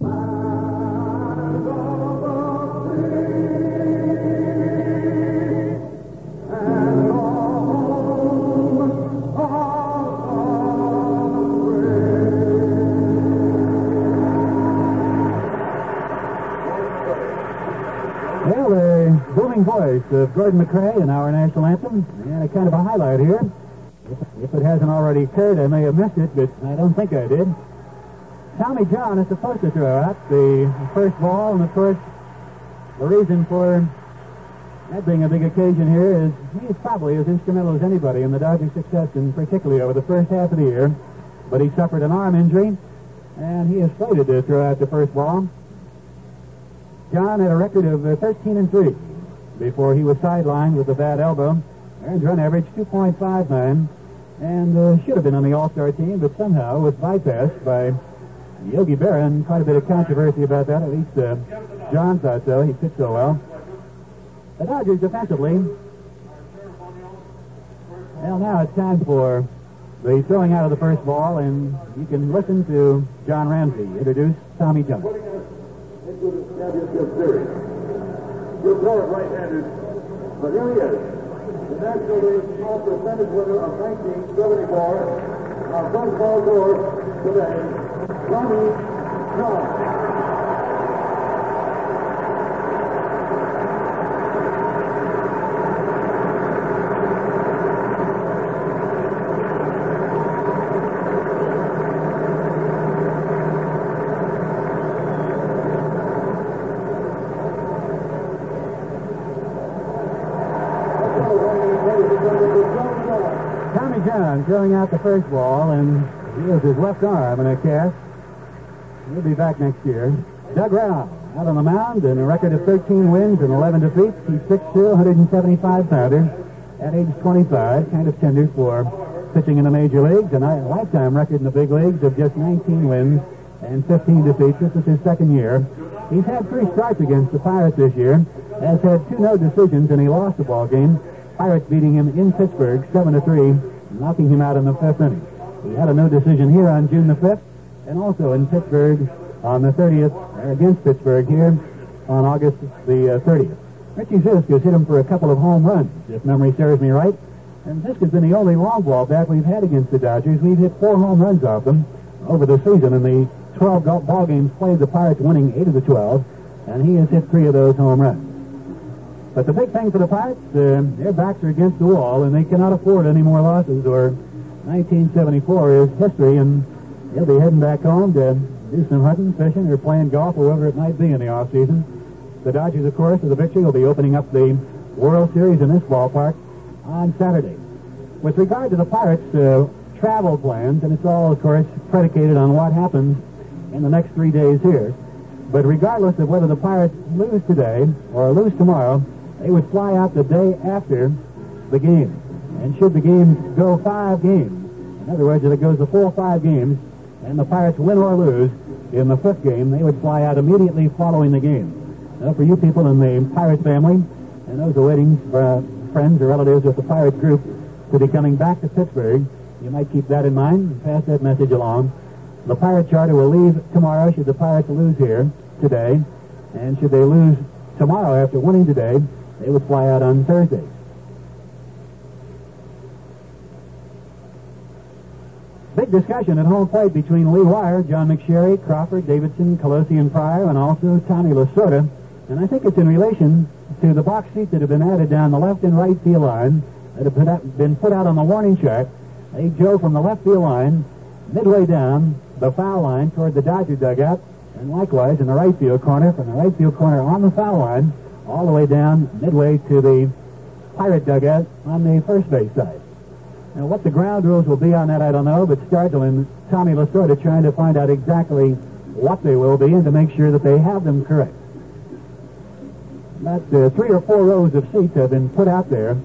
Well, the booming voice of Gordon MacRae in our national anthem, and a kind of a highlight here. If, if it hasn't already occurred, I may have missed it, but I don't think I did. Tommy John is supposed to throw out the first ball, and of course, the reason for that being a big occasion here is he's probably as instrumental as anybody in the Dodgers' success, and particularly over the first half of the year. But he suffered an arm injury, and he is slated to throw out the first ball. John had a record of uh, 13 and 3 before he was sidelined with a bad elbow. Earned run average 2.59 and uh, should have been on the All-Star team, but somehow was bypassed by Yogi Berra, quite a bit of controversy about that. At least uh, John thought so. He pitched so well. The Dodgers defensively. Well, now it's time for the throwing out of the first ball, and you can listen to John Ramsey introduce Tommy John. championship series. You throw it right-handed, but here he is, the National League small percentage winner of 1974, our first ball today, John. Tommy John throwing out the first ball, and he has his left arm in a cast. He'll be back next year. Doug Rau out on the mound and a record of 13 wins and 11 defeats. He's 6'2", 175 pounder at age 25, kind of tender for pitching in the major leagues, and a lifetime record in the big leagues of just 19 wins and 15 defeats. This is his second year. He's had three starts against the Pirates this year, has had two no decisions, and he lost the ball game. Pirates beating him in Pittsburgh 7 to 3, knocking him out in the fifth inning. He had a no decision here on June the 5th, and also in Pittsburgh on the 30th, against Pittsburgh here on August the uh, 30th. Richie Zisk has hit him for a couple of home runs, if memory serves me right. And Zisk has been the only long ball bat we've had against the Dodgers. We've hit four home runs off them over the season in the 12 ball games played, the Pirates winning 8 of the 12, and he has hit three of those home runs. But the big thing for the Pirates, uh, their backs are against the wall, and they cannot afford any more losses, or 1974 is history, and they'll be heading back home to do some hunting, fishing, or playing golf, or wherever it might be in the off season. The Dodgers, of course, with the victory, will be opening up the World Series in this ballpark on Saturday. With regard to the Pirates' uh, travel plans, and it's all, of course, predicated on what happens in the next three days here. But regardless of whether the Pirates lose today or lose tomorrow, they would fly out the day after the game. And should the game go five games, in other words, if it goes the full five games, and the Pirates win or lose in the fifth game, they would fly out immediately following the game. Now, for you people in the Pirate family, and those awaiting uh, friends or relatives with the Pirate group to be coming back to Pittsburgh, you might keep that in mind and pass that message along. The Pirate charter will leave tomorrow should the Pirates lose here today, and should they lose tomorrow after winning today, they would fly out on Thursday. Big discussion at home plate between Lee Weyer, John McSherry, Crawford, Davidson, Colosi, and Pryor, and also Tommy Lasorda. And I think it's in relation to the box seats that have been added down the left and right field line that have been put out on the warning track. They go from the left field line midway down the foul line toward the Dodger dugout, and likewise in the right field corner, from the right field corner on the foul line, all the way down midway to the Pirate dugout on the first base side. Now, what the ground rules will be on that, I don't know, but Stargell and Tommy Lasorda are trying to find out exactly what they will be and to make sure that they have them correct. About uh, three or four rows of seats have been put out there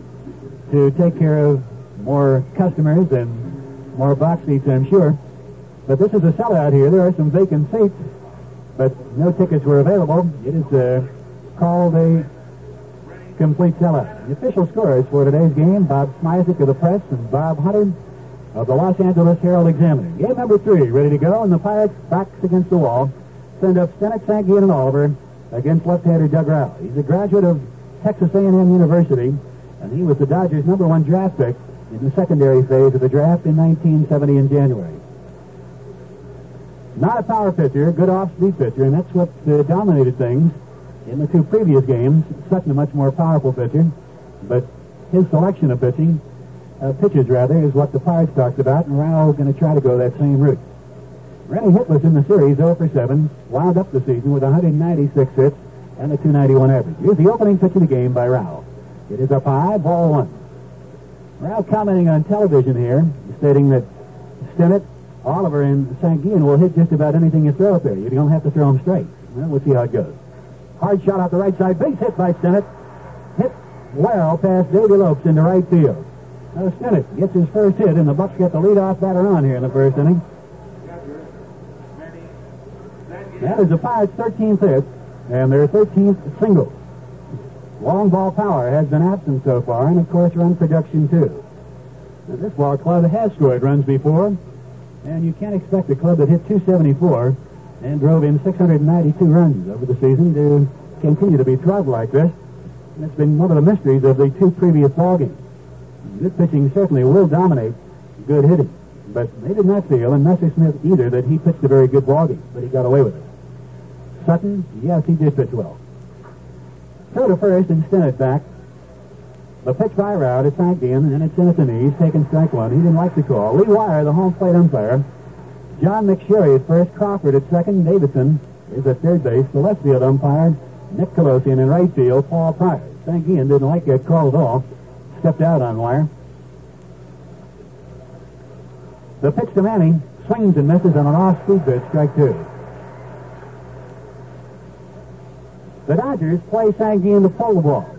to take care of more customers and more box seats, I'm sure. But this is a sellout here. There are some vacant seats, but no tickets were available. It is uh, called a complete sellout. The official scores for today's game, Bob Smizek of the Press and Bob Hunter of the Los Angeles Herald Examiner. Game number three, ready to go, and the Pirates backs against the wall. send up Sanguine, and Oliver against left-hander Doug Rau. He's a graduate of Texas A&M University, and he was the Dodgers' number one draft pick in the secondary phase of the draft in 1970 in January. Not a power pitcher, good off-speed pitcher, and that's what uh, dominated things in the two previous games. Sutton, a much more powerful pitcher, but his selection of pitching, uh, pitches rather, is what the Pirates talked about, and Rau going to try to go that same route. Rennie hitless in the series, 0 for 7, wound up the season with 196 hits and a 291 average. Here's the opening pitch of the game by Rau. It is up high, ball one. Rauch commenting on television here, stating that Stennett, Oliver, and Sanguine will hit just about anything you throw up there. You don't have to throw them straight. Well, we'll see how it goes. Hard shot out the right side, base hit by Stennett. Hit well past Davy Lopes into right field. Now Stennett gets his first hit, and the Bucks get the leadoff batter on here in the first inning. That is the Pirates' 13th hit and their 13th single. Long ball power has been absent so far, and of course run production too. Now, this ball club has scored runs before, and you can't expect a club that hit 274 and drove in 692 runs over the season to continue to be throttled like this. And it's been one of the mysteries of the two previous ball games. Good pitching certainly will dominate good hitting, but they did not feel, and Messersmith either, that he pitched a very good ball game, but he got away with it. Sutton, yes, he did pitch well. Throw to first and Stennett back. The pitch by Rau is sacked in, and then it's at the knees, taking strike one. He didn't like the call. Lee Weyer, the home plate umpire. John McSherry at first, Crawford at second, Davidson is at third base. The left field umpire, Nick Kolosian in right field, Paul Pryor. Sanguine didn't like that call at all. Stepped out on Weyer. The pitch to Manning swings and misses on an off-speed pitch, strike two. The Dodgers play to pull the ball.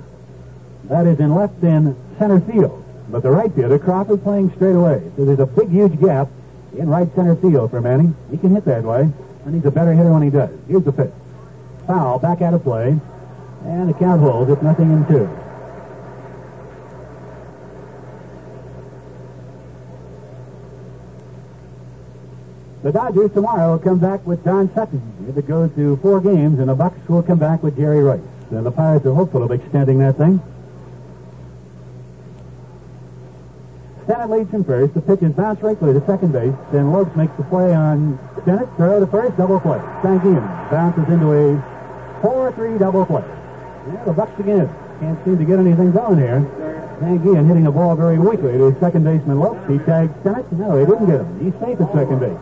That is in left in center field. But the right fielder, Crawford, playing straight away. So there's a big, huge gap in right center field for Manning. He can hit that way, and he's a better hitter when he does. Here's the pitch. Foul, back out of play, and the count holds. It's nothing in two. The Dodgers tomorrow come back with Don Sutton. If it goes to four games, and the Bucks will come back with Jerry Reuss. And the Pirates are hopeful of extending that thing. Stennett leads him first. The pitch is bounced right to second base. Then Lopes makes the play on Stennett. Throw to first, double play. Sanguine bounces into a 4-3 double play. Yeah, the Bucks again. Can't seem to get anything going here. Sanguine hitting the ball very weakly to second baseman Lopes. He tags Stennett. No, he didn't get him. He's safe at second base.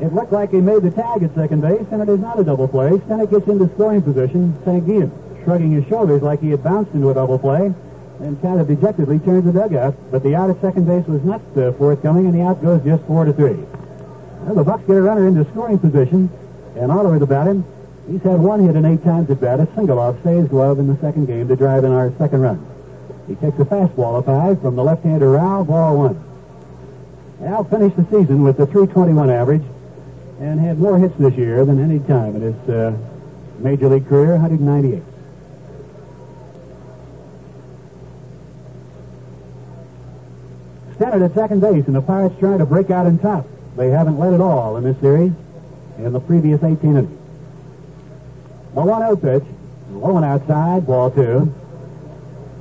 It looked like he made the tag at second base, and it is not a double play. Stennett gets into scoring position. Sanguine shrugging his shoulders like he had bounced into a double play and kind of dejectedly turns the dugout. But the out at second base was not uh, forthcoming, and the out goes just four to three. Well, the Bucks get a runner into scoring position, and Oliver the batter. He's had one hit and eight times at bat, a single off Cey's glove in the second game to drive in our second run. He takes a fastball up high from the left-hander Rau, ball one. Al finished the season with a 321 average and had more hits this year than any time in his uh, major league career, 198. Stennett at second base, and the Pirates trying to break out in top. They haven't led at all in this series in the previous 18 innings. A 1-0 pitch, low one outside, ball two.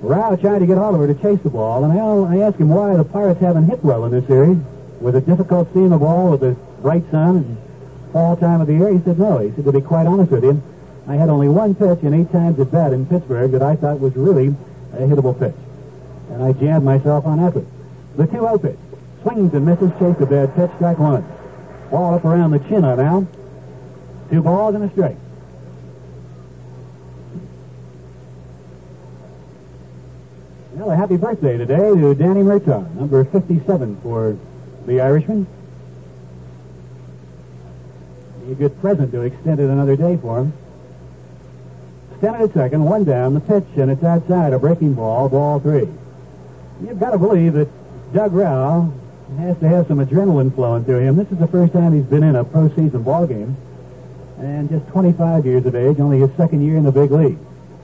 Rau trying to get Oliver to chase the ball, and I, asked him why the Pirates haven't hit well in this series. Was it difficult seeing the ball with the bright sun and fall time of the year? He said no. He said, to be quite honest with you, I had only one pitch and eight times at bat in Pittsburgh that I thought was really a hittable pitch. And I jammed myself on effort. The 2 pitch. Swings and misses, chase a bad pitch, strike one. Ball up around the chin now. Two balls and a strike. Well, a happy birthday today to Danny Murtaugh, number 57 for the Irishman. A good present to extend it another day for him. Stand at second, one down, the pitch, and it's outside, a breaking ball, ball three. You've got to believe that Doug Rau has to have some adrenaline flowing through him. This is the first time he's been in a postseason ball game, and just 25 years of age, only his second year in the big league.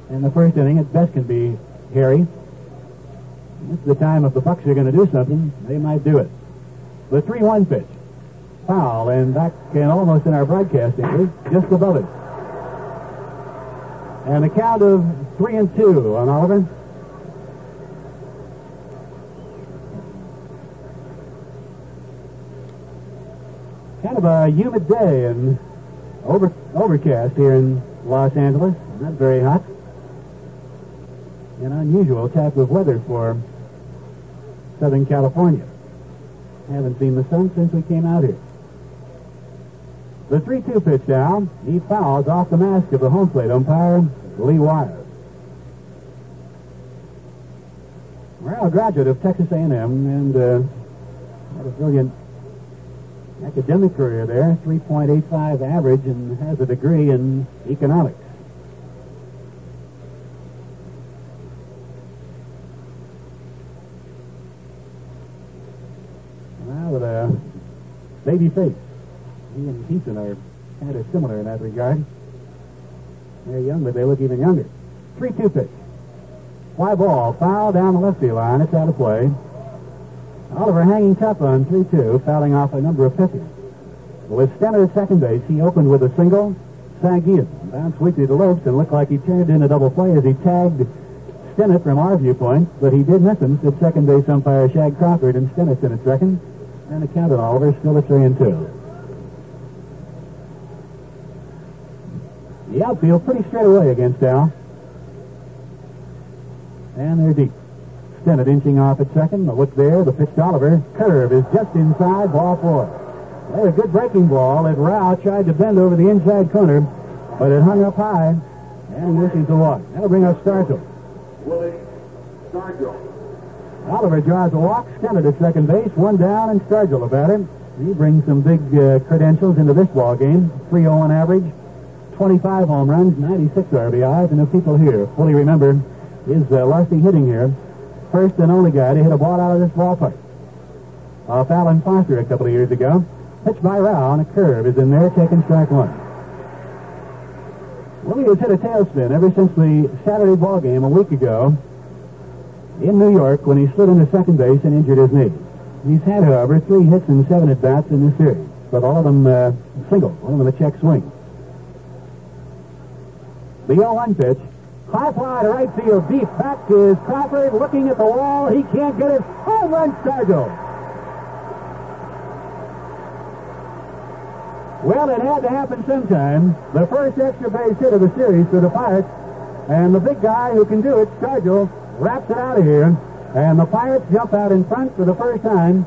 And the first inning at best can be hairy. This is the time if the Bucks are going to do something, they might do it. The 3-1 pitch. foul, and back in almost in our broadcasting booth, just above it. And a count of three and two on Oliver. Kind of a humid day and over, overcast here in Los Angeles. Not very hot. An unusual type of weather for Southern California. Haven't seen the sun since we came out here. The 3-2 pitch down. He fouls off the mask of the home plate umpire, Lee Weyer. Well, a graduate of Texas A&M and uh, had a brilliant academic career there, 3.85 average, and has a degree in economics. Well, with a baby face. He and Heaton are kind of similar in that regard. They're young, but they look even younger. 3-2 pitch. Fly ball, foul down the left field line. It's out of play. Oliver hanging tough on 3-2, fouling off a number of pitches. With Stennett at second base, he opened with a single, sagged in, bounced weakly to Lopes, and looked like he turned in a double play as he tagged Stennett from our viewpoint, but he did miss him, said second base umpire Shag Crawford, and Stennett's in at second, and the count at Oliver still at 3 and 2. The outfield pretty straight away against Al. And they're deep. Stennett inching off at second. But what's there? The pitch to Oliver. Curve is just inside. Ball four. They a good breaking ball that Rau tried to bend over the inside corner, but it hung up high. And he misses the walk. That'll bring up Stargell. Willie Stargell. Oliver draws a walk. Stennett at second base. One down, and Stargell about him. He brings some big uh, credentials into this ball game. 3-0 on average. 25 home runs, 96 RBIs, and if people here fully remember his uh, lusty hitting here, first and only guy to hit a ball out of this ballpark. Off Alan Foster a couple of years ago. Pitched by Rau on a curve is in there, taking strike one. Willie has hit a tailspin ever since the Saturday ball game a week ago in New York when he slid into second base and injured his knee. He's had, however, three hits and seven at bats in this series, but all of them uh, single, all of them a check swing. The 0-1 pitch. High fly to right field. Deep back is Crawford looking at the wall. He can't get it. Home run Stargell. Well, it had to happen sometime. The first extra base hit of the series for the Pirates. And the big guy who can do it, Stargell, wraps it out of here. And the Pirates jump out in front for the first time.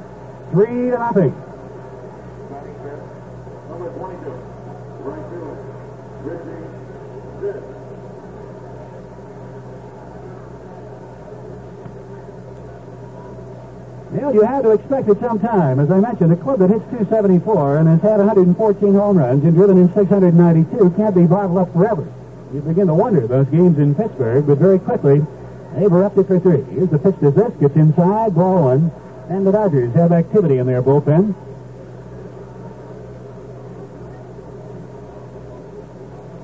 Three to nothing. Number 22. Right field. Richie Zisk. Well, you had to expect it sometime. As I mentioned, a club that hits 274 and has had 114 home runs and driven in 692 can't be bottled up forever. You begin to wonder those games in Pittsburgh, but very quickly they've erupted for three. Here's the pitch to this, gets inside, ball one, and the Dodgers have activity in their bullpen.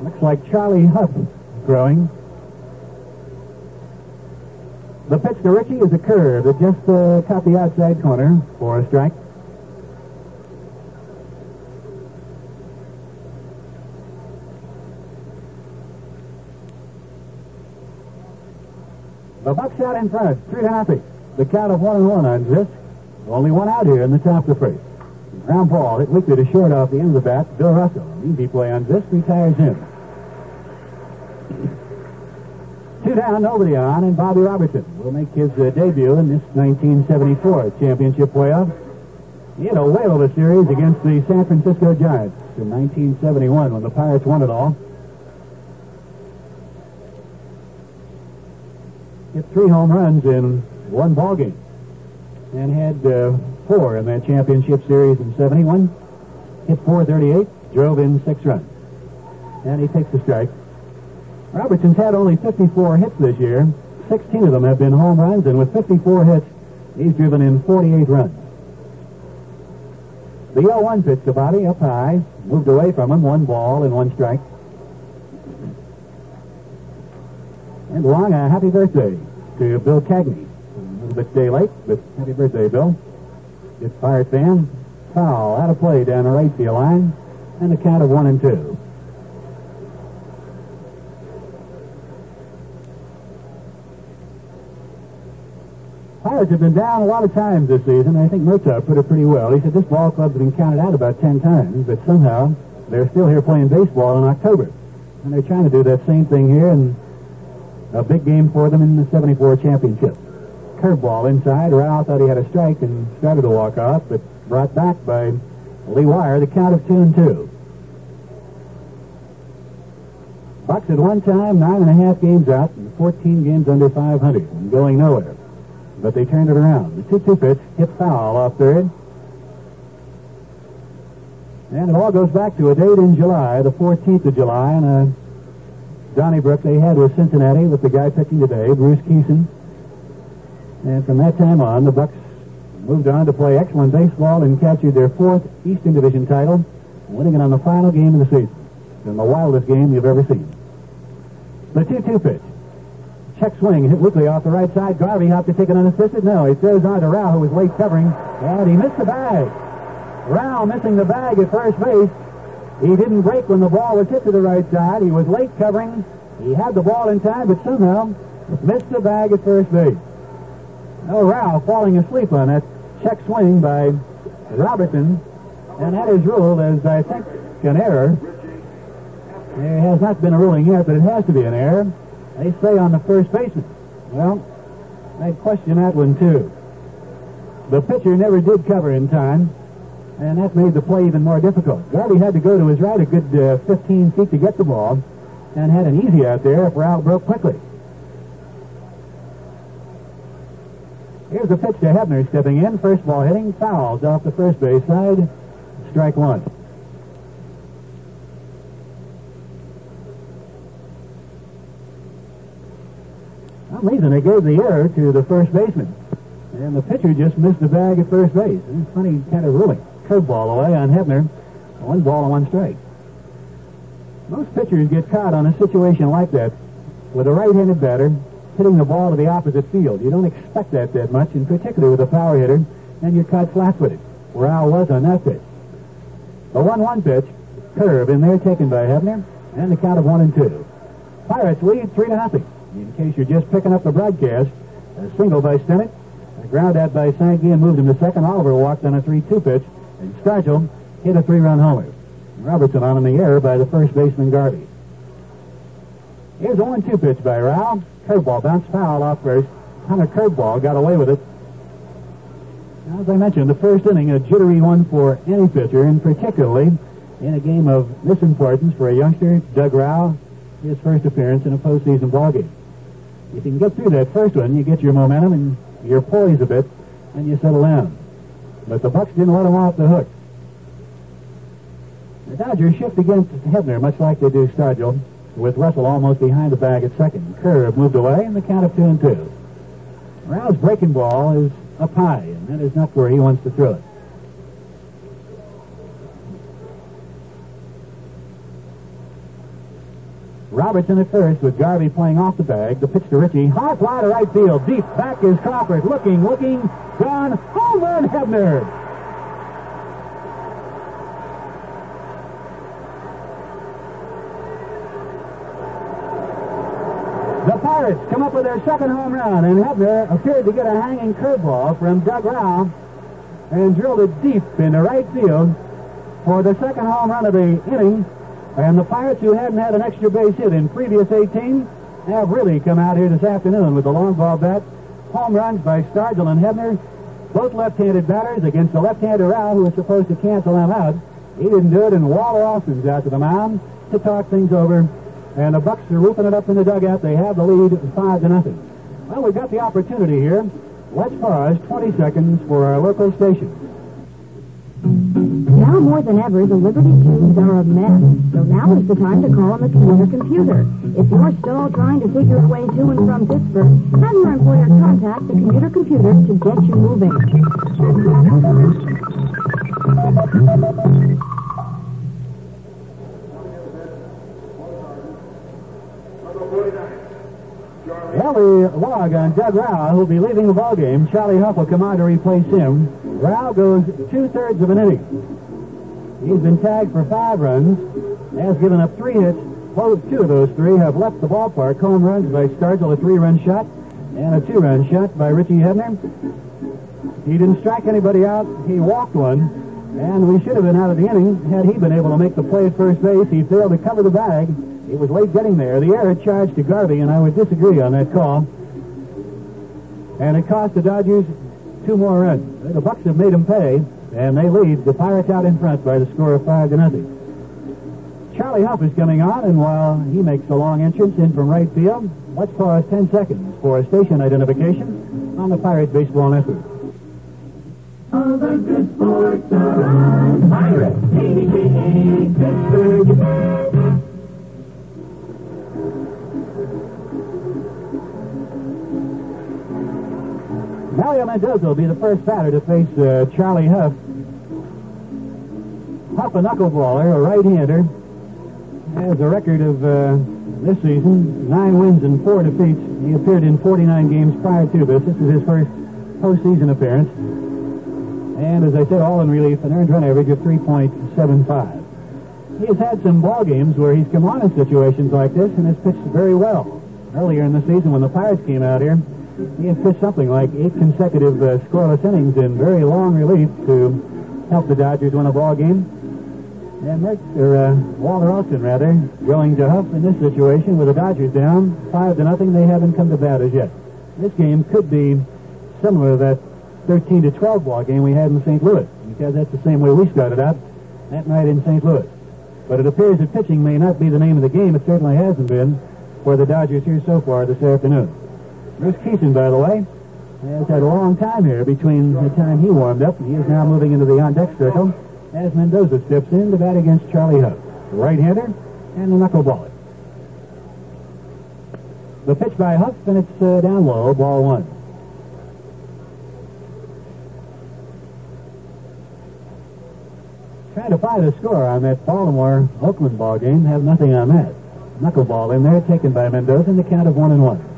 Looks like Charlie Hough growing. The pitch to Ritchie is a curve that just uh, caught the outside corner for a strike. The Bucks out in front, three to nothing. The count of one and one on this. Only one out here in the top of the first. Ground ball hit weakly to short off the end of the bat. Bill Russell, easy play on this, retires in. Two down, nobody on, and Bobby Robertson will make his uh, debut in this 1974 championship playoff. He had a whale of a series against the San Francisco Giants in 1971 when the Pirates won it all. Hit three home runs in one ball game and had uh, four in that championship series in 71. Hit 438, drove in six runs. And he takes the strike. Robertson's had only 54 hits this year. 16 of them have been home runs, and with 54 hits, he's driven in 48 runs. The 0-1 pitch to Bobby up high, moved away from him, one ball and one strike. And along a happy birthday to Bill Cagney. A little bit day late, but happy birthday, Bill. Good Pirate fan. Foul out of play down the right field line, and a count of one and two. Pirates have been down a lot of times this season. I think Murtaugh put it pretty well. He said this ball club's been counted out about ten times, but somehow they're still here playing baseball in October. And they're trying to do that same thing here in a big game for them in the 74 championship. Curveball inside. Rau thought he had a strike and started to walk off, but brought back by Lee Weyer, the count of two and two. Bucks at one time, nine and a half games out, and 14 games under 500, and going nowhere but they turned it around. The 2-2 pitch hit foul off third. And it all goes back to a date in July, the 14th of July, and a Donnybrook they had with Cincinnati with the guy pitching today, Bruce Kison. And from that time on, the Bucks moved on to play excellent baseball and captured their fourth Eastern Division title, winning it on the final game of the season. In the wildest game you've ever seen. The 2-2 pitch. Check swing, hit Woodley off the right side. Garvey hopped to take it unassisted. No, he throws on to Rau, who was late covering, and he missed the bag. Rau missing the bag at first base. He didn't break when the ball was hit to the right side. He was late covering. He had the ball in time, but somehow missed the bag at first base. Oh, Rau falling asleep on that check swing by Robertson, and that is ruled as, I think, an error. There has not been a ruling yet, but it has to be an error. They say on the first baseman. Well, I question that one too. The pitcher never did cover in time, and that made the play even more difficult. Garvey had to go to his right a good uh, 15 feet to get the ball, and had an easy out there if Rau broke quickly. Here's the pitch to Hebner stepping in. First ball hitting, fouls off the first base side. Strike one. Reason they gave the error to the first baseman. And the pitcher just missed the bag at first base. It's funny kind of ruling. Curveball away on Hebner. One ball and one strike. Most pitchers get caught on a situation like that with a right-handed batter hitting the ball to the opposite field. You don't expect that that much, in particular with a power hitter, and you're caught flat-footed, where Al was on that pitch. The 1-1 pitch, curve in there taken by Hebner, and the count of one and two. Pirates lead three to nothing. In case you're just picking up the broadcast, a single by Stennett, a ground out by Sankey and moved him to second. Oliver walked on a 3-2 pitch, and Stargell hit a three-run homer. Robertson on in the air by the first baseman Garvey. Here's a 1-2 pitch by Rau. Curveball bounced foul off first. A curveball, got away with it. As I mentioned, the first inning, a jittery one for any pitcher, and particularly in a game of this importance for a youngster, Doug Rau, his first appearance in a postseason ballgame. If you can get through that first one, you get your momentum and your poise a bit, and you settle down. But the Bucks didn't let him off the hook. The Dodgers shift against Hebner, much like they do Stargell, with Russell almost behind the bag at second. Curve moved away, and the count of two and two. Rau's breaking ball is up high, and that is not where he wants to throw it. Robertson at first with Garvey playing off the bag. The pitch to Ritchie. High fly to right field. Deep back is Crawford. Looking, looking. Gone. Home run, Hebner. The Pirates come up with their second home run, and Hebner appeared to get a hanging curveball from Doug Rau and drilled it deep into right field for the second home run of the inning and the Pirates, who hadn't had an extra base hit in previous 18, have really come out here this afternoon with the long ball bat. Home runs by Stargell and Hebner, both left-handed batters against the left-hander Rau, who was supposed to cancel them out. He didn't do it, and Walter Alston's out to the mound to talk things over. And the Bucks are whooping it up in the dugout. They have the lead five to nothing. Well, we've got the opportunity here. Let's pause 20 seconds for our local station. Now more than ever, the Liberty Tubes are a mess. So now is the time to call on the commuter computer. If you're still trying to figure your way to and from Pittsburgh, have your employer contact the commuter computer to get you moving. Number 49, George log on Doug Rau, who'll be leaving the ball game. Charlie Hough will come on to replace him. Rau goes two-thirds of an inning. He's been tagged for five runs, has given up three hits. Both two of those three have left the ballpark. Home runs by Stargell, a three-run shot, and a two-run shot by Richie Hebner. He didn't strike anybody out. He walked one, and we should have been out of the inning had he been able to make the play at first base. He failed to cover the bag. He was late getting there. The error charged to Garvey, and I would disagree on that call. And it cost the Dodgers two more runs. The Bucks have made them pay, and they lead the Pirates out in front by the score of five to nothing. Charlie Hough is coming on, and while he makes a long entrance in from right field, let's pause 10 seconds for a station identification on the Pirates Baseball Network. All the good sports are on Pirates, KDKA, Pittsburgh. Mario Mendoza will be the first batter to face uh, Charlie Hough. Hough, a knuckleballer, a right-hander, has a record of uh, this season nine wins and four defeats. He appeared in 49 games prior to this. This is his first postseason appearance. And as I said, all in relief, an earned run average of 3.75. He has had some ball games where he's come on in situations like this and has pitched very well. Earlier in the season, when the Pirates came out here, he had pitched something like eight consecutive uh, scoreless innings in very long relief to help the Dodgers win a ball game. And Merck, or, uh, Walter Alston, rather, going to Hough in this situation with the Dodgers down five to nothing. They haven't come to bat as yet. This game could be similar to that 13 to 12 ball game we had in St. Louis, because that's the same way we started out that night in St. Louis. But it appears that pitching may not be the name of the game. It certainly hasn't been for the Dodgers here so far this afternoon. Bruce Kison, by the way, has had a long time here between the time he warmed up. And he is now moving into the on-deck circle as Mendoza steps in to bat against Charlie Hough, right-hander and the knuckleballer. The pitch by Hough, and it's uh, down low, ball one. Trying to find a score on that Baltimore Oakland ball game. Have nothing on that. Knuckleball in there, taken by Mendoza in the count of one and one.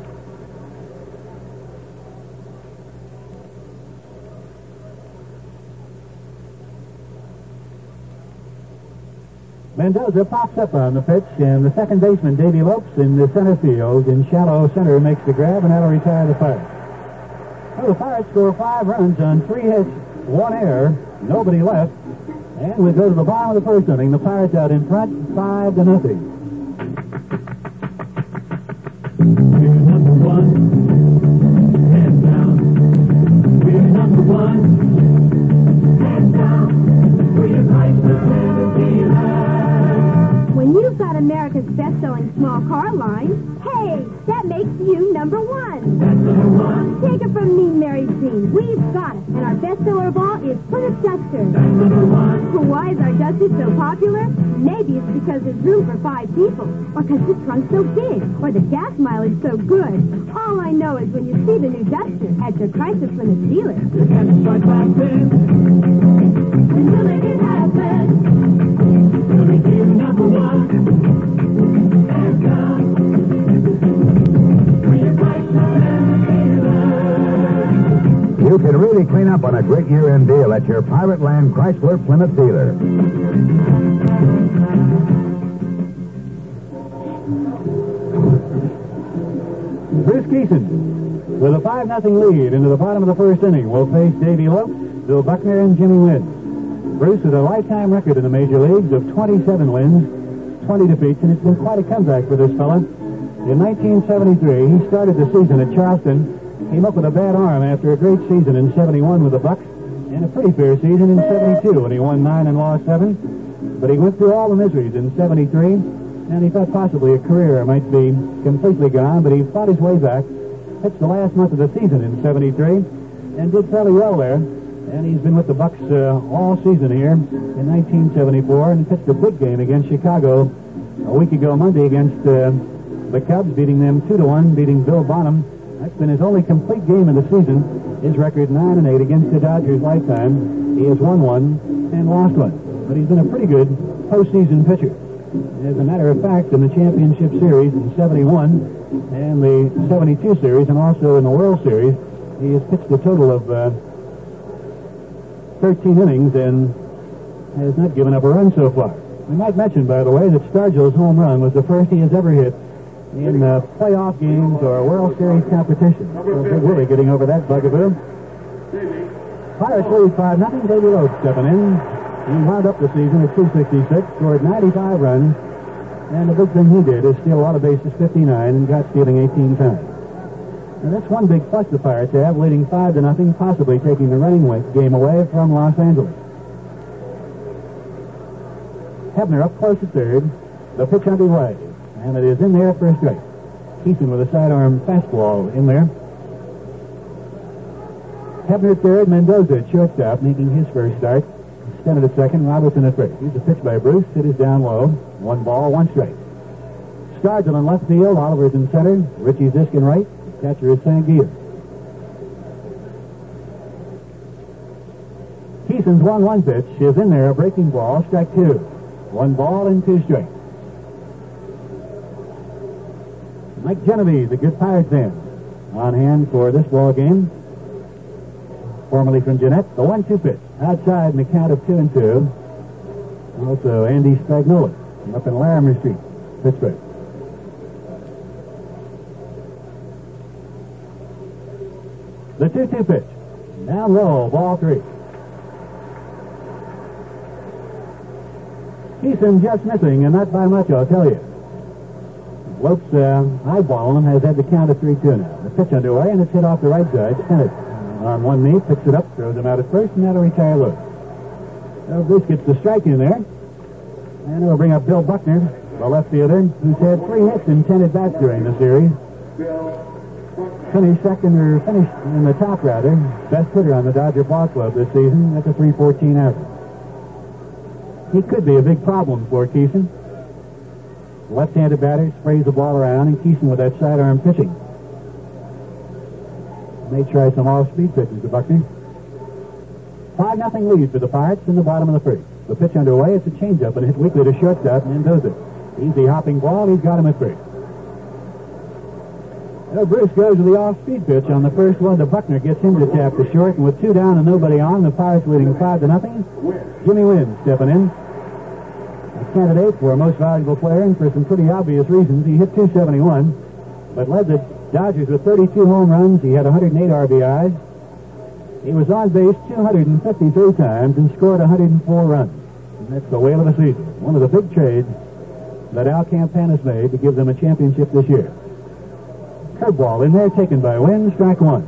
Mendoza pops up on the pitch, and the second baseman, Davy Lopes, in the center field, in shallow center, makes the grab, and that'll retire the Pirates. Well, the Pirates score five runs on three hits, one error, nobody left, and we go to the bottom of the first inning. The Pirates out in front, five to nothing. We're number one. Hands down. We're number one. Hands down. We're. When you've got America's best-selling small car line, hey, that makes you number one. Number one. Take it from me, Mary Jean. We've got it, and our bestseller of all is Plymouth Duster. Why is our Duster so popular? Maybe it's because there's room for five people, or because the trunk's so big, or the gas mileage so good. All I know is when you see the new Duster at your Chrysler Plymouth dealer. Make it happen. We'll you number one. You can really clean up on a great year-end deal at your Pirate Land Chrysler Plymouth dealer. Bruce Kison, with a 5 nothing lead into the bottom of the first inning, will face Davy Lopes, Bill Buckner, and Jimmy Wynn. Bruce with a lifetime record in the major leagues of 27 wins, 20 defeats, and it's been quite a comeback for this fella. In 1973, he started the season at Charleston, came up with a bad arm after a great season in 71 with the Bucks, and a pretty fair season in 72 when he won 9 and lost 7. But he went through all the miseries in 73, and he thought possibly a career might be completely gone, but he fought his way back, pitched the last month of the season in 73, and did fairly well there. And he's been with the Bucks uh, all season here in 1974, and pitched a big game against Chicago a week ago Monday against uh, the Cubs, beating them two to one, beating Bill Bonham. That's been his only complete game of the season. His record nine and eight against the Dodgers lifetime. He has won one and lost one, but he's been a pretty good postseason pitcher. As a matter of fact, in the championship series in 71 and the 72 series and also in the World Series, he has pitched a total of uh, 13 innings and has not given up a run so far. We might mention, by the way, that Stargell's home run was the first he has ever hit in uh, playoff games or World Series competition. So Big getting over that bugaboo. Pirates lead 5 nothing. Baby Loeb stepping in. He wound up the season at 266, scored 95 runs, and the big thing he did is steal a lot of bases, 59, and got stealing 18 times. Now that's one big plus the Pirates have, leading 5 to nothing, possibly taking the running game away from Los Angeles. Hebner up close at third. The pitch underway. And it is in there for a strike. Kison with a sidearm fastball in there. Hebner third, Mendoza at shortstop, making his first start. Stennett at second, Robertson at first. Here's a pitch by Bruce. It is down low. One ball, one strike. Stargell in left field. Oliver's in center. Richie Zisk in right. The catcher is Sangier. Kison's 1-1 pitch is in there, a breaking ball, strike two. One ball and two strikes. Mike Genovese, a good Pirates fan, on hand for this ball game. Formerly from Jeannette, the one-two pitch outside in the count of two and two. Also Andy Spagnola up in Larimer Street, Pittsburgh. The two-two pitch, down low, ball three. Kison just missing, and not by much, I'll tell you. Lopes uh, eyeballing him has had the count of 3-2 now. The pitch underway, and it's hit off the right side. Bennett on one knee, picks it up, throws him out at first, and that'll retire Lewis. Well, Bruce gets the strike in there. And it'll bring up Bill Buckner, the left fielder, who's had three hits and 10 at bats during the series. Finished second, or finished in the top, rather. Best hitter on the Dodger ball club this season at the 314 average. He could be a big problem for Kison. Left-handed batter sprays the ball around, and Kison with that sidearm pitching. May try some off-speed pitches to Buckner. 5 nothing lead for the Pirates in the bottom of the first. The pitch underway, it's a changeup and hit weakly to shortstop, and Mendoza. Easy hopping ball, he's got him at first. Well, Bruce goes to the off-speed pitch on the first one to Buckner, gets him to tap the short, and with two down and nobody on, the Pirates leading 5 to nothing. Jimmy Wynn stepping in. A candidate for most valuable player, and for some pretty obvious reasons, he hit 271, but led the Dodgers with 32 home runs. He had 108 RBIs. He was on base 253 times and scored 104 runs. And that's the whale of the season. One of the big trades that Al Campanis made to give them a championship this year. Curveball in there, taken by Wynn, strike one.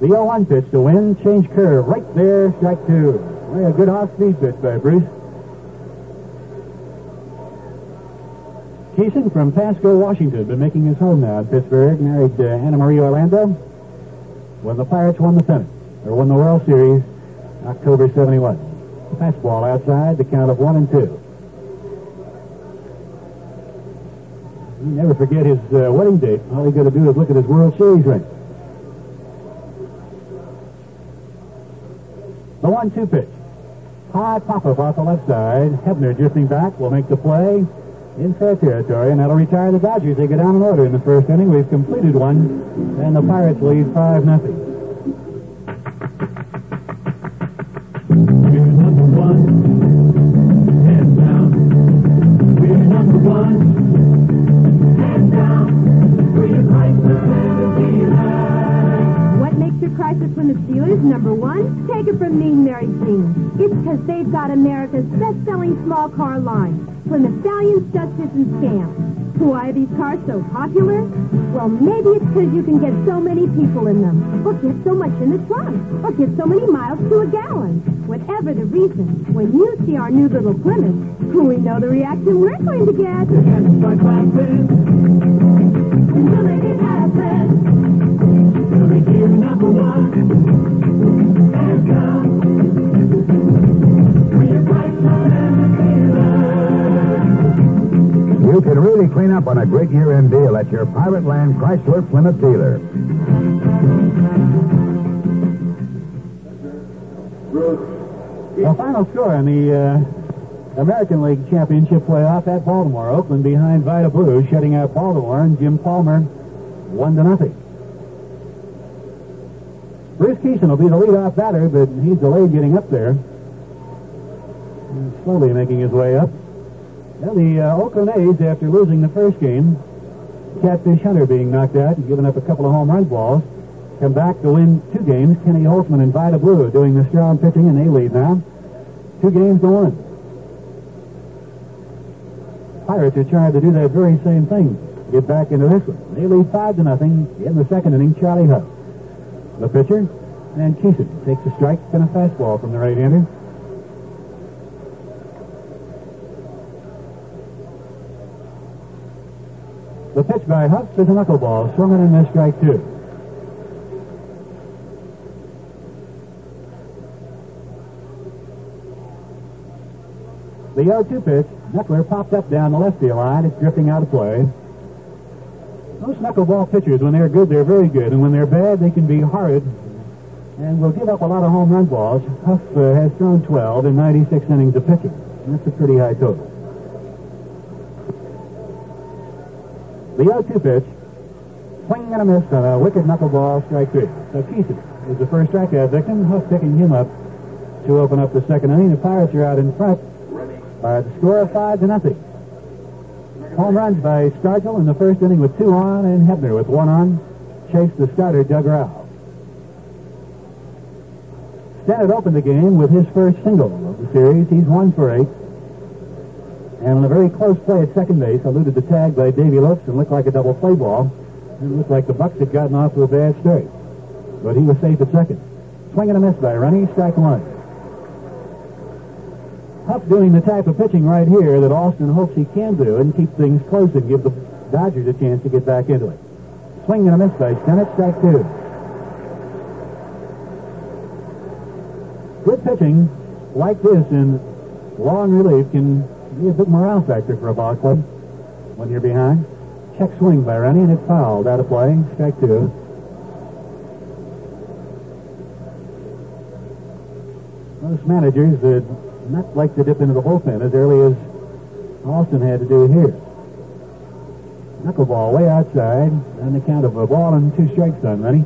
The 0-1 pitch to Wynn, change curve right there, strike two. Well, a good off-speed pitch by Bruce. Kison from Pasco, Washington, been making his home now in Pittsburgh, married to Anna Marie Orlando. When the Pirates won the pennant, or won the World Series, October 71. Fastball outside, the count of one and two. You never forget his uh, wedding date. All he's got to do is look at his World Series ring. The one-two pitch. High pop-up off the left side. Hebner drifting back will make the play in fair territory, and that'll retire the Dodgers. They go down in order in the first inning. We've completed one, and the Pirates lead 5 nothing. Got America's best-selling small car line. Plymouth Stallions, Dusters, and Scamps. Why are these cars so popular? Well, maybe it's because you can get so many people in them, or get so much in the trunk, or get so many miles to a gallon. Whatever the reason, when you see our new little Plymouth, we know the reaction we're going to get. And we'll You can really clean up on a great year-end deal at your Pirate Land Chrysler Plymouth dealer. The final score in the uh, American League Championship playoff at Baltimore. Oakland behind Vida Blue, shutting out Baltimore, and Jim Palmer one to nothing. Bruce Kison will be the leadoff batter, but he's delayed getting up there. He's slowly making his way up. The uh, Oakland A's, after losing the first game, Catfish Hunter being knocked out and giving up a couple of home run balls, come back to win two games. Kenny Holtzman and Vida Blue doing the strong pitching, and they lead now. Two games to one. Pirates are trying to do that very same thing. Get back into this one. They lead five to nothing in the second inning. Charlie Hough, the pitcher, and Kison takes a strike and a fastball from the right-hander. The pitch by Hough is a knuckleball, swung and missed strike two. The 0-2 pitch, Knuckler popped up down the left field line. It's drifting out of play. Those knuckleball pitchers, when they're good, they're very good. And when they're bad, they can be horrid and will give up a lot of home run balls. Hough uh, has thrown 12 in 96 innings of pitching. That's a pretty high total. The 0-2 pitch, swing and a miss on a wicked knuckleball, strike three. So Kison is the first strikeout victim. Hough picking him up to open up the second inning. The Pirates are out in front by the score of five to nothing. Home runs by Stargell in the first inning with two on, and Hebner with one on. Chased the starter, Doug Rau. Stennett opened the game with his first single of the series. He's one for eight. And on a very close play at second base, eluded the tag by Davy Lopes and looked like a double play ball. It looked like the Bucks had gotten off to a bad start. But he was safe at second. Swing and a miss by Rennie, strike one. Hough doing the type of pitching right here that Alston hopes he can do and keep things close and give the Dodgers a chance to get back into it. Swing and a miss by Stennett, strike two. Good pitching like this in long relief can be a big morale factor for a ball club when you're behind. Check swing by Rennie, and it's fouled out of play. Strike two. Most managers would not like to dip into the bullpen as early as Alston had to do here. Knuckleball way outside, on the count of a ball and two strikes on Rennie.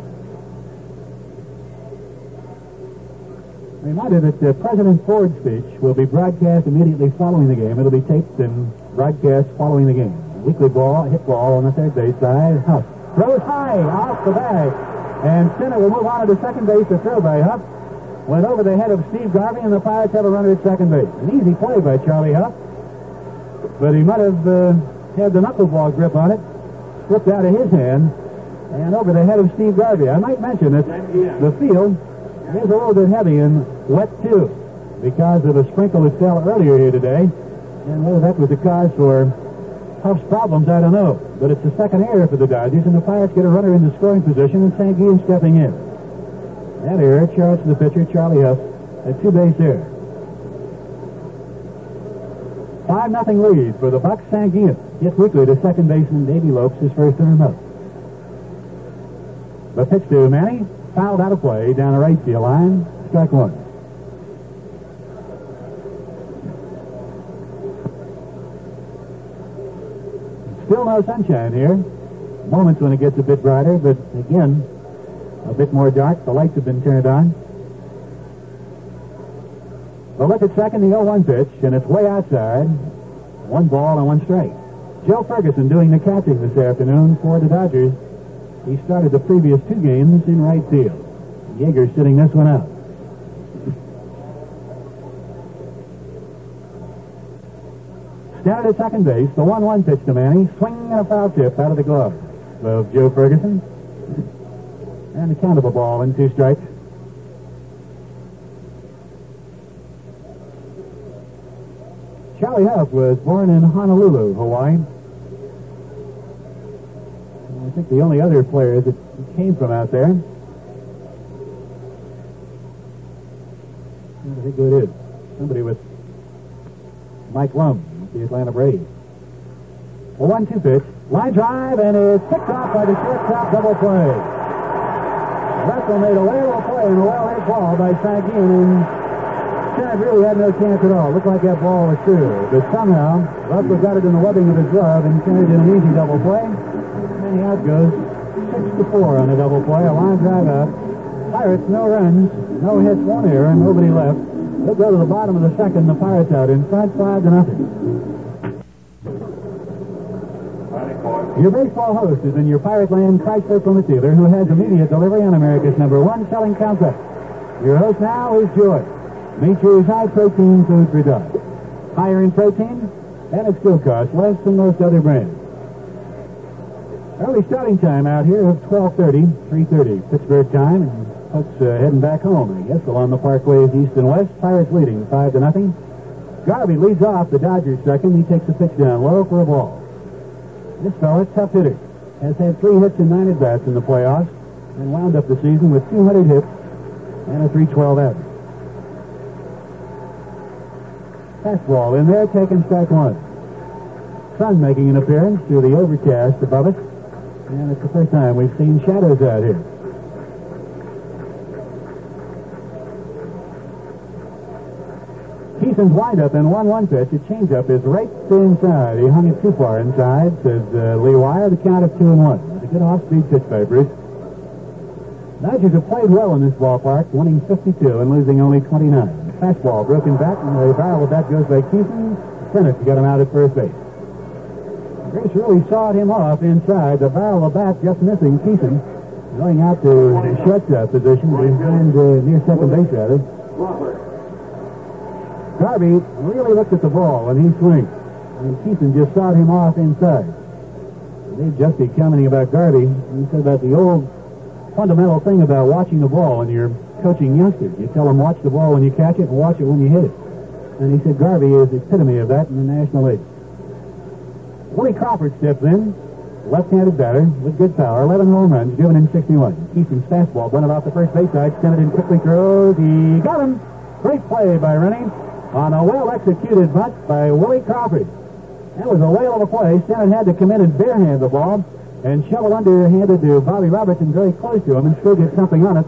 Reminder that uh, President Ford's speech will be broadcast immediately following the game. It'll be taped and broadcast following the game. Weekly ball, hit ball on the third base side. Hough throws high off the bag, and Sinner will move on to the second base. The throw by Hough went over the head of Steve Garvey, and the Pirates have a runner at second base. An easy play by Charlie Hough, but he might have uh, had the knuckleball grip on it, slipped out of his hand, and over the head of Steve Garvey. I might mention that the field is a little bit heavy and wet too because of a sprinkle that fell earlier here today. And whether that was the cause for Hough's problems, I don't know. But it's the second error for the Dodgers, and the Pirates get a runner in the scoring position, and Sanguillen stepping in. That error charged to the pitcher, Charlie Hough, a two-base error. Five nothing lead for the Bucks. Sanguillen gets weekly to second baseman Davy Lopes, his first term up. The pitch to Manny, fouled out of play down the right field line. Strike one. Still no sunshine here. Moments when it gets a bit brighter, but again, a bit more dark. The lights have been turned on. Well, look at second, the 0-1 pitch, and it's way outside. One ball and one strike. Joe Ferguson doing the catching this afternoon for the Dodgers. He started the previous two games in right field. Yeager sitting this one out. Down at second base, the 1-1 pitch to Manny. swinging a foul tip out of the glove of Joe Ferguson. And a count of a ball and two strikes. Charlie Hough was born in Honolulu, Hawaii. I think the only other player that came from out there. I think it is. Somebody with Mike Lum, the Atlanta Braves. A one-two pitch, line drive, and is picked off by the shortstop double play. Russell made a whale play and a well-hit ball by Sanguillen, and Kenneth really had no chance at all. Looked like that ball was through. But somehow, Russell got it in the webbing of his glove, and Kenneth did an easy double play. The out goes six to four on a double play. A line drive out. Pirates, no runs, no hits, one error, and nobody left. They'll go to the bottom of the second. The Pirates out in front, five to nothing. Your baseball host is in your Pirate Land Chrysler Plymouth dealer who has immediate delivery on America's number one selling complex. Your host now is Joy. Nature's high protein food for dogs. Higher in protein, and it still costs less than most other brands. Early starting time out here of 12.30, 3.30 Pittsburgh time, folks uh, heading back home, I guess, along the parkways east and west. Pirates leading 5 to nothing. Garvey leads off the Dodgers second. He takes a pitch down low for a ball. This fella, tough hitter, has had three hits and nine at-bats in the playoffs and wound up the season with 200 hits and a 312 average. Fastball in there, taking strike one. Sun making an appearance through the overcast above us, and it's the first time we've seen shadows out here. Kison's windup in 1-1 pitch, a changeup is right inside. He hung it too far inside, says uh, Lee Weyer. The count of 2 and 1. It's a good off-speed pitch by Bruce. Dodgers have played well in this ballpark, winning 52 and losing only 29. Fastball broken back, and the barrel of that goes by Kison. Stennett got him out at first base. Grace really sawed him off inside. The barrel of the bat just missing Kison. Going out to the shortstop position behind uh, near second base rather. Garvey really looked at the ball when he swings. And Kison just sawed him off inside. They've just Justy commenting about Garvey, he said about the old fundamental thing about watching the ball when you're coaching youngsters. You tell them watch the ball when you catch it and watch it when you hit it. And he said Garvey is the epitome of that in the National League. Willie Crawford steps in, left-handed batter with good power, 11 home runs, driven in 61. Kison's fastball went about the first base side, extended and quickly throws. He got him. Great play by Rennie on a well-executed bunt by Willie Crawford. That was a whale of a play. Stennett had to come in and barehand the ball and shovel underhanded to Bobby Robertson very close to him and still get something on it.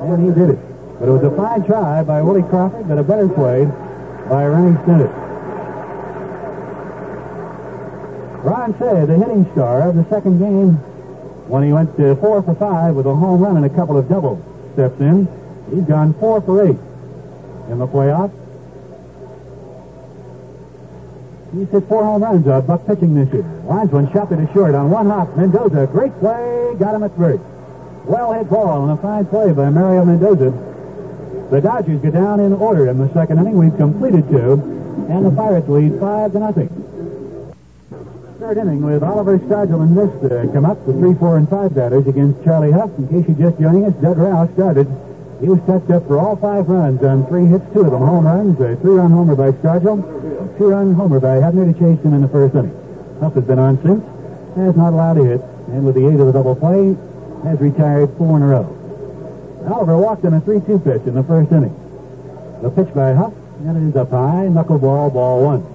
And he did it. But it was a fine try by Willie Crawford, but a better play by Rennie Stennett. Ron Cey, the hitting star of the second game, when he went to four for five with a home run and a couple of doubles, steps in. He's gone four for eight in the playoffs. He's hit four home runs on Buck pitching this year. Linesman shot it to short on one hop. Mendoza, great play, got him at first. Well hit ball and a fine play by Mario Mendoza. The Dodgers get down in order in the second inning. We've completed two, and the Pirates lead five to nothing. Third inning with Oliver Stargell and Mist uh, come up, the three, four, and five batters against Charlie Hough. In case you're just joining us, Doug Rouse started. He was touched up for all five runs on three hits, two of them home runs, a three-run homer by Stargell, two-run homer by Hebner to chase him in the first inning. Hough has been on since, has not allowed a hit, and with the aid of the double play, has retired four in a row. Oliver walked in a 3-2 pitch in the first inning. The pitch by Hough, and it is up high, knuckleball, ball one.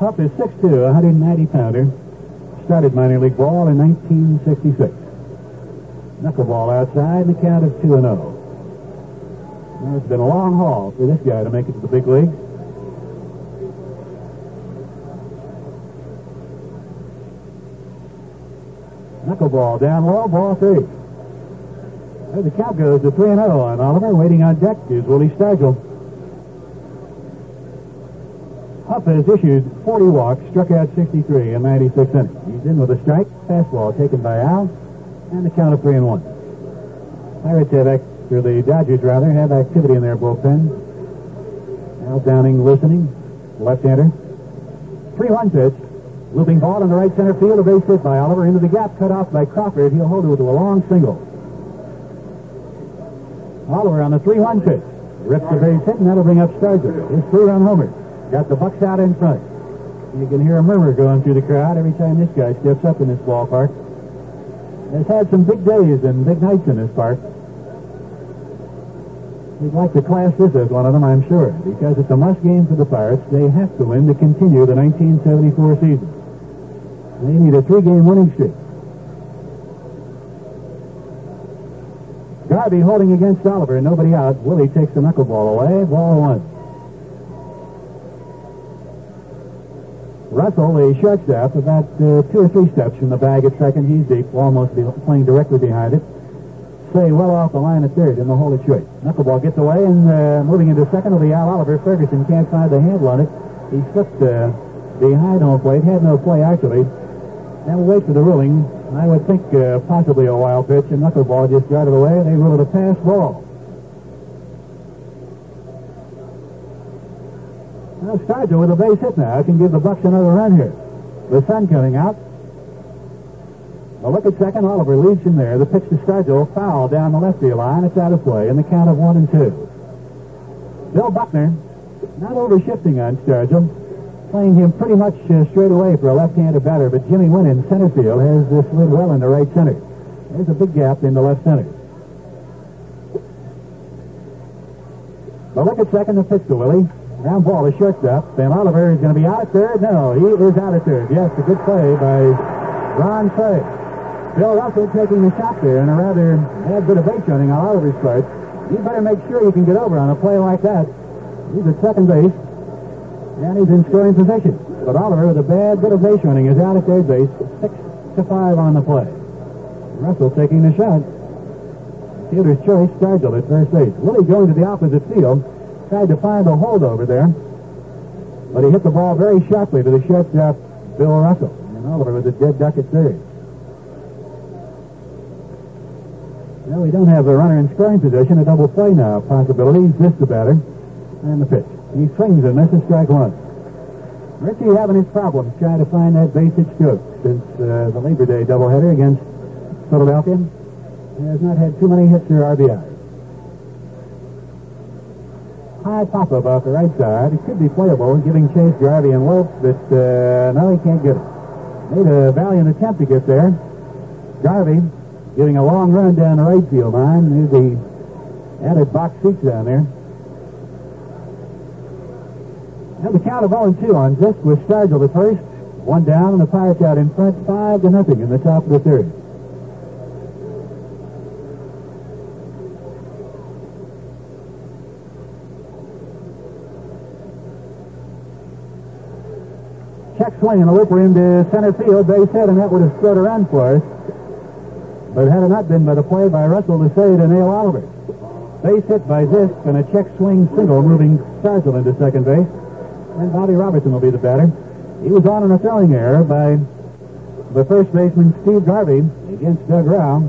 Hough is 6'2", 190 pounder. Started minor league ball in 1966. Knuckleball outside and the count is 2 and 0. Now, it's been a long haul for this guy to make it to the big leagues. Knuckleball down low, ball three. There the count goes to 3 and 0 on Oliver. Waiting on deck is Willie Stargell. Hough has issued 40 walks, struck out 63 in 96 innings. He's in with a strike, fastball taken by Al, and the count of 3 and 1. Pirates have, act- or the Dodgers rather, have activity in their bullpen. Al Downing listening, left-hander. 3-1 pitch. Looping ball in the right center field, a base hit by Oliver into the gap, cut off by Crawford. He'll hold it to a long single. Oliver on the 3-1 pitch. Rips the base hit, and that'll bring up Stargell. His three-run homer. Got the Bucks out in front. You can hear a murmur going through the crowd every time this guy steps up in this ballpark. Has had some big days and big nights in this park. He'd like to class this as one of them, I'm sure, because it's a must game for the Pirates. They have to win to continue the 1974 season. They need a three-game winning streak. Garvey holding against Oliver, nobody out. Willie takes the knuckleball away, ball one. Russell, the shortstop, about uh, two or three steps from the bag at second. He's deep, almost be- playing directly behind it. Say well off the line at third in the hole of choice. Knuckleball gets away and uh, moving into second will be Al Oliver. Ferguson can't find the handle on it. He slipped uh, behind home plate, had no play actually. Now we'll wait for the ruling. I would think uh, possibly a wild pitch, and knuckleball just darted away. They rule it a pass ball. Now Stargell with a base hit now can give the Bucks another run here. The sun coming out. A look at second. Oliver leads him there. The pitch to Stargell, foul down the left field line. It's out of play in the count of one and two. Bill Buckner, not over shifting on Stargell, playing him pretty much uh, straight away for a left-handed batter, but Jimmy Wynn in center field has uh, slid well into right center. There's a big gap into left center. A look at second. The pitch to Willie. Ground ball to shortstop. Then Oliver is going to be out at third. No, he is out at third. Yes, a good play by Ron Cey. Bill Russell taking the shot there and a rather bad bit of base running on Oliver's part. You better make sure you can get over on a play like that. He's at second base, and he's in scoring position. But Oliver, with a bad bit of base running, is out at third base, six to five on the play. Russell taking the shot. Fielder's choice, Stargell at first base. Willie going to the opposite field, tried to find a hold over there, but he hit the ball very sharply to the shortstop, Bill Russell. And Oliver was a dead duck at third. Well, we don't have a runner in scoring position. A double play now. Possibility. Missed the batter. And the pitch. He swings and misses strike one. Richie having his problems trying to find that base hit stroke since uh, the Labor Day doubleheader against Philadelphia. He has not had too many hits or RBI. High pop-up off the right side. It could be playable, giving chase Garvey and Wolf, but uh, no, he can't get it. Made a valiant attempt to get there. Garvey giving a long run down the right field line. There's the added box seats down there. And the count of 0-2 on Zisk with Stargell at first. One down and the Pirates out in front, five to nothing in the top of the third. Check swing and a looper into center field, base hit, and that would have scored a run for us. But had it not been by the play by Russell to say to nail Oliver. Base hit by Zisk and a check swing single moving Stargell into second base. And Bobby Robertson will be the batter. He was on a throwing error by the first baseman Steve Garvey against Doug Rau.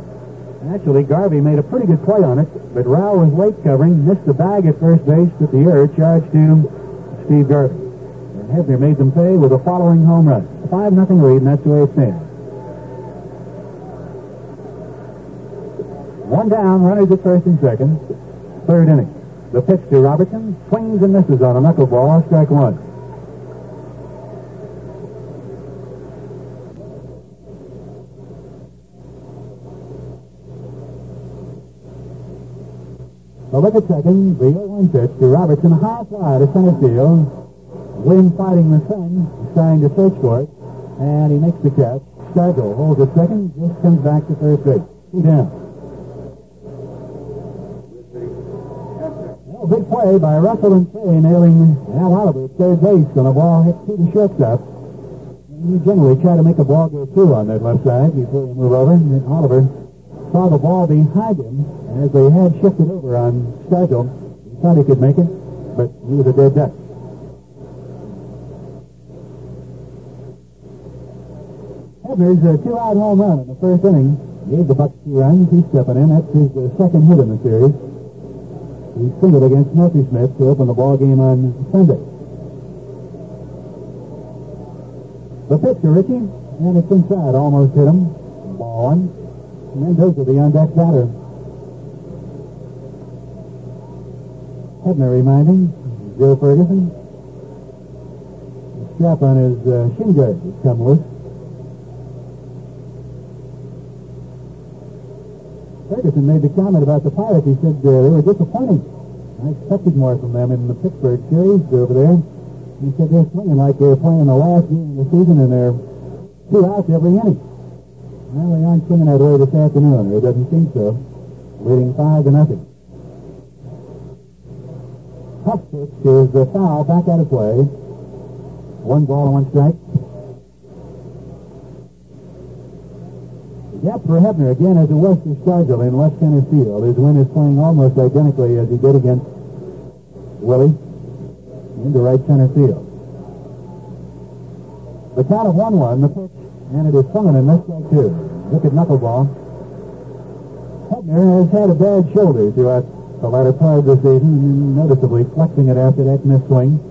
Actually, Garvey made a pretty good play on it, but Rau was late covering, missed the bag at first base, but the error charged to Steve Garvey. Hebner made them pay with a following home run. 5 nothing lead, and that's the way it stands. One down, runners at first and second. Third inning. The pitch to Robertson. Swings and misses on a knuckleball. Strike one. The look at second. The 0-1 pitch to Robertson. High fly to center field. Wind fighting the sun. Trying to search for it. And he makes the catch. Stargell holds at second. Just comes back to third base. Two down. Well, big play by Russell and Cey nailing Al Oliver at third base on a ball hit to the shortstop. You generally try to make a ball go through on that left side before you move over. And Oliver saw the ball behind him as they had shifted over on Stargell. He thought he could make it, but he was a dead duck. Hebner's a two-out home run in the first inning gave the Bucks two runs. He's stepping in. That's his uh, second hit in the series. He singled against Messersmith to open the ball game on Sunday. The pitch to Richie, and it's inside. Almost hit him. Ball one. Mendoza, the on-deck batter. Hebner reminding Joe Ferguson. The strap on his uh, shin guard has come loose. Ferguson made the comment about the Pirates. He said uh, they were disappointing. I expected more from them in the Pittsburgh series over there. He said they're swinging like they're playing the last game of the season and they're two outs every inning. Well, they aren't swinging that way this afternoon, it doesn't seem so. leading five to nothing. Tough pitch is the foul back out of play. One ball and one strike. The gap for Hebner again as a was for in left center field. His win is playing almost identically as he did against Willie into right center field. The count of 1-1, the pitch, and it is swung and missed strike two. Look at knuckleball. Hebner has had a bad shoulder throughout the latter part of the season, noticeably flexing it after that missed swing.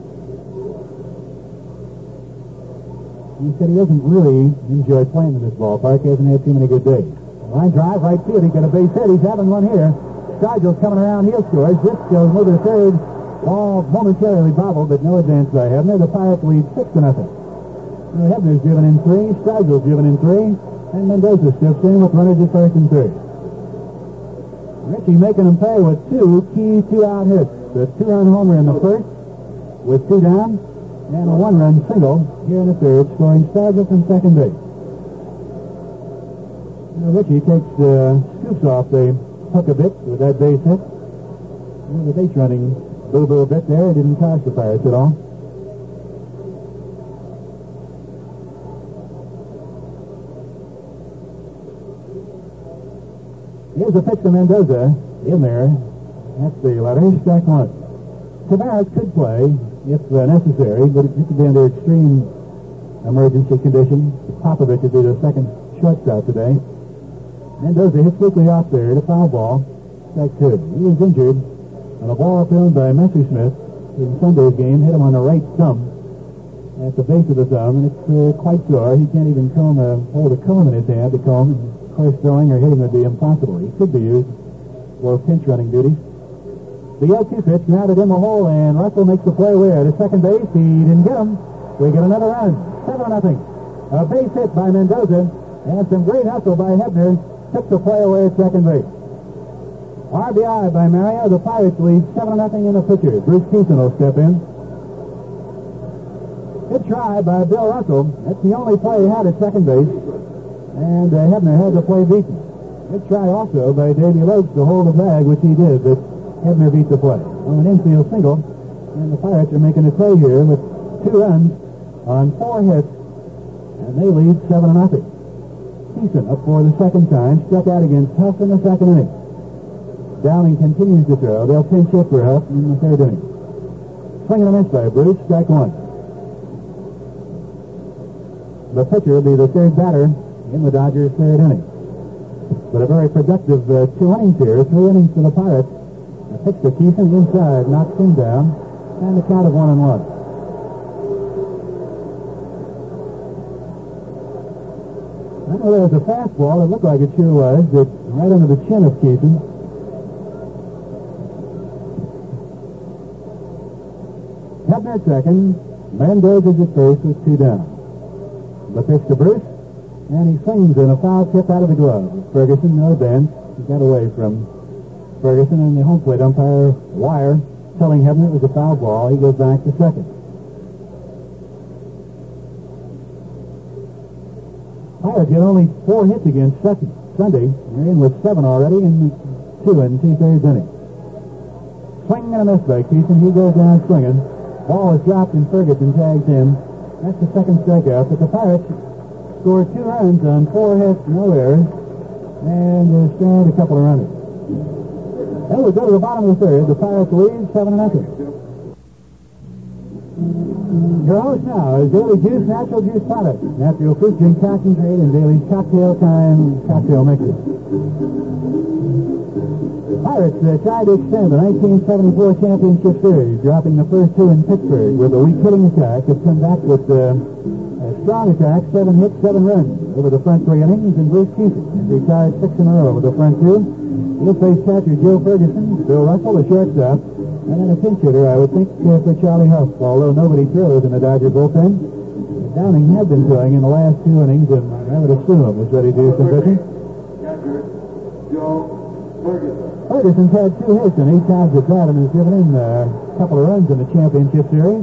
He said he doesn't really enjoy playing in this ballpark. He hasn't had too many good days. Line drive, right field. He got a base hit. He's having one here. Stargell's coming around. He'll score. This goes over to third. Ball momentarily bobbled, but no advance by Hebner. The Pirates lead six to nothing. Now, Hebner's driven in three. Stargell's driven in three. And Mendoza steps in with runners at first and third. Richie making them pay with two key two-out hits. The two-run homer in the first with two down, and a one-run single here in the third, scoring Stargell from second base. Now, Richie takes uh, scoops off the hook a bit with that base hit. And the base running boo-boo a bit there. It didn't cost the at all. Here's a pitch to Mendoza in there. That's the letter. Strike one. Taveras could play if uh, necessary, but it could be under extreme emergency conditions. Popovich would be the second shortstop today. Mendoza hit quickly off there to foul ball. Strike two. He was injured on a ball thrown by Messersmith in Sunday's game. Hit him on the right thumb at the base of the thumb, and it's uh, quite sore. He can't even comb a, hold a comb in his hand to comb. Of course, throwing or hitting would be impossible. He could be used for pinch running duties. The 0-2 pitch in the hole, and Russell makes the play where? To second base. He didn't get him. We get another run. 7 nothing. A base hit by Mendoza, and some great hustle by Hebner took the play away at second base. RBI by Mario. The Pirates lead 7 nothing in the pitcher. Bruce Kison will step in. Good try by Bill Russell. That's the only play he had at second base. And uh, Hebner had the play beaten. Good try also by Davy Lopes to hold the bag, which he did, but Hebner beat the play. On an infield single, and the Pirates are making a play here with two runs on four hits, and they lead 7 nothing. Kison up for the second time, struck out against Hough in the second inning. Downing continues to throw. They'll pinch hit for Hough in the third inning. Swing and a miss by Bruce, strike one. The pitcher will be the third batter in the Dodgers' third inning. But a very productive uh, two innings here, three innings for the Pirates. A pitch to inside, knocks him down, and a count of one and one. Know there was a fastball. It looked like it sure was. It's right under the chin of Kison. Hebner at second. Mendoza's at first with two down. The pitch to Bruce, and he swings in a foul tip out of the glove. Ferguson, no bench. He got away from Ferguson, and the home plate umpire Weyer telling Hebner it was a foul ball. He goes back to second. Pirates get only four hits against second Sunday. They're in with seven already in two and two-thirds innings. Swing and a miss by. He goes down swinging. Ball is dropped and Ferguson tags him. That's the second strikeout. But the Pirates score two runs on four hits, no errors, and they stranded a couple of runners. We go to the bottom of the third. The Pirates lead seven nothing. Host now is Daily Juice Natural Juice Product. Natural fruit drink concentrate and daily cocktail time cocktail mixes. Pirates uh, tried to extend the 1974 championship series, dropping the first two in Pittsburgh with a weak hitting attack. Have come back with uh, a strong attack, seven hits, seven runs over the front three innings, and Bruce Kison retired six in a row with the front two. He'll face catcher Joe Ferguson, Bill Russell, the shortstop, and then a pinch hitter, I would think, uh, for Charlie Hough, although nobody throws in the Dodger bullpen. Downing had been throwing in the last two innings, and I would assume was ready to do some pitching. Ferguson's had two hits and eight times at bat and has given in a couple of runs in the championship series.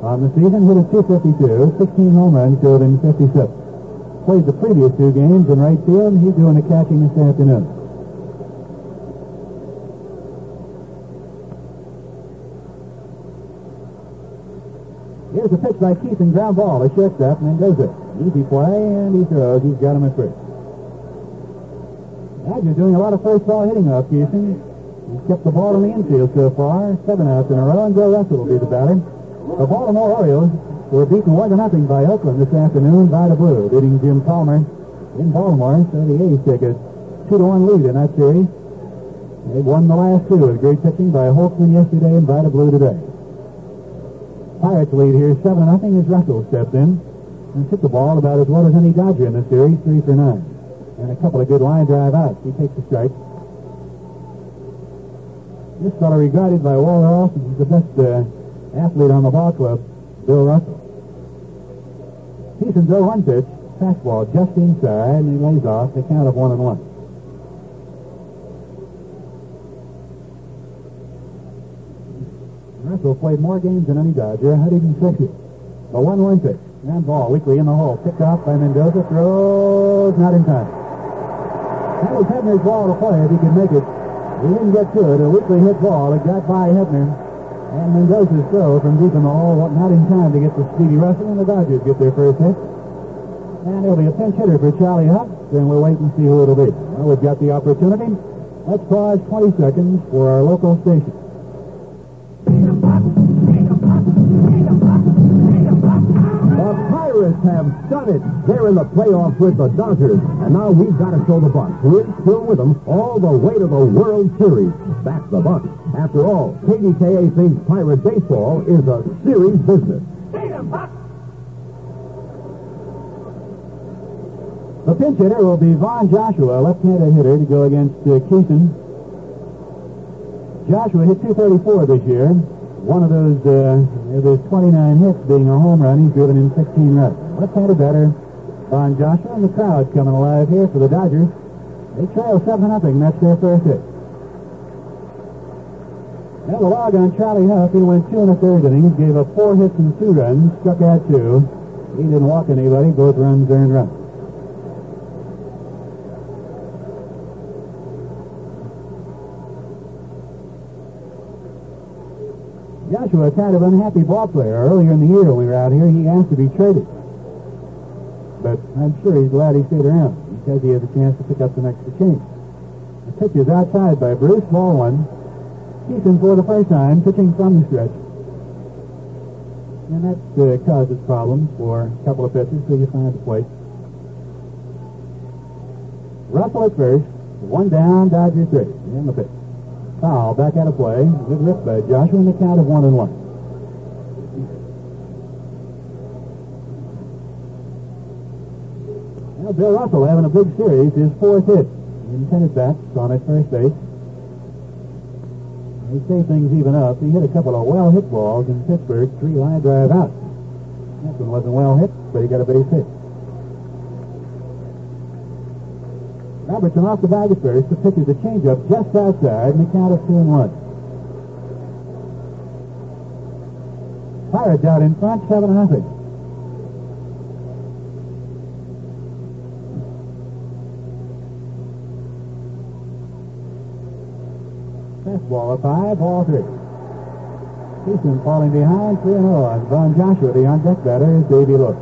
On the season, hit a 252, 16 home runs, drove in 57. Played the previous two games in right field, and he's doing the catching this afternoon. Here's a pitch by Keith and ground ball. A shortstop, Mendoza. Easy play, and he throws. He's got him at first. Dodgers doing a lot of first ball hitting off Kison. He's kept the ball in the infield so far. Seven outs in a row, and Joe Russell will be the batter. The Baltimore Orioles were beaten one to nothing by Oakland this afternoon by the Blue, beating Jim Palmer in Baltimore. So the A's take a two to one lead in that series. They won the last two with great pitching by Holtzman yesterday and by the Blue today. Pirates lead here seven nothing as Russell steps in and hit the ball about as well as any Dodger in the series, three for nine. And a couple of good line drive outs. He takes the strike. This fellow regarded by Walter Alston as the best uh, athlete on the ball club, Bill Russell. Kison's 0 1 pitch, fastball just inside, and he lays off. They count of one and one. Russell played more games than any Dodger, 160. The 1-1 pitch. And ball weakly in the hole. Picked off by Mendoza. Throws not in time. That was Hebner's ball to play if he could make it. He didn't get to it. A weakly hit ball. It got by Hebner. And Mendoza's throw from deep in the hole, not in time to get to Speedy Russell, and the Dodgers get their first hit. And it'll be a pinch hitter for Charlie Hough, then we'll wait and see who it'll be. Well, we've got the opportunity. Let's pause 20 seconds for our local station. The Pirates have done it. They're in the playoffs with the Dodgers. And now we've got to show the Bucks, who is still with them, all the way to the World Series. That's the Bucks. After all, KDKA thinks Pirate baseball is a serious business. The pinch hitter will be Von Joshua, left-handed hitter, to go against uh, Kison. Joshua hit 234 this year. One of those, uh, his 29 hits being a home run. He's driven in 16 runs. Left-handed batter, Von Joshua, and the crowd coming alive here for the Dodgers. They trail 7 nothing. That's their first hit. Now the log on Charlie Hough, he went two and a third innings, gave up four hits and two runs, struck out two. He didn't walk anybody, both runs earned runs. Joshua, a kind of unhappy ball player. Earlier in the year when we were out here, he asked to be traded. But I'm sure he's glad he stayed around because he has a chance to pick up some extra change. The pitch is outside by Bruce, ball one. Kison for the first time, pitching from the stretch. And that uh, causes problems for a couple of pitches till you find the plate. Russell at first, one down, Dodgers three. And the pitch. Foul, back out of play. Good rip by Joshua in the count of one and one. Now, Bill Russell having a big series, his fourth hit. Intended bats on at first base. They say things even up. He hit a couple of well hit balls in Pittsburgh, three line drive out. That one wasn't well hit, but he got a base hit. Robertson off the bag at first. The pitch is a changeup just outside, and the count of two and one. Pirates out in front, seven nothing. Fastball up high, ball three. Houston falling behind, 3 and 0 on Von Joshua. The on deck batter is Davy Look.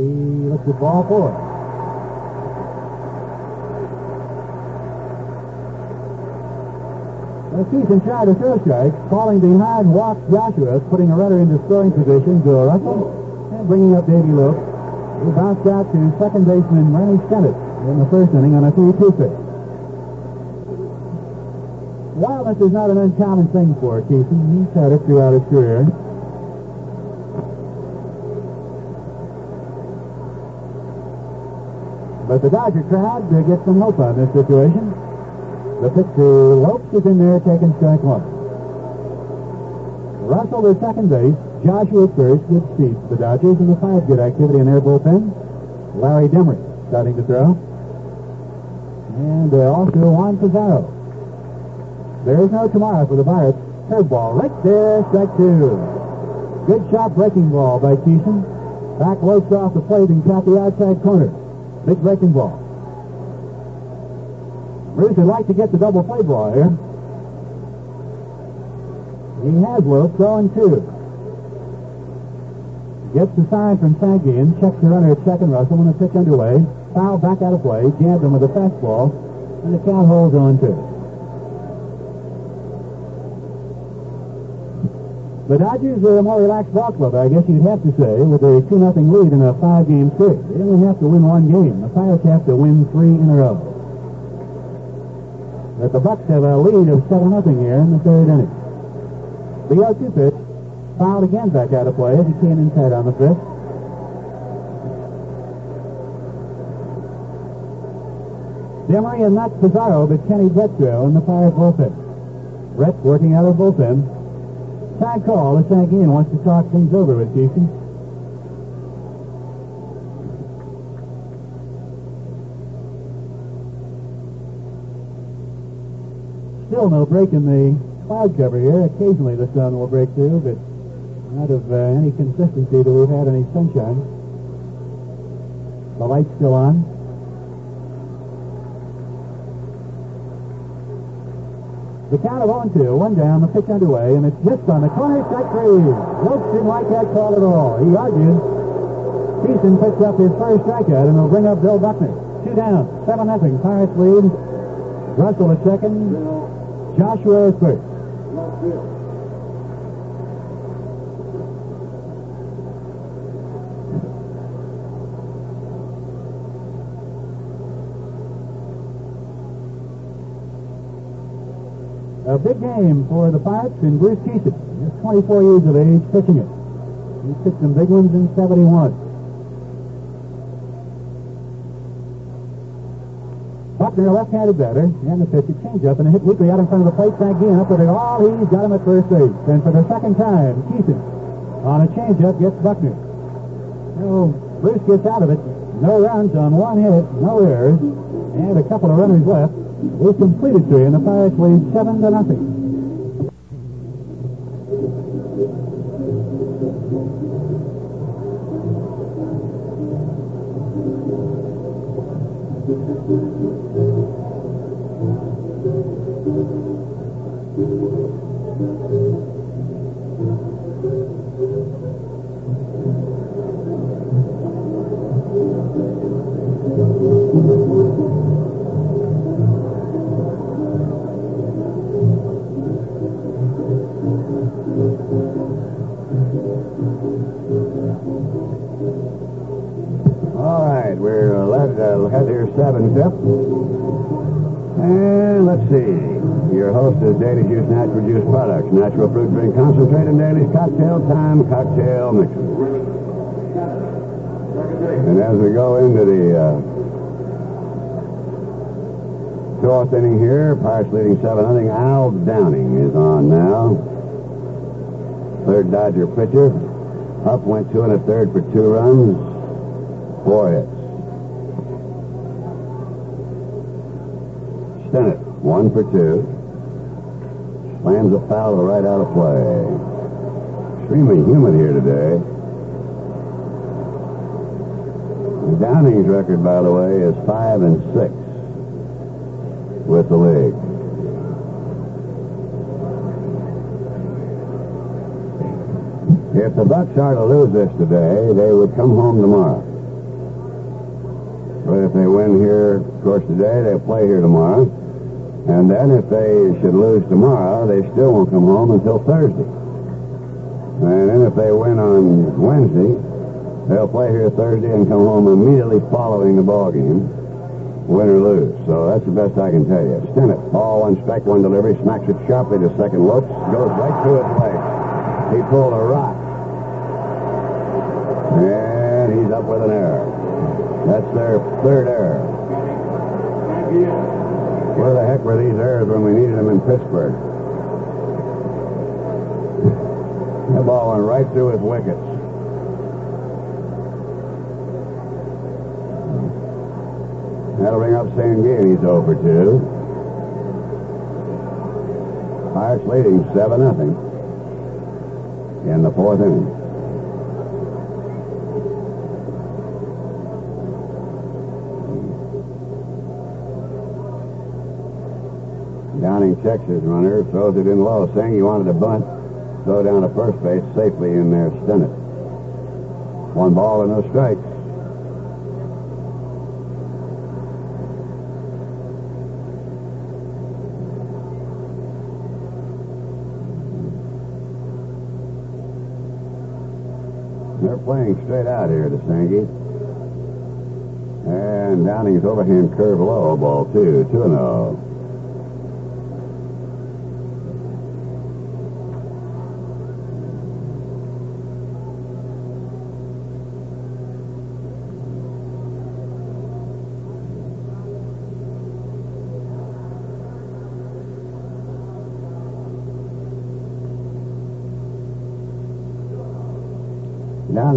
He at ball four. Well, Kison tried a throw strike, falling behind walks Joshua, putting a runner into scoring position, Russell, and bringing up Davy Look. He bounced out to second baseman Rennie Stennett in the first inning on a 3-2 pitch. Wildness is not an uncommon thing for Kison. He's had it throughout his career. But the Dodger crowd uh, gets some hope on this situation. The pitch to Lopes is in there, taking strike one. Russell to second base. Joshua first. Good for the Dodgers, and the five good activity in their bullpen. Larry Demery starting to throw. And uh, also Juan Pizarro. There is no tomorrow for the Pirates. Curveball right there, strike two. Good shot breaking ball by Kison. Back Lopes off the plate and caught the outside corner. Big breaking ball. Bruce would like to get the double play ball here. He has Luke throwing two. Gets the sign from Sanguillen, checks the runner at second. Russell when the pitch underway. Foul back out of play, jabbed him with a fastball, and the count holds on two. The Dodgers are a more relaxed ball club, I guess you'd have to say, with a 2 nothing lead in a five-game series. They only have to win one game. The Pirates have to win three in a row. But the Bucks have a lead of 7 nothing here in the third inning. The 0-2 pitch fouled again back out of play he came inside on the fifth. Demery and not Pizarro, but Kenny Brett throw in the Pirates bullpen. Brett working out of bullpen. Time call. The Sanguillen wants to talk things over with Casey. Still no break in the cloud cover here. Occasionally the sun will break through, but not of uh, any consistency that we've had any sunshine. The light's still on. The count of 0 2, one down, the pitch underway, and it's just on the corner, strike three. Wilkes didn't like that call at all. He argued. Thiessen picks up his first strikeout, and he'll bring up Bill Buckner. Two down, 7 nothing. Pirates lead. Russell at second. Joshua at first. A big game for the Pirates and Bruce Kison. He's 24 years of age pitching it. He pitched some big ones in 71. Buckner, left-handed batter, and the pitch, a changeup, and a hit weakly out in front of the plate. Again, up with it all. He's got him at first base. And for the second time, Kison on a changeup gets Buckner. Oh, Bruce gets out of it. No runs on one hit, no errors, and a couple of runners left. We've completed three, and the Pirates lead seven to nothing. Daily Natural Juice Products, natural fruit drink concentrate, and Daly's cocktail time cocktail mixer. And as we go into the uh, fourth inning here, Pirates leading seven nothing. Al Downing is on now. Third Dodger pitcher. Up went two and a third for two runs. Four hits. Stennett, one for two. Slams a foul the right out of play. Extremely humid here today. Downing's record, by the way, is five and six with the league. If the Bucks are to lose this today, they would come home tomorrow. But if they win here, of course, today, they'll play here tomorrow. And then if they should lose tomorrow, they still won't come home until Thursday. And then if they win on Wednesday, they'll play here Thursday and come home immediately following the ball game, win or lose. So that's the best I can tell you. Stennett, ball one strike, one delivery, smacks it sharply to second looks, goes right through his leg. He pulled a rock. And he's up with an error. That's their third error. Where the heck were these errors when we needed them in Pittsburgh? That ball went right through his wickets. That'll bring up Sanguillen. He's over 2. Pirates leading 7 nothing in the fourth inning. Checks his runner, throws it in low, saying he wanted to bunt, throw down to first base safely in there, Stennett. One ball and no strikes. They're playing straight out here to Sankey. And Downing's overhand curve low, ball two, two and oh.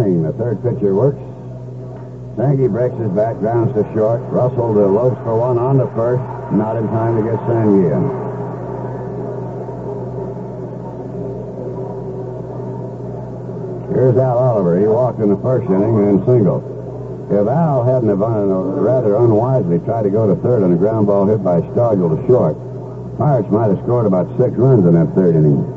Downing, the third pitcher, works. Sankey breaks his back, grounds to short. Russell to Lopes for one on to first. Not in time to get Sankey in. Here's Al Oliver. He walked in the first inning and then. If Al hadn't have rather unwisely tried to go to third on a ground ball hit by Stargell to short, Pirates might have scored about six runs in that third inning.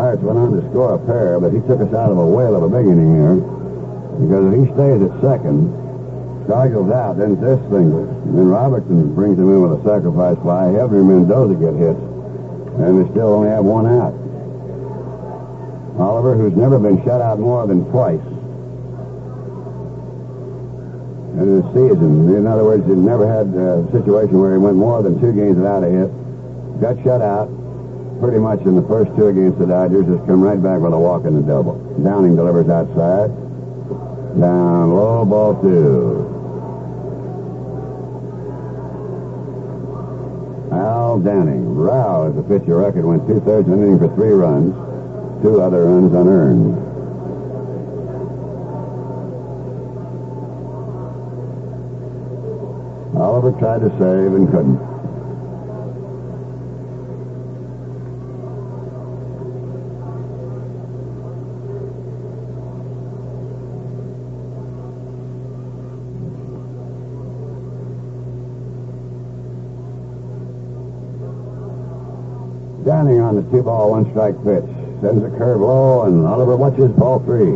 Pirates went on to score a pair, but he took us out of a whale of a big inning. Because if he stays at second, Stargell's out, then this singles. And then Robertson brings him in with a sacrifice fly. And Mendoza get hits. And they still only have one out. Oliver, who's never been shut out more than twice in a season. In other words, he never had a situation where he went more than two games without a hit. Got shut out pretty much in the first two against the Dodgers. Has come right back with a walk and a double. Downing delivers outside. Down low, ball two. Al Downing. Rau is the pitcher record. Went two-thirds of an inning for three runs. Two other runs unearned. Oliver tried to save and couldn't. Downing on the two ball, one strike pitch. Sends a curve low, and Oliver watches ball three.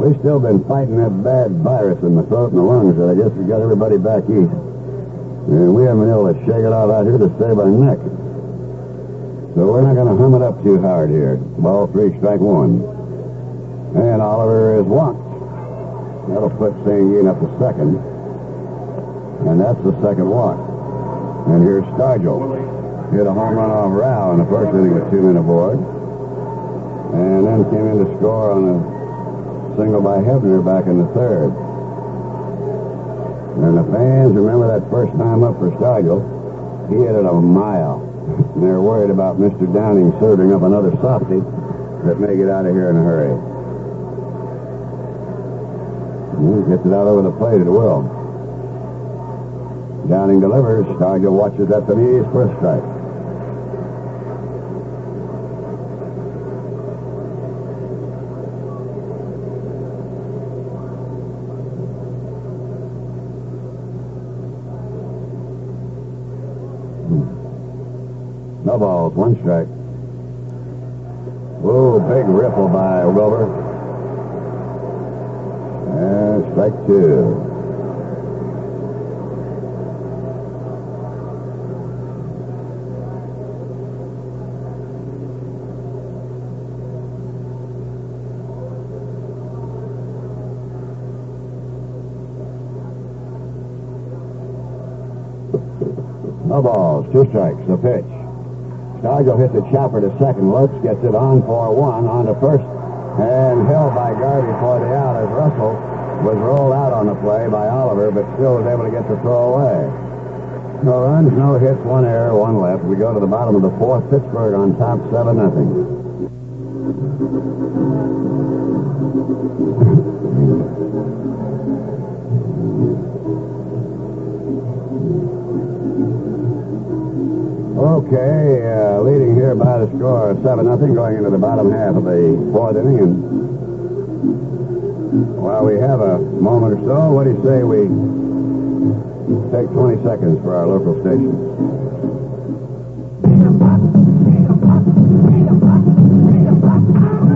We've still been fighting that bad virus in the throat and the lungs that I guess we got everybody back east. And we haven't been able to shake it off out here to save our neck. So we're not going to hum it up too hard here. Ball three, strike one. And Oliver is walked. That'll put St. up to second. And that's the second walk. And here's Stargell. Hit a home run off Rau in the first inning with two men aboard. And then came in to score on a single by Hebner back in the third. And the fans remember that first time up for Stargell. He hit it a mile. And they're worried about Mr. Downing serving up another softy that may get out of here in a hurry. He gets it out over the plate at will. Downing delivers. Stargell watches at the knees a strike. No balls, one strike. Whoa, big ripple by Wilbur. And strike two. No balls, two strikes, the pitch. Stargell hits the chopper to second. Lopes gets it on for one, on to first, and held by Garvey for the out as Russell was rolled out on the play by Oliver, but still was able to get the throw away. No runs, no hits, one error, one left. We go to the bottom of the fourth. Pittsburgh on top, seven nothing. Okay, uh, leading here by the score of 7 nothing, going into the bottom half of the fourth inning. And while we have a moment or so, what do you say we Take 20 seconds for our local station.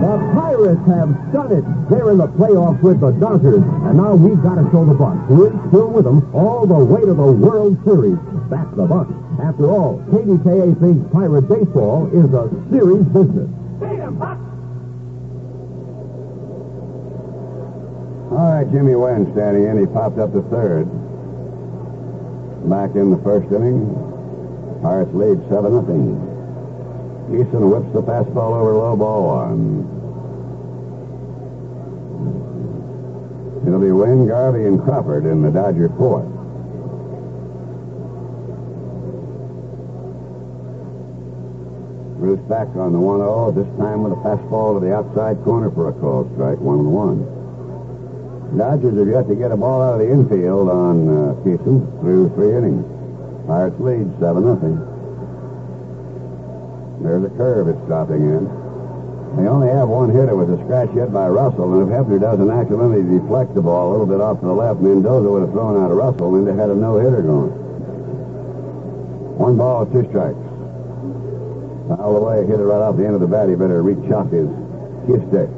The Pirates have done it. They're in the playoffs with the Dodgers. And now we've got to show the Bucks. We're still with them all the way to the World Series. That's the Bucks. After all, KDKA thinks Pirate baseball is a serious business. All right, Jimmy Wynn standing in. He popped up to third. Back in the first inning. Pirates lead 7 nothing. Easton whips the fastball over low ball one. It'll be Wynn, Garvey, and Crawford in the Dodger fourth. Bruce back on the 1-0, this time with a fastball to the outside corner for a call strike, 1 1. Dodgers have yet to get a ball out of the infield on uh, Kison through three innings. Pirates lead 7 nothing. There's a curve it's dropping in. They only have one hitter with a scratch hit by Russell, and if Hebner doesn't accidentally deflect the ball a little bit off to the left, Mendoza would have thrown out Russell, and they had a no-hitter going. One ball, two strikes. Foul away, hit it right off the end of the bat. He better reach off his his stick.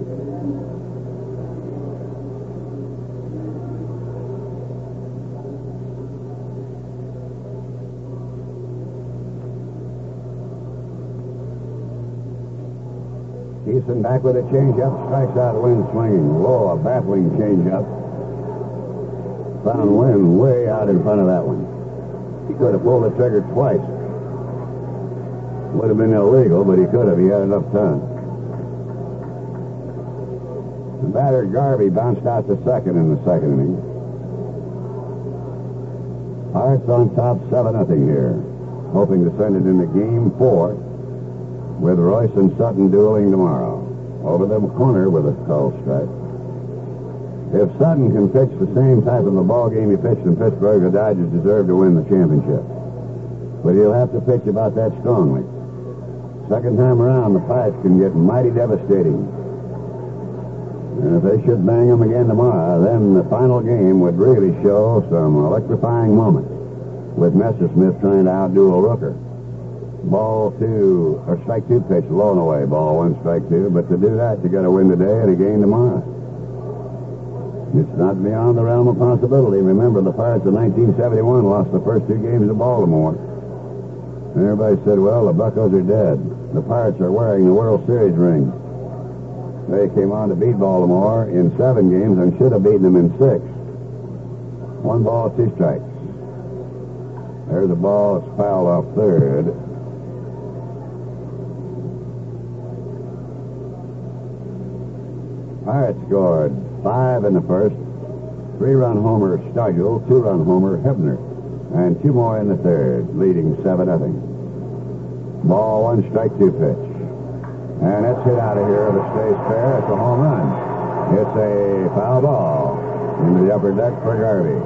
Easton back with a changeup, strikes out Wynn swinging. Low, a baffling changeup. Found Wynn way out in front of that one. He could have pulled the trigger twice. Would have been illegal, but he could have. He had enough time. The batter Garvey bounced out to second in the second inning. Pirates on top, 7 nothing here. Hoping to send it into game four with Reuss and Sutton dueling tomorrow. Over the corner with a call strike. If Sutton can pitch the same type of the ball game he pitched in Pittsburgh, the Dodgers deserve to win the championship. But he'll have to pitch about that strongly. Second time around, the Pirates can get mighty devastating. And if they should bang them again tomorrow, then the final game would really show some electrifying moments with Messersmith trying to outduel Rooker. Ball two, or strike two pitch, low and away. Ball one, strike two. But to do that, you got to win today and a game tomorrow. It's not beyond the realm of possibility. Remember, the Pirates of 1971 lost the first two games to Baltimore. And everybody said, well, the Buckos are dead. The Pirates are wearing the World Series ring. They came on to beat Baltimore in seven games and should have beaten them in six. One ball, two strikes. There's a ball that's fouled off third. Pirates scored five in the first. Three-run homer Stargell, two-run homer Hebner, and two more in the third, leading 7 nothing. Ball one, strike two pitch. And it's hit out of here if it stays fair. It's a home run. It's a foul ball into the upper deck for Garvey.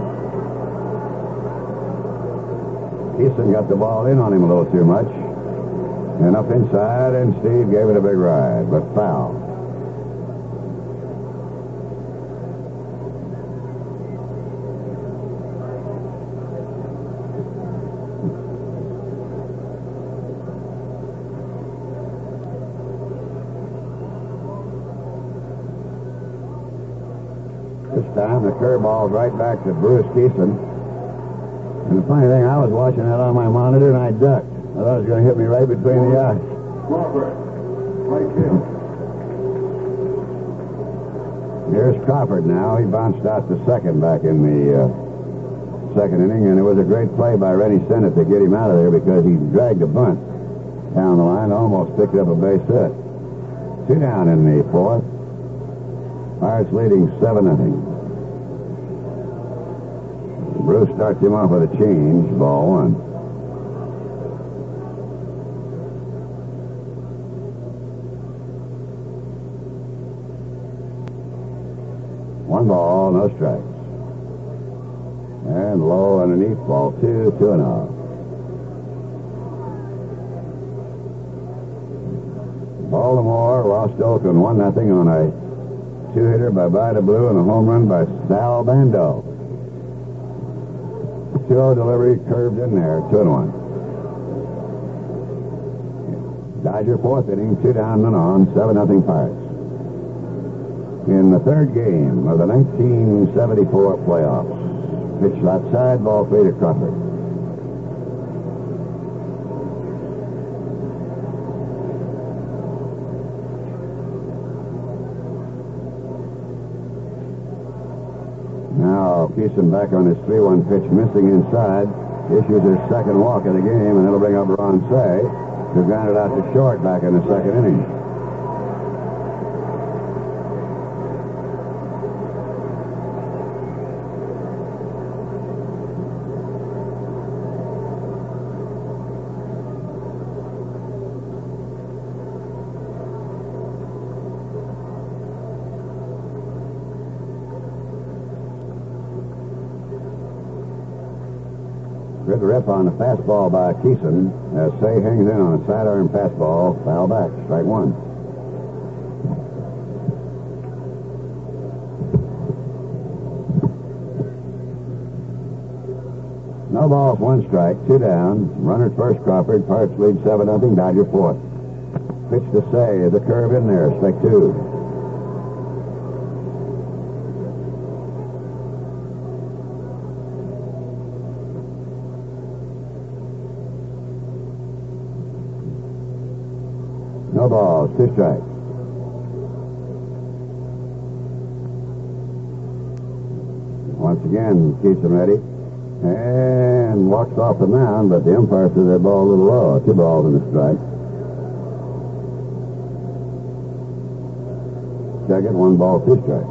Easton got the ball in on him a little too much. And up inside, and Steve gave it a big ride, but foul. The curveball right back to Bruce Kison. And the funny thing, I was watching that on my monitor and I ducked. I thought it was going to hit me right between the eyes. Crawford, right field. Here's Crawford now. He bounced out to second back in the uh, second inning, and it was a great play by Rennie Stennett to get him out of there because he dragged a bunt down the line, almost picked up a base hit. Two down in the fourth. Pirates leading 7 nothing. Bruce starts him off with a change, ball one. One ball, no strikes. And low underneath, ball two, two and out. Baltimore lost Oakland 1 nothing on a two-hitter by Vida Blue and a home run by Sal Bando. 2 delivery curved in there, 2 and 1. Dodger fourth inning, two down, none on, 7 nothing Pirates. In the third game of the 1974 playoffs, pitched outside, ball three to Crawford. Kison back on his 3-1 pitch, missing inside. Issues his second walk of the game, and it'll bring up Ron Cey, who grounded out to short back in the second inning. Good rip on the fastball by Kison as Cey hangs in on a sidearm fastball, foul back, strike one. No balls, one strike, two down. Runner first, Crawford. Parts lead 7 nothing. Dodger fourth. Pitch to Cey The curve in there, strike two. No strikes. Once again, keeps him ready. And walks off the mound, but the umpire says that ball a little low. Two balls and a strike. Second, one ball, two strikes.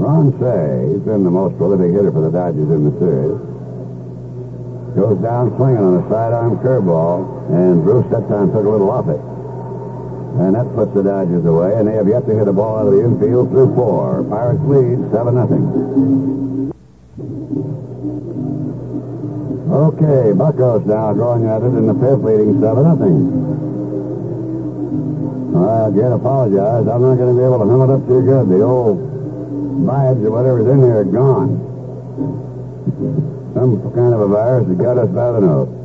Ron Cey, he's been the most prolific hitter for the Dodgers in the series. Goes down swinging on a sidearm curveball, and Bruce that time took a little off it. And that puts the Dodgers away, and they have yet to hit a ball out of the infield through four. Pirates lead 7 nothing. Okay, Buckos now drawing at it in the fifth, leading 7 nothing. I again apologize. I'm not going to be able to hum it up too good. The old vibes or whatever's in there are gone. Some kind of a virus that got us by the nose.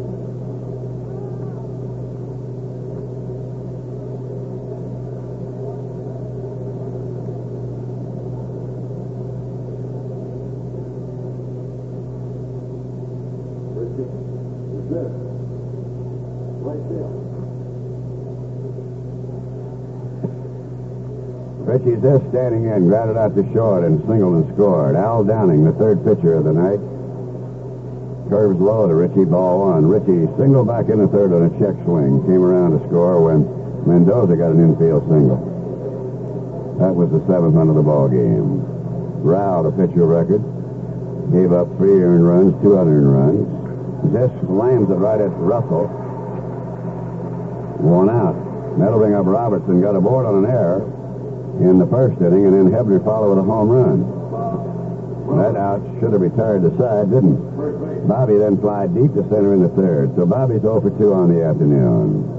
This standing in, grounded out to short and singled and scored. Al Downing, the third pitcher of the night. Curves low to Richie, ball one. Richie singled back in the third on a check swing. Came around to score when Mendoza got an infield single. That was the seventh run of the ball game. Rau, the pitcher record, gave up three earned runs, two unearned runs. Just slams it right at Russell. One out. That'll bring up Robertson. Got aboard on an error in the first inning, and then Hebner followed with a home run. That out should have retired the side, didn't. Base. Bobby then fly deep to center in the third. So Bobby's 0 for 2 on the afternoon.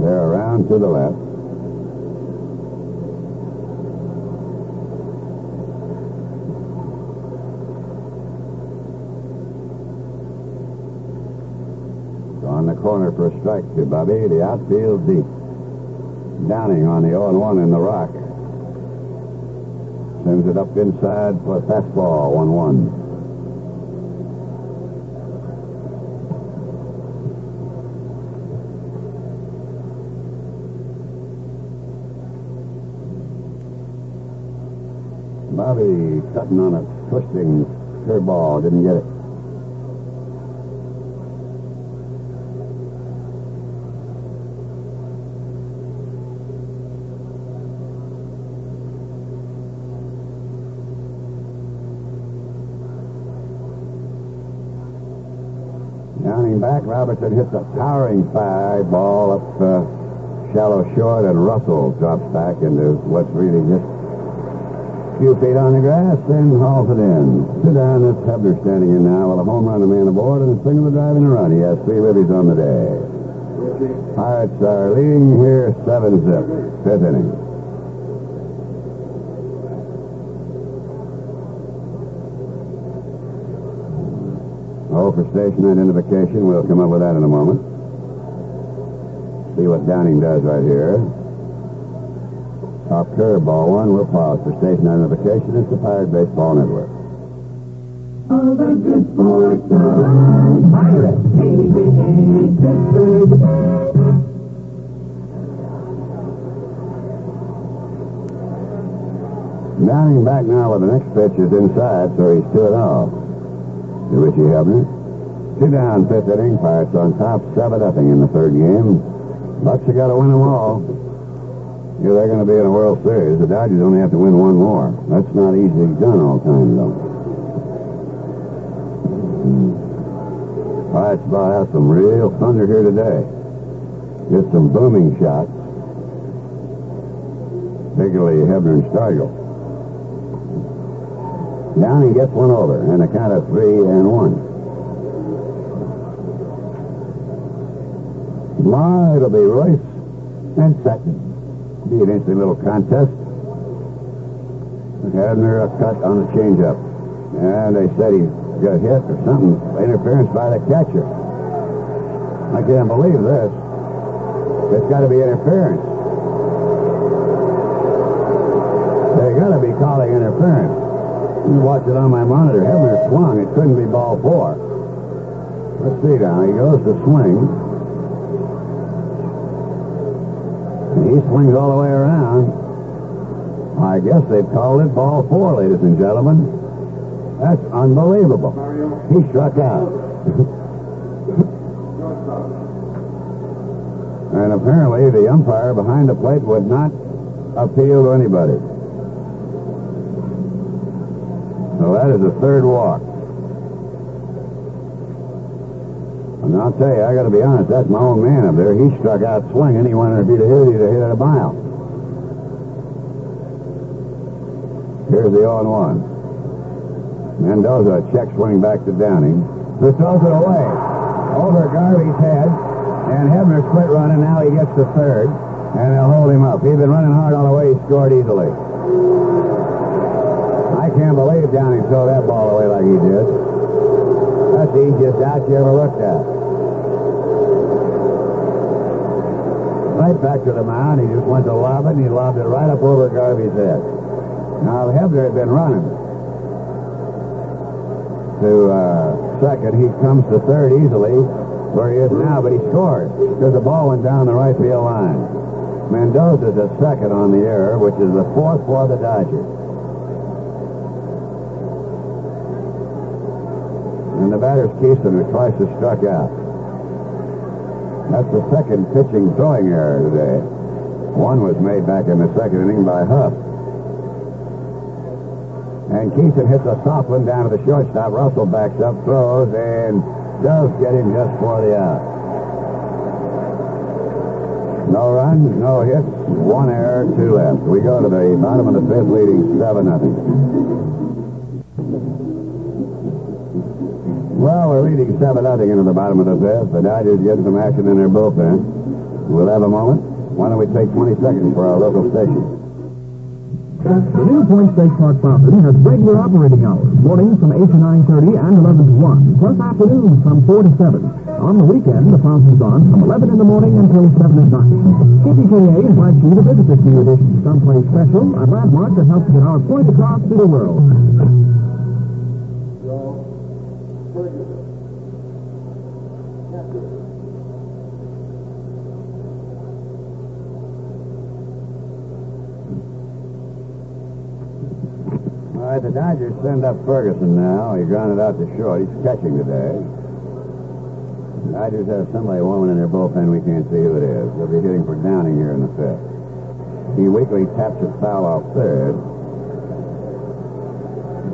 They're around to the left. On the corner for a strike to Bobby. The outfield deep. Downing on the 0 1 in the rock. Sends it up inside for a fastball, 1 1. Bobby cutting on a twisting curveball, didn't get it. Back, Robertson hits a towering fly ball up uh, shallow short, and Russell drops back into what's really just a few feet on the grass, then hauls it in. Sit down, that's Hebner standing in now with a home run, a man aboard, and a single in a run. He has three ribbies on the day. Pirates are leading here 7 zip, fifth inning. Oh, for station identification, we'll come up with that in a moment. See what Downing does right here. Top curve, ball one. We'll pause for station identification. It's the Pirate Baseball Network. All the good sports are Pirate TV Pittsburgh. Downing back now with the next pitch is inside, so he's two and off. To Richie Hebner. Two down, fifth inning. Pirates on top, seven nothing in the third game. Bucks have got to win them all. Yeah, they're going to be in a World Series. The Dodgers only have to win one more. That's not easily done all the time, though. Pirates about have some real thunder here today. Just some booming shots. Particularly Hebner and Stargell. and gets one over, and a count of three and one. Ma, it'll be Reuss and second. Be an interesting little contest. Hebner a cut on the changeup. And they said he got hit or something. Interference by the catcher. I can't believe this. It's got to be interference. They got to be calling interference. You watch it on my monitor. Hebner swung. It couldn't be ball four. Let's see now. He goes to swing. And he swings all the way around. I guess they've called it ball four, ladies and gentlemen. That's unbelievable. He struck out. and apparently the umpire behind the plate would not appeal to anybody. So that is a third walk. And I'll tell you, I got to be honest, that's my old man up there. He struck out swinging. He wanted to be the hit, he'd hit it a mile. Here's the 0 1. Mendoza check swing back to Downing. Who throws it away. Over Garvey's head. And Hebner split running. Now he gets the third. And they'll hold him up. He's been running hard all the way. He scored easily. Can't believe Downing threw that ball away like he did. That's the easiest out you ever looked at. Right back to the mound. He just went to lob it, and he lobbed it right up over Garvey's head. Now, Hebner had been running to uh, second, he comes to third easily, where he is now, but he scored because the ball went down the right field line. Mendoza's at second on the error, which is the fourth for the Dodgers. The batter's Kison, who twice has struck out. That's the second pitching throwing error today. One was made back in the second inning by Hough. And Kison hits a soft one down to the shortstop. Russell backs up, throws, and does get him just for the out. No runs, no hits, one error, two left. We go to the bottom of the fifth, leading 7 nothing. Well, we're leading 7 nothing into the bottom of the fifth. The Dodgers getting some action in their bullpen. We'll have a moment. Why don't we take 20 seconds for our local station? Uh, the New Point State Park Fountain has regular operating hours, mornings from 8 to 9.30 and 11 to 1, plus afternoons from 4 to 7. On the weekend, the fountain's on from 11 in the morning until 7 at night. KDKA invites you to visit this new edition, someplace special, a landmark that helps get our point across to the world. All right, the Dodgers send up Ferguson now. He grounded out to short. He's catching today. The Dodgers have somebody warming in their bullpen. We can't see who it is. They'll be hitting for Downing here in the fifth. He weakly taps it foul off third.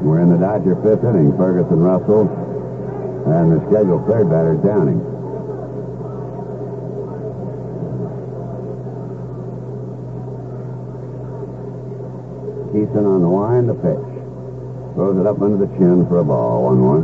We're in the Dodger fifth inning. Ferguson, Russell, and the scheduled third batter Downing. Kison on the line, the pitch. Throws it up under the chin for a ball, 1 1.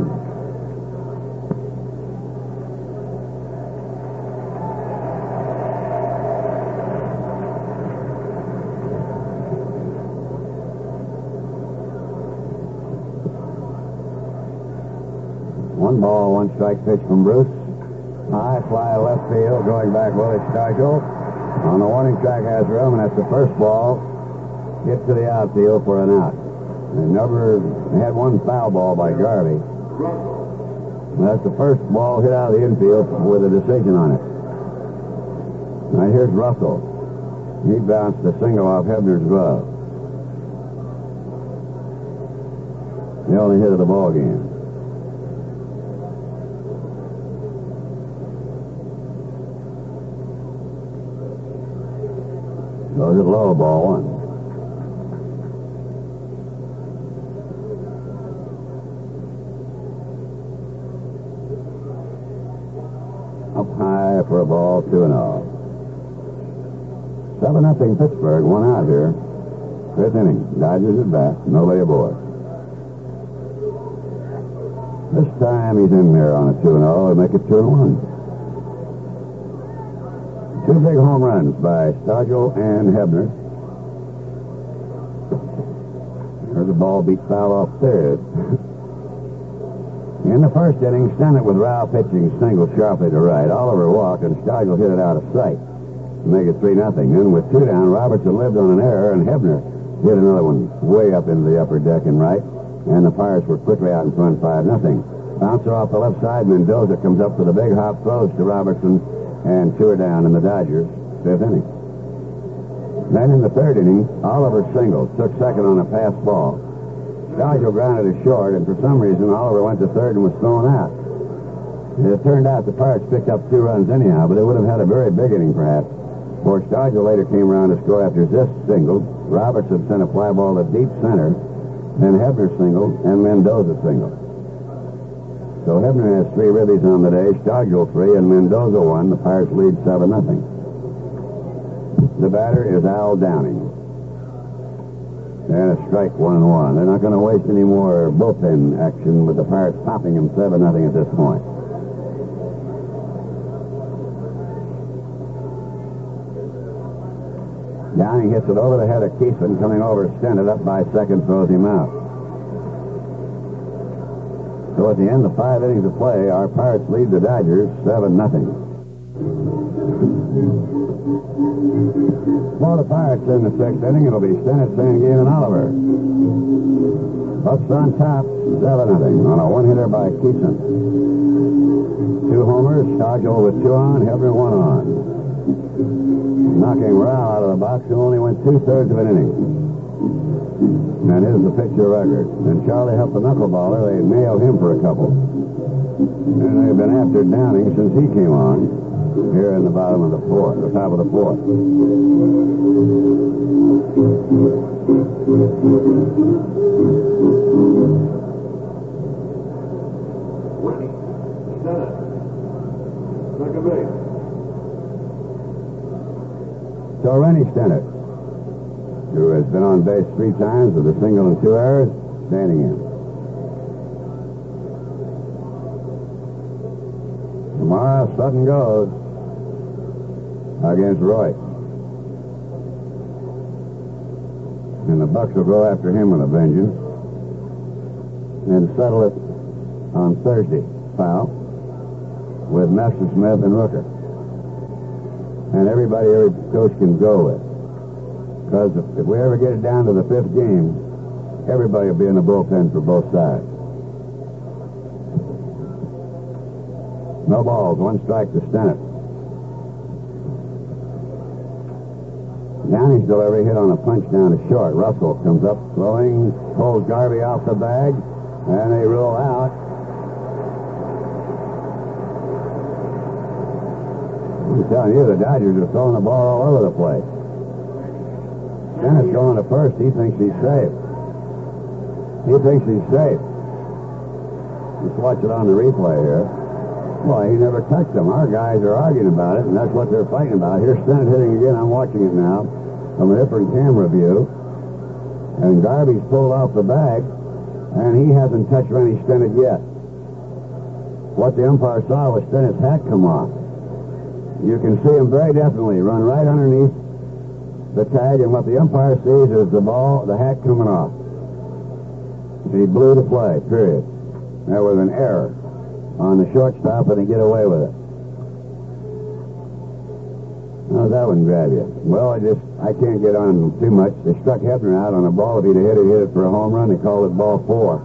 One One ball, one strike pitch from Bruce. High fly left field, going back Willie Stargell. On the warning track has room, and that's the first ball. Hit to the outfield for an out. They never had one foul ball by Garvey. That's the first ball hit out of the infield with a decision on it. Now here's Russell. He bounced a single off Hebner's glove. The only hit of the ball game. Goes it low, ball one. 2 0. 7 nothing Pittsburgh, one out here. Fifth inning. Dodgers at bat. No lay aboard. This time he's in there on a 2 0 and make it 2 1. Two big home runs by Stargell and Hebner. Heard the ball beat foul off third. In the first inning, Stennett with Rau pitching single sharply to right. Oliver walked, and Stargell hit it out of sight to make it 3 nothing. Then with two down, Robertson lived on an error, and Hebner hit another one way up into the upper deck and right. And the Pirates were quickly out in front 5 nothing. Bouncer off the left side, and Mendoza comes up with a big hop, throws to Robertson, and two are down in the Dodgers' fifth inning. Then in the third inning, Oliver singled, took second on a pass ball. Stargell grounded it short, and for some reason, Oliver went to third and was thrown out. It turned out the Pirates picked up two runs anyhow, but they would have had a very big inning, perhaps. For Stargell later came around to score after this single. Robertson sent a fly ball to deep center. Then Hebner singled, and Mendoza singled. So Hebner has three ribbies on the day, Stargell three, and Mendoza one. The Pirates lead 7 nothing. The batter is Al Downing. And a strike one and one. They're not going to waste any more bullpen action with the Pirates topping them 7 nothing at this point. Downing hits it over the head of Kison, coming over, standing up by second, throws him out. So at the end of five innings of play, our Pirates lead the Dodgers 7 nothing. The Pirates in the sixth inning, it'll be Stennett, Sanguillen, and Oliver. Bucks on top, 7 nothing on a one-hitter by Kison. Two homers, Stargell with two on, Hebner one on. Knocking Rau out of the box, who only went two-thirds of an inning. And here's the picture record. And Charlie helped the knuckleballer. They nailed him for a couple. And they've been after Downing since he came on here in the bottom of the fourth, the top of the fourth. Whitney, Stennett, second base. So Rennie Stennett, who has been on base three times with a single and two errors, standing in. Tomorrow, Sutton goes against Roy. And the Bucks will go after him with a vengeance and settle it on Thursday, foul, with Messersmith and Rooker. And everybody every coach can go with. Because if, if we ever get it down to the fifth game, everybody will be in the bullpen for both sides. No balls, one strike to Stennett. Downing's delivery hit on a punch down to short. Russell comes up throwing, pulls Garvey off the bag, and they roll out. I'm telling you, the Dodgers are throwing the ball all over the place. Dennis going to first. He thinks he's safe. He thinks he's safe. Let's watch it on the replay here. Boy, he never touched him. Our guys are arguing about it, and that's what they're fighting about. Here's Stennett hitting again. I'm watching it now from a different camera view. And Garvey's pulled off the bag, and he hasn't touched Rennie Stennett yet. What the umpire saw was Stennett's hat come off. You can see him very definitely run right underneath the tag, and what the umpire sees is the ball, the hat coming off. He blew the play, period. There was an error. On the shortstop and he get away with it. How's that one grab you? Well, I just, I can't get on too much. They struck Hebner out on a ball. If he'd hit it, hit it for a home run. They called it ball four.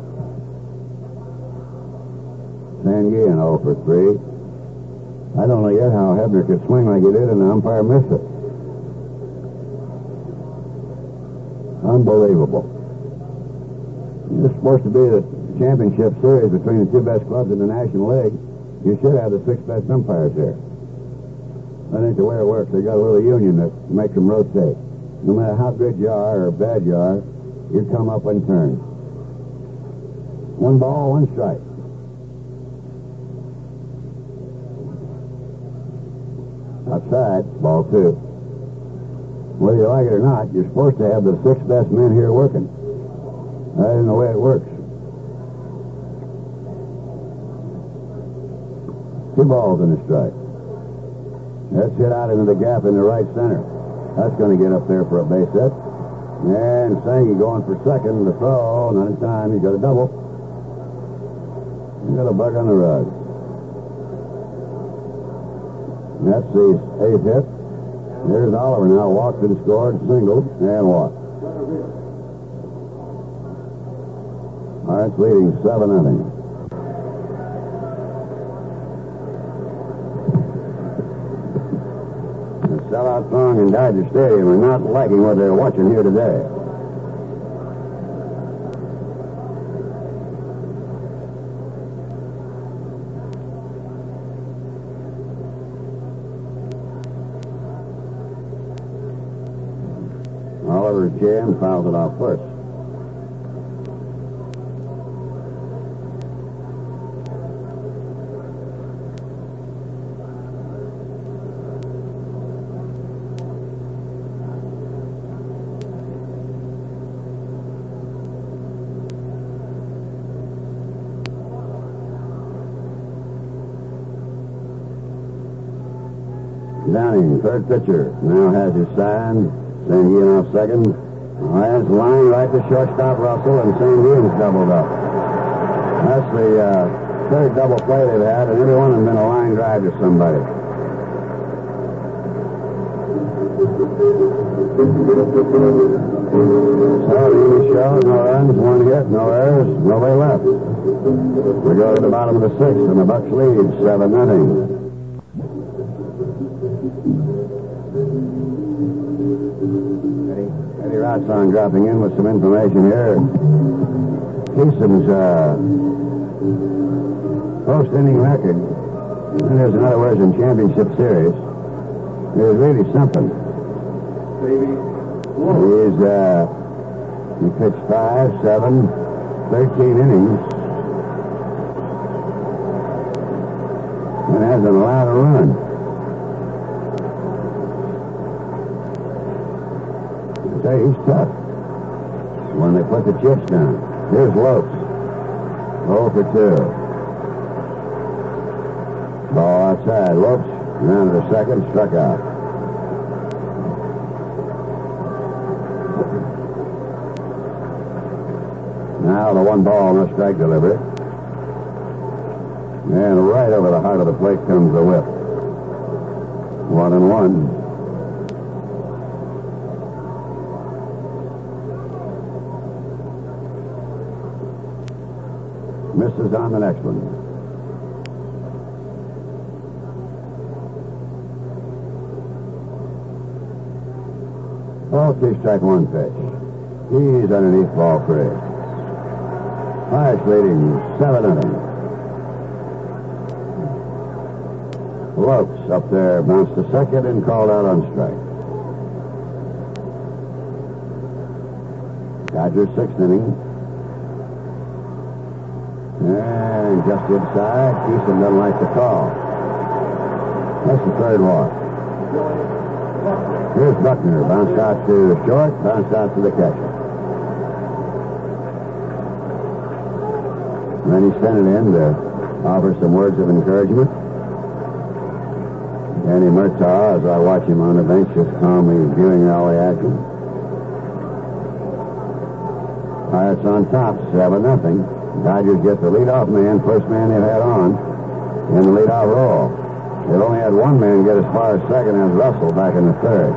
Sanguillen 0 for 3. I don't know yet how Hebner could swing like he did and the umpire missed it. Unbelievable. Is supposed to be the championship series between the two best clubs in the National League. You should have the six best umpires here. That ain't the way it works. They got a little union that makes them rotate. No matter how good you are or bad you are, you come up and turn. One ball, one strike. Outside, ball two. Whether you like it or not, you're supposed to have the six best men here working. That isn't the way it works. Two balls in a strike. That's hit out into the gap in the right center. That's going to get up there for a base hit. And Sangy going for second. The throw, not in time. He's got a double. He's got a bug on the rug. That's the eighth hit. There's Oliver now. Walked and scored, singled, and walked. Pirates leading 7 nothing. Sellout throng in Dodger Stadium are not liking what they're watching here today. Oliver Jam fouls it off first. Third pitcher, now has his sign. Sanguillen off second. Last line right to shortstop Russell, and Sanguillen's doubled up. That's the uh, third double play they've had, and every one of them been a line drive to somebody. So, the show, no runs, one hit, no errors, nobody left. We go to the bottom of the sixth, and the Bucks lead seven nothing. Dropping in with some information here. Kison's uh, post inning record, that is, in other words, in championship series, is really something. He's, uh, he pitched five, seven, 13 innings, and hasn't allowed a run. Say, he's tough. The chips down. Here's Lopes. 0 for 2. Ball outside. Lopes rounded to second, struck out. Now the one ball, no strike delivery. And right over the heart of the plate comes the whip. One and one. Misses on the next one. Two strike one pitch. He's underneath ball three. Pirates leading seven nothing. Lopes up there bounced to second and called out on strike. Dodgers sixth inning. And just inside, Kison doesn't like the call. That's the third walk. Here's Buckner, bounced out to short, bounced out to the catcher. And then he sent it in to offer some words of encouragement. Danny Murtaugh, as I watch him on the bench, just calmly viewing all the action. Pirates on top, 7 nothing. Dodgers get the leadoff man, first man they've had on. in the leadoff role. They've only had one man get as far as second as Russell back in the third.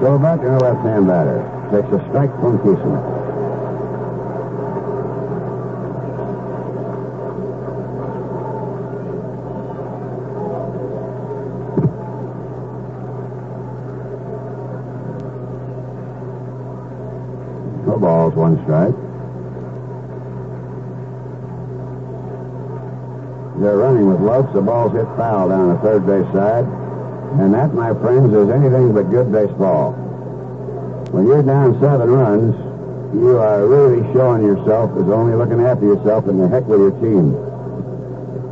So Buckner, left-hand batter, takes a strike from Kison. No balls, one strike. They're running with Lopes. The ball's hit foul down the third base side. And that, my friends, is anything but good baseball. When you're down seven runs, you are really showing yourself as only looking after yourself and the heck with your team.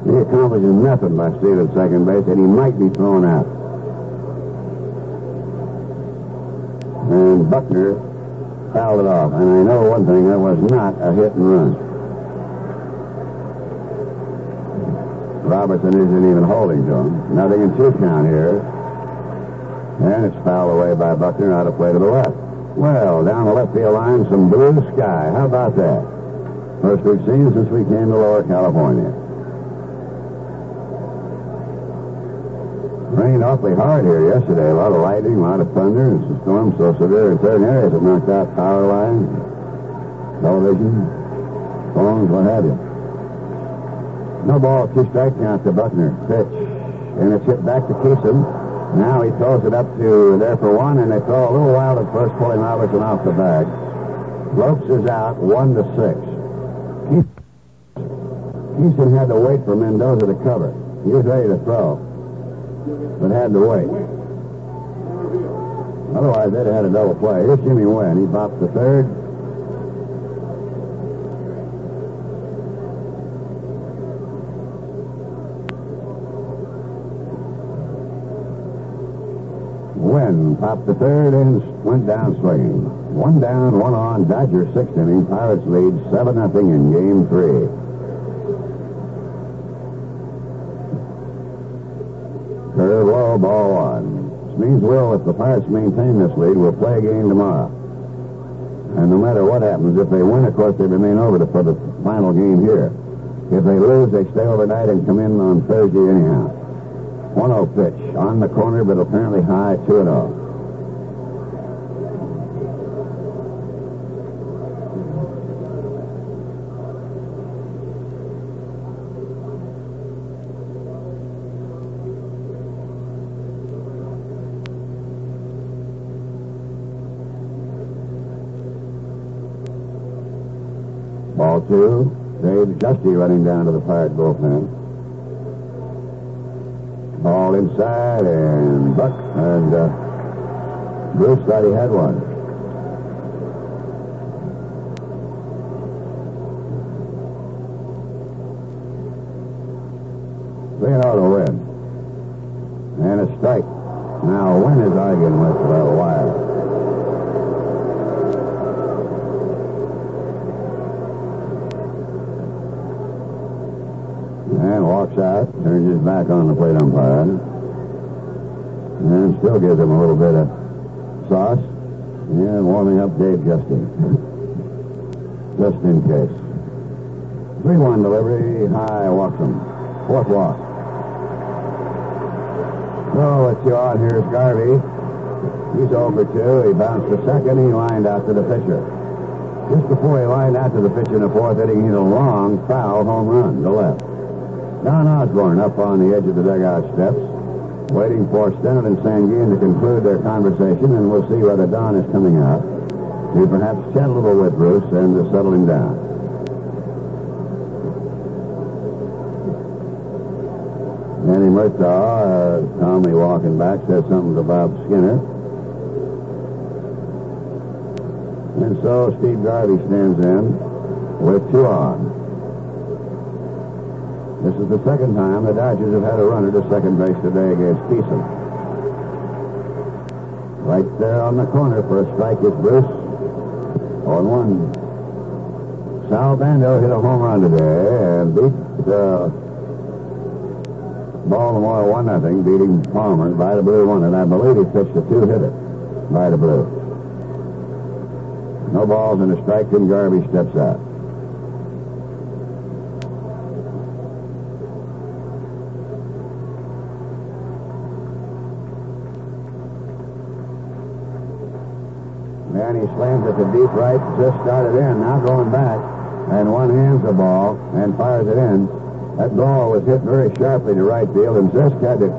He accomplishes nothing by stealing second base, and he might be thrown out. And Buckner fouled it off. And I know one thing, that was not a hit and run. Robertson isn't even holding to him. Nothing in two count here. And it's fouled away by Buckner out of play to the left. Well, down the left field line, some blue sky. How about that? First we've seen since we came to Lower California. Rained awfully hard here yesterday. A lot of lightning, a lot of thunder, and some storms so severe in certain areas it knocked out power lines, television, phones, what have you. No ball, two strike count to Buckner. Pitch. And it's hit back to Kison. Now he throws it up to there for one, and they throw a little wild at first, pulling Robertson off the bag. Lopes is out, one to six. Kison had to wait for Mendoza to cover. He was ready to throw, but had to wait. Otherwise, they'd have had a double play. Here's Jimmy Wynn. He bops the third. Popped the third and went down swinging. One down, one on. Dodgers sixth inning. Pirates lead seven nothing in game three. Curve low, ball one. This means Will, if the Pirates maintain this lead, we'll play a game tomorrow. And no matter what happens, if they win, of course, they remain over to for the final game here. If they lose, they stay overnight and come in on Thursday anyhow. 1-0 pitch on the corner, but apparently high, 2 two. Dave Giusti running down to the Pirate bullpen. Ball inside, and Buck and uh, Bruce thought he had one. And out to win. And a strike. Now, Wynn is arguing with uh, Weyer. And walks out, back on the plate umpire. And still gives him a little bit of sauce. And warming up Dave Giusti. Just in case. 3-1 delivery, high him. Fourth walk. So you on. Here's Garvey. He's over two. He bounced to second. He lined out to the pitcher. Just before he lined out to the pitcher in the fourth inning, he hit a long foul home run to left. Don Osborn up on the edge of the dugout steps, waiting for Stennett and Sanguillen to conclude their conversation, and we'll see whether Don is coming out to perhaps chat a little with Bruce and to settle him down. Danny Murtaugh, uh, calmly walking back, says something to Bob Skinner. And so Steve Garvey stands in with two on. This is the second time the Dodgers have had a runner to second base today against Kison. Right there on the corner for a strike is Bruce. On one. Sal Bando hit a home run today and beat uh, Baltimore one nothing, beating Palmer by the blue one, and I believe he pitched a two-hitter by the blue. No balls and a strike, and Garvey steps out. And he slams it to deep right, just started in, now going back. And one hands the ball and fires it in. That ball was hit very sharply to right field, and Zisk had to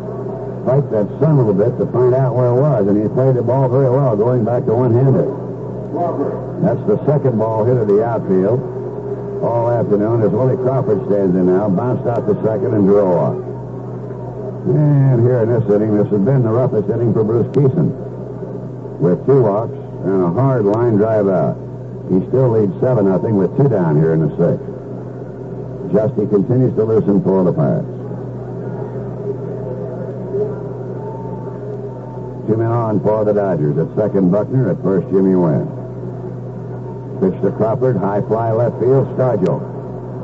fight that sun a little bit to find out where it was. And he played the ball very well, going back to one-handed. That's the second ball hit of the outfield all afternoon as Willie Crawford stands in now, bounced out to second and drove off. And here in this inning, this has been the roughest inning for Bruce Kison. With two walks and a hard line drive out. He still leads 7 nothing with two down here in the sixth. Giusti continues to loosen for the Pirates. Two men on for the Dodgers. At second, Buckner. At first, Jimmy Wynn. Pitch to Crawford. High fly left field. Stargell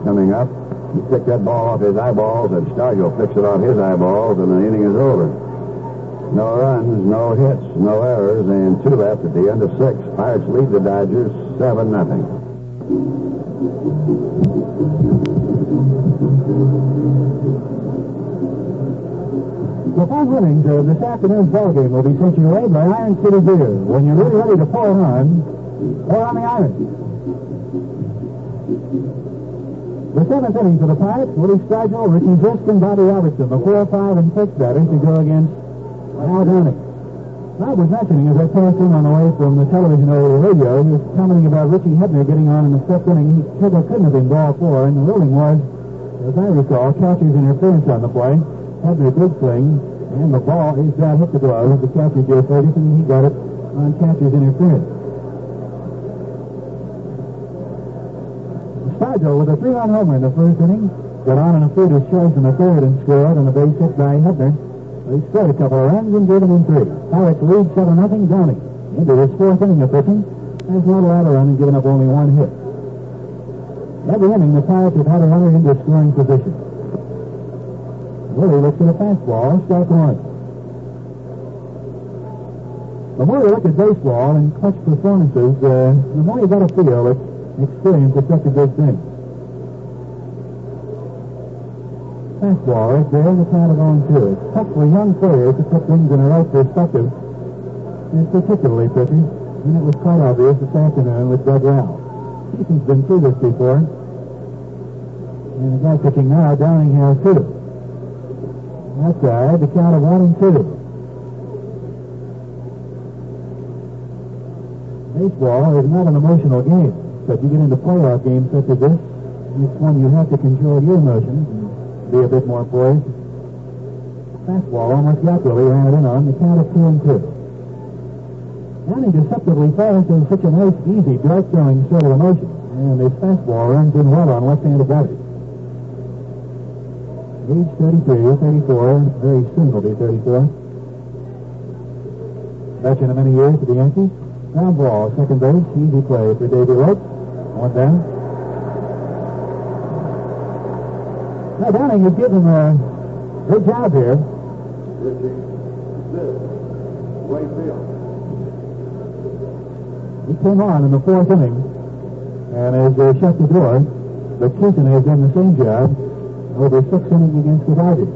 coming up. He picked that ball off his eyeballs, and Stargell picks it off his eyeballs, and the inning is over. No runs, no hits, no errors, and two left at the end of six. Pirates lead the Dodgers 7 nothing. The five innings of this afternoon's ball game will be taken away by Iron City Beer. When you're really ready to pour it on, pour on the iron. The seventh inning for the Pirates, Willie Stargell, Richie Zisk, and Bobby Robertson, the four, five, and six batters to go against Al Downing. I was mentioning as I passed in on the way from the television over the radio, he was commenting about Richie Hebner getting on in the fifth inning. He said there couldn't have been ball four, and the ruling was, as I recall, catcher's interference on the play. Hebner did swing, and the ball, his bat hit the glove the catcher, Joe Ferguson, he got it on catcher's interference. Stargell with a three-run homer in the first inning, got on in a fielder's choice in the third and scored on a base hit by Hebner. He scored a couple of runs and gave him in three. Pirates lead 7 nothing. Downing into his fourth inning of pitching has not allowed a run and given up only one hit. Every inning, the Pirates have had a runner into scoring position. Willie looks at a fastball, strike one. The more you look at baseball and clutch performances, uh, the more you got to feel that experience is such a good thing. Fastball right there, and the count of on two. It's tough for young players to put things in the right perspective, and particularly pitching. And it was quite obvious this afternoon with Doug Rau. He's been through this before. And the guy pitching now, Downing has two. Outside, the count of one and two. Baseball is not an emotional game, but you get into playoff games such as this, it's one you have to control your emotions be a bit more poised. Fastball almost ran it in on the count of two and two. Downing deceptively falls into such a nice, easy, dart-throwing sort of emotion, and his fastball runs in well on left-handed batters. Age 33, 34, very soon will be 34. Veteran of many years for the Yankees. Ground ball, second base, easy play for Davey Lopes. One down. Now, has given a good job here. This, right field. He came on in the fourth inning, and as they uh, shut the door, but Kison has done the same job over six innings against the Dodgers.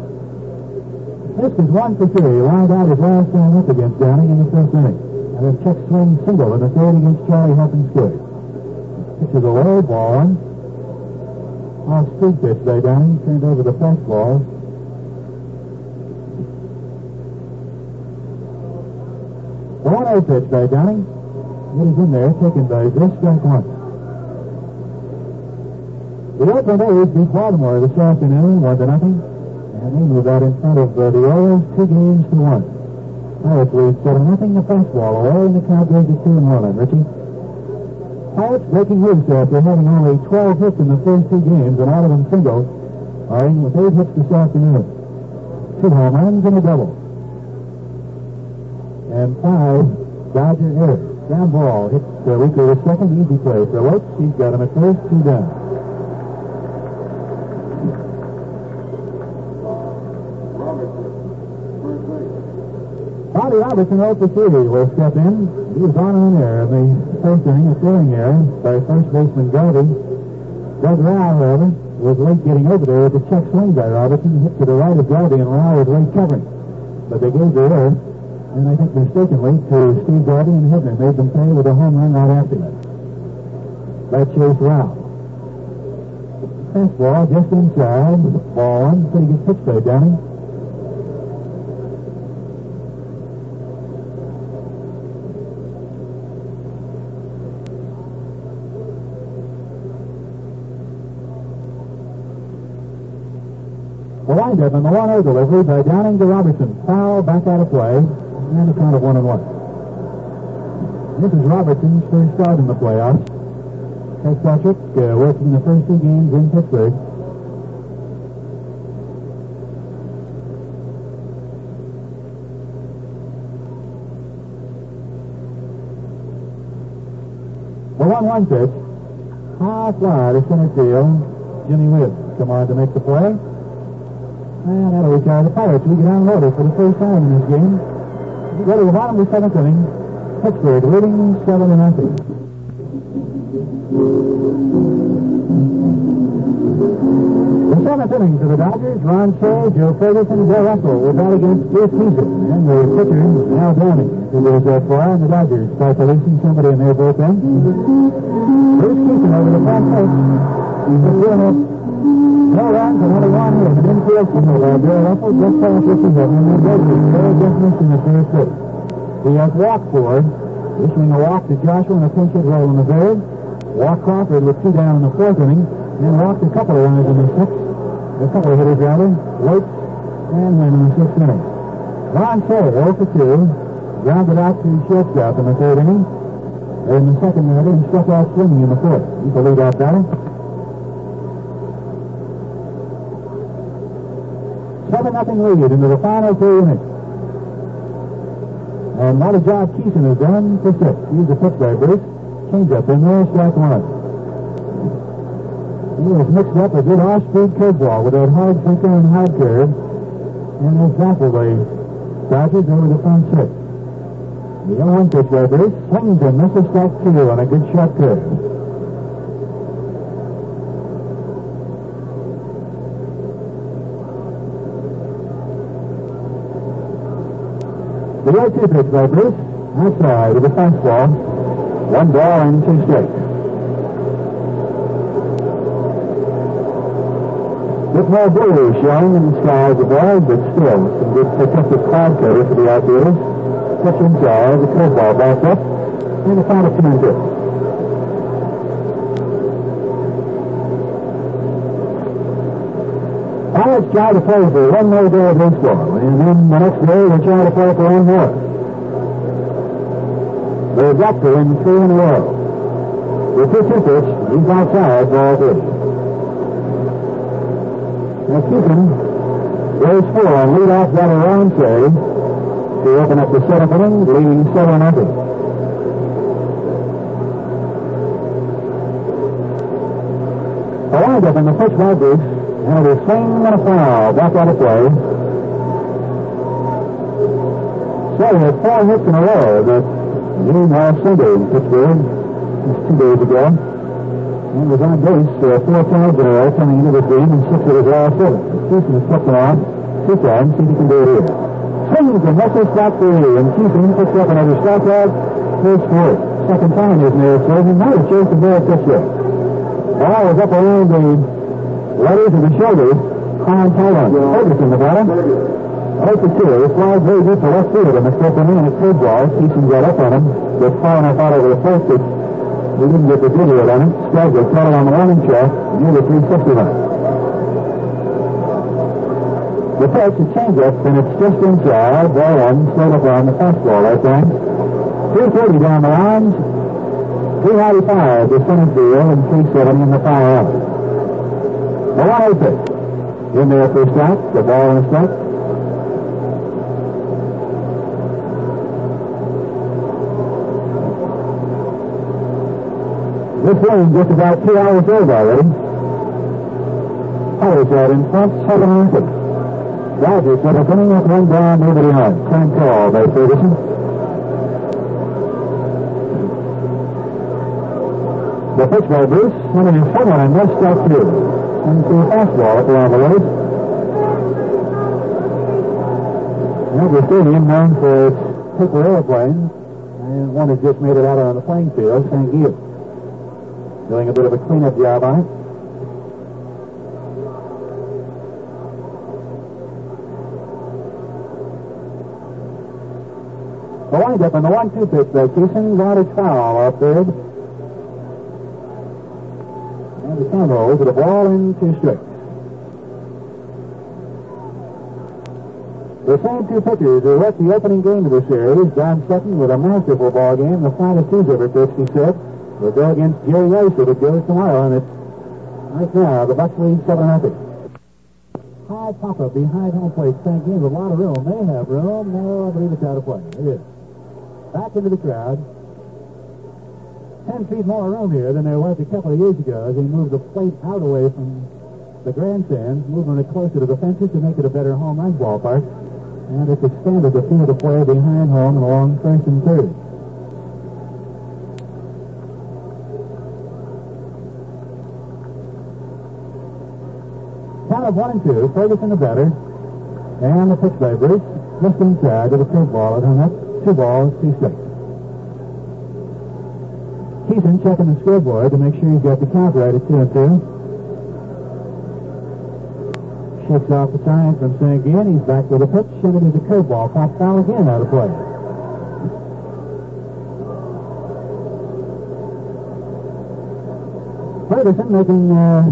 This is one for three. He lined out his last time up against Downing in the first inning. And a check swing single in the third against Charlie Huffin scored. Pitch is a low ball Off speed pitch by Downing, turned over the fastball. The 1 pitch by Downing. It is in there, taken by this strike one. The Oakland A's beat Baltimore this afternoon, one to nothing, and they move out in front of uh, the Orioles two games to one. Pirates lead seven nothing. The fastball away, and the goes to two and one on Richie. Pirates breaking loose after having only 12 hits in the first two games, and all of them singles, are in with eight hits this afternoon. Two home runs and a double. And five Dodger errors. Ground ball hits uh, Rico the second easy play for Lopes. He's got him at first, two down. Bobby Robertson out the three will step in. He was on there in the first inning, a throwing error by first baseman Garvey. Doug Rau, however, was late getting over there with the check swing by Robertson. Hit to the right of Garvey, and Rau was late covering. But they gave the error. and I think mistakenly, to Steve Darby and Hebner. Made them pay with a home run right after that. By Chase Rao. Fastball just inside. Ball one. Pretty good pitch there, Downey. Windup and the 1-0 delivery by Downing to Robertson. Foul back out of play. And a count of one and one. This is Robertson's first start in the playoffs. Ted Patrick uh, working the first two games in Pittsburgh. The 1-1 pitch. High fly to center field. Jimmy Wynn come on to make the play. And that'll retire the Pirates. We get unloaded for the first time in this game. We go to the bottom of the seventh inning. Pittsburgh leading seven to nothing. The seventh inning for the Dodgers, Ron Cey, Joe Ferguson, Joe Russell will bat against Bruce Kison. And the pitcher, Al Downing, who was uh, for and the Dodgers start releasing somebody in their bullpen. Bruce Kison over the front six. He's a two no runs and only one hit. An infield single by Joe Russell just past Richie Hebner. And the Dodgers very just missing the first base. He has walked Ford, issuing a walk to Joshua and a pinch hit roll in the third. Walk Crawford with two down in the fourth inning. Then walked a couple of runners in the sixth. A couple of hitters rather. Waits and then in the sixth inning. Ron Cey, 0 for 2. Grounded out to shortstop in the third inning. In the second inning, struck out swinging in the fourth. He's the leadoff batter. Seven nothing lead into the final three innings. And what a job Kison has done for six. He's a pitch by Bruce. Change up in there, strike one. He was mixed up a good off-speed curveball with that hard sinker and hard curve. And has baffled the Dodgers over the front six. The 0-1 pitch by Bruce. Swings and misses strike two on a good short curve. The 0-2 pitch by Bruce. Outside of the fastball. One ball and two strikes. Bit more blue showing in the sky as above, but still some good protective cloud cover for the outfielders. Pitch inside, the curveball back up, and the final two and. Try to play for one more day of baseball, and then the next day they try to play for one more. They've got to win three in a row. The pitcher pitch, he's outside ball three. Now Kison goes four on leadoff batter Ron Cey to open up the seventh inning, leading seven nothing. A windup in the first by Bruce, and a swing and a foul back out of play. Cey had four hits in a row that game last Sunday in Pittsburgh, just two days ago. And was on base uh, four times in a row coming into this game, and six of his last seven. Kison has kept him on two times, see if he can do it here. Swings and misses strike three, and Kison picks up another strikeout. First four. Second time he's near so he might have chased the ball pitch there. Ball was up around the letters of the shoulders. Colin Tyron. Ferguson, the batter. Right to two. It flies very deep to the left field, and the first inning and a third ball. Kison got up on him. Just far enough out over the first pitch. We didn't get the video on it. Stagger caught it on the warning track near the 360 line. The pitch, a changeup, and it's just inside. Ball one, straight up on the fastball right there. 330 down the lines. 395 to center field and 370 in the far out. The one pitch. In there for a strike. The ball and a strike. This game just about two hours old already. Pirates are in front, seven nothing. Dodgers with a coming up one down, nobody on. Clean call by Ferguson. The pitch by Bruce, running in front and no strike two. And to a fastball up the. Now the stadium known for its paper airplanes, and one has just made it out on the playing field, St. Giles. Doing a bit of a cleanup job on it. The windup and the one-two pitch there, Kison got his foul off third. A ball in strikes. The same two pitchers who left the opening game of the series, John Sutton with a masterful ball game, the finest he's ever pitched, he said, will go against Jerry Rice it goes tomorrow, and it's right now, the Bucks lead 7 nothing. High pop-up behind home plate. St. Games, a lot of room. They have room. No, I believe it's out of play. It is. Back into the crowd. Ten feet more room here than there was a couple of years ago as he moved the plate out away from the grandstands, moving it closer to the fences to make it a better home run ballpark. And it's expanded the field of play behind home and along first and third. Count of one and two. Ferguson the batter. And the pitch Bruce. Just inside to the curve ball at hung up. Two balls, two strikes. Kison checking the scoreboard to make sure he's got the count right at two and two. Shakes off the sign from St. Gian. He's back with a pitch, and it is a curveball. Pop foul again out of play. Ferguson making uh,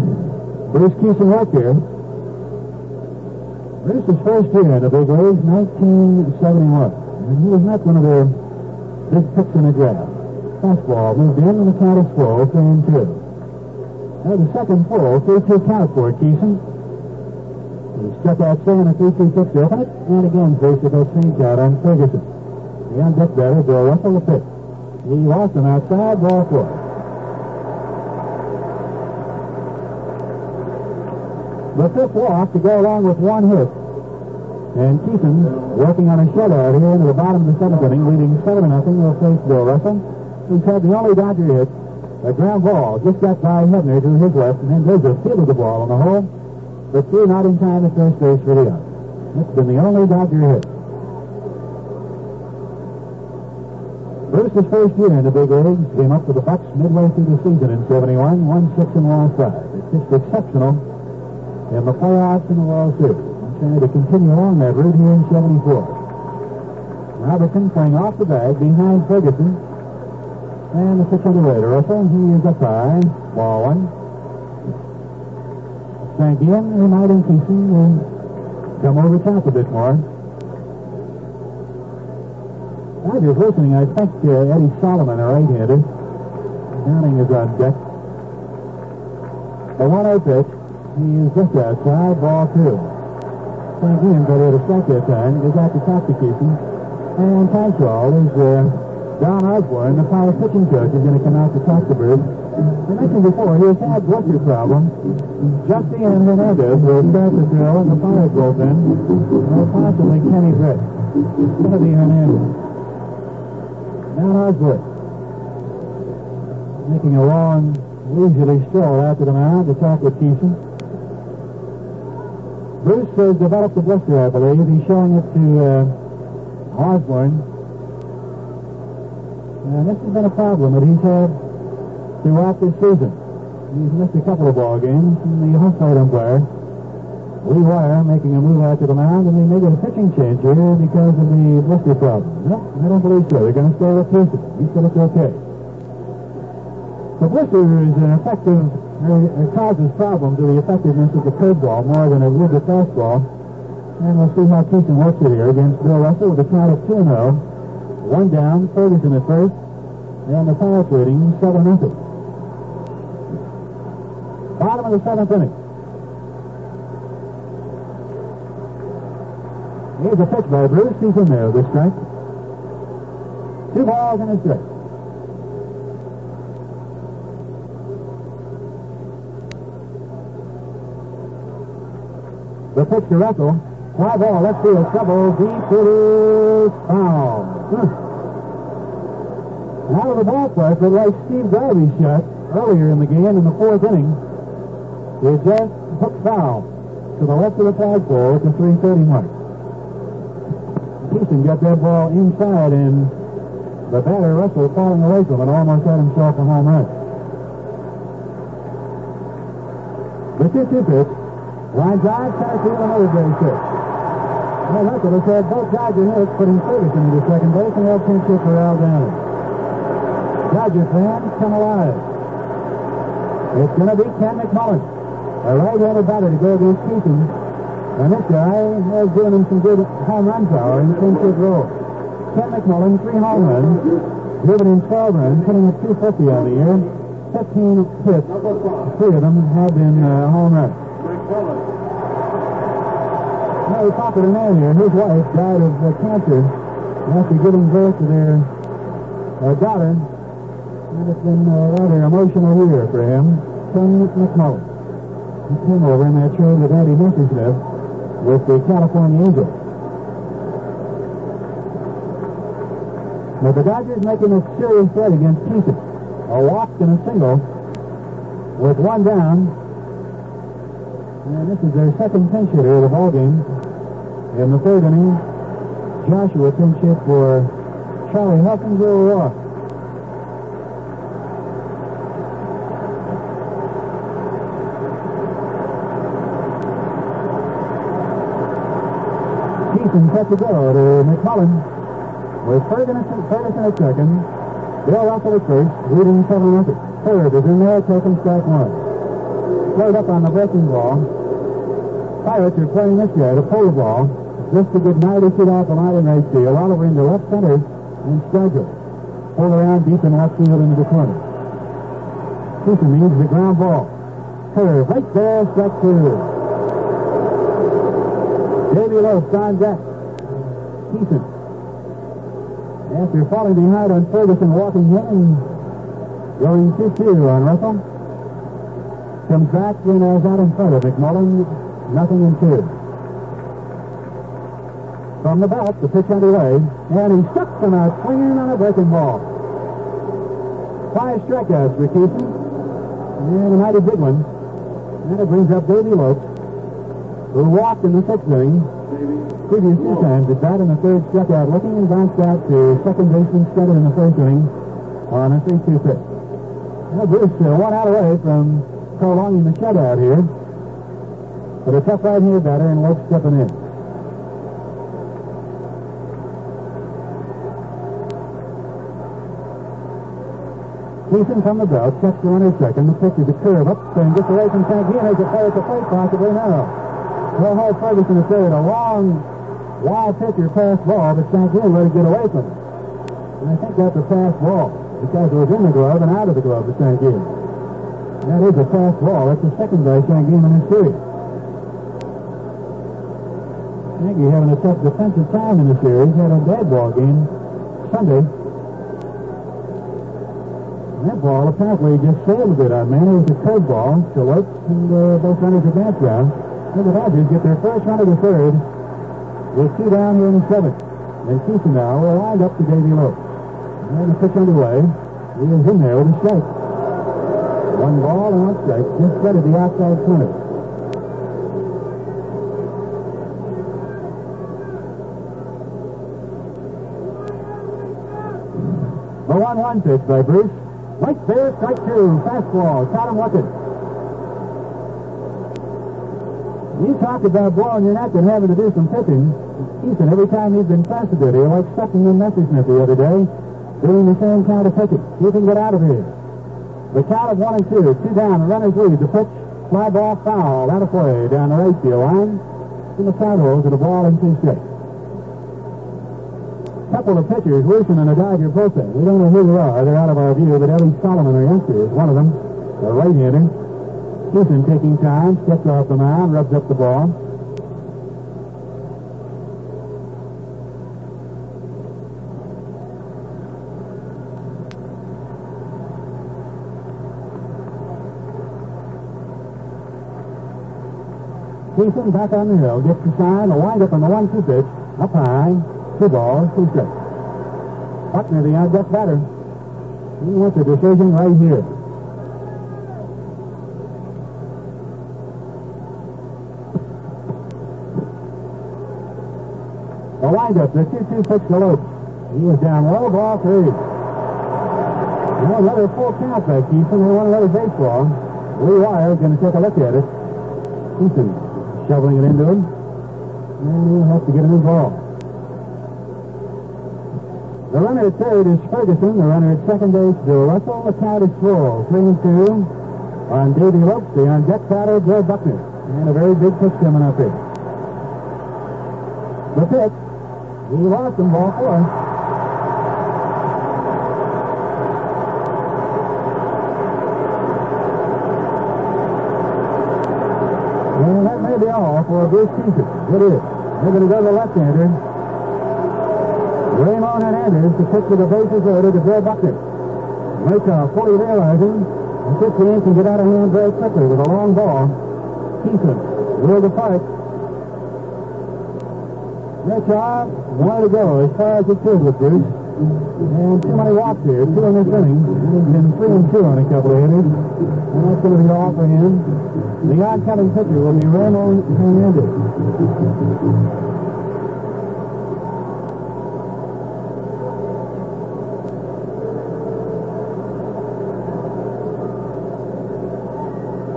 Bruce Kison work here. Bruce's first year in the big leagues, 1971. And he was not one of their big picks in the draft. Fastball moved in, and the count is full, three two. Now the second full, 3-2 count for Kison. He struck out swinging a 3-2 pitch to open it, and again faced with same count on Ferguson. The on-deck batter, Bill Russell, the pitch. He lost him outside, ball four. The fifth walk to go along with one hit. And Kison, working on a shutout here into the bottom of the seventh inning, leading 7 nothing, will face Bill Russell, who's had the only Dodger hit, a ground ball, just got by Hebner to his left, and then Rizzo fielded the ball on the hole, but threw not in time at first base for the out. That's been the only Dodger hit. Bruce's first year in the big leagues came up to the Bucks midway through the season in 71, won 6 and lost 5. It's just exceptional in the playoffs and the World Series. I'm trying to continue on that route here in 74. Robertson playing off the bag behind Ferguson. And the pitch underway to Russell. He is up high. Ball one. Thank you. Reminding Kison will come over top a bit more. I was listening. I think uh, Eddie Solomon, a right-hander, Downing is on deck. The 1-0 pitch. He is just outside, ball two. St. Ian got here to strike that time. Goes out to Kison. And Panshaw is uh, Don Osborn, the power pitching coach, is going to come out to talk to Bruce. I mentioned before, he has had blister problems. Giusti and Hernandez will start the drill in the Pirates bullpen. Or possibly Kenny Brett. Kennedy Hernandez. Don Osborn. Making a long, leisurely stroll out to the mound to talk with Kison. Bruce has developed a blister, I believe. He's showing it to uh, Osborn. And this has been a problem that he's had throughout this season. He's missed a couple of ball games, and the home umpire, Lee Weyer, making a move out to the mound, and they may get a pitching change here because of the blister problem. No, I don't believe so. They're going to stay with Houston. He said it's okay. The blister is an effective, uh, it causes problems to the effectiveness of the curveball more than it would the fastball. And we'll see how Kison works it here against Bill Russell with a count of 2 0. One down, Ferguson at first, and the Pirates leading 7 0. Bottom of the seventh inning. Here's a pitch by Bruce. He's in there this a strike. Two balls and a strike. The pitch to Russell. Fly ball, left field, trouble, deep, it is foul. Out of the ballpark, but like Steve Garvey shot earlier in the game in the fourth inning, it just hooked foul to the left of the flagpole at the 330 mark. Houston got that ball inside, and the batter, Russell, falling away from it, almost had himself a home run. The 2-2 pitch. Line drive, center field, another base hit. Well, Russell has had both Dodger hits, putting Ferguson into second base and held pinch hit for Al Downing. Dodger fans, come alive. It's going to be Ken McMullen, a right-handed batter to go against Kison. And this guy has given him some good home run power in the pinch hit role. Ken McMullen, three home runs, driven in 12 runs, putting at 250 on the year. 15 hits, three of them have been uh, home runs. To the man here. His wife died of uh, cancer after giving birth to their uh, daughter. And it's been a rather emotional year for him. Ken McMullen. He came over in that trade with Andy Messersmith with the California Angels. But the Dodgers making a serious threat against Kison. A walk and a single with one down. And this is their second pinch hitter of the ball game. In the third inning, Joshua pinch hit for Charlie Hawkins will walk. Kison set to go to McMullen with Ferguson, Ferguson at second, Bill Russell at first, leading 7 nothing. Third is in there, taking strike one. Slowed up on the breaking ball. Pirates are playing this year the pole ball just to get 90 feet off the line in right field. Oliver into left center and Stargell. Pull around deep in left field into the corner. Kison needs the ground ball. Curve right there, strike two. Davy Lopes on deck. Kison. After falling behind on Ferguson, walking in going 2-2 on Russell. Comes back and is out in front of McMullen. Nothing in two. From the belt, the pitch underway, and he struck him out swinging on a breaking ball. Five strikeouts for Kison, and a mighty big one. And it brings up Davy Lope, who walked in the sixth inning. Previous two times at bat in the third struck out looking and bounced out to second baseman Scudder in the first inning on a 3-2 pitch. Now Bruce uh, one out away from prolonging the shutout here. But a tough right-handed batter and Lope stepping in. Kison from the belt, checks the runner second. The pitch is a curve up and gets away from. Has a play at the plate, possibly now. Well, Hall Ferguson is third. A long, wild pitcher pass ball, but St. let it get away from him. And I think that's a fast ball because it was in the glove and out of the glove of St. That is a fast ball. That's the second by St. in this series. Nagy having a tough defensive time in the series. Had a bad ball game Sunday. And that ball apparently just sailed a bit on man. It was a curve ball to Lopes, and uh, both runners advance down. And the Dodgers get their first run of the third with two down in the seventh. And Kison now will wind up to Davy Lope. And the pitch underway. He is in there with a strike. One ball and one strike. Just threaded the outside corner. The 1-1 pitch by Bruce. Right there, strike two. Fastball. Count him looking. You talk about blowing your neck and having to do some pitching. Kison, every time he's been bit here, like sucking in Messersmith the other day, doing the same kind of pitching. You can get out of here. The count of one and two. Two down. The runners lead. The pitch. Fly ball foul. Out of play down the right field line. In the holds and a ball in two straight. Couple of pitchers Wilson and a Dodger bullpen. We don't know who they are. They're out of our view, but Eddie Solomon, our youngster, is one of them. A right-hander. Kison taking time, steps off the mound, rubs up the ball. Kison back on the hill, gets the sign, a windup on the one-two pitch, up high, two balls, two strikes. Buckner, the out batter. He wants a decision right here. Windup, the 2-2 pitch to Lopes. He was down low, ball three. Now another full count by Kison. They want another baseball. Lee Weyer's going to take a look at it. Kison shoveling it into him. And he'll have to get him involved. The runner at third is Ferguson. The runner at second base, Bill Russell. The count is full. Three and two on Davy Lopes. The on deck batter, Joe Buckner. And a very big pitch coming up here. The pitch. He lost him, ball four. And that may be all for Bruce Kison. It is. They're going to go to the left-hander. Raymond Hernandez to pitch with the bases loaded to Bill Buckner. Rakoff fully realizing the 15 can get out of hand very quickly with a long ball. Kison will depart. Rakoff wanted to go as far as he could with Bruce. And too many walks here, two in this inning. Been three and two on a couple of hitters. And that's going to be all for him. The oncoming pitcher will be Ramon Hernandez.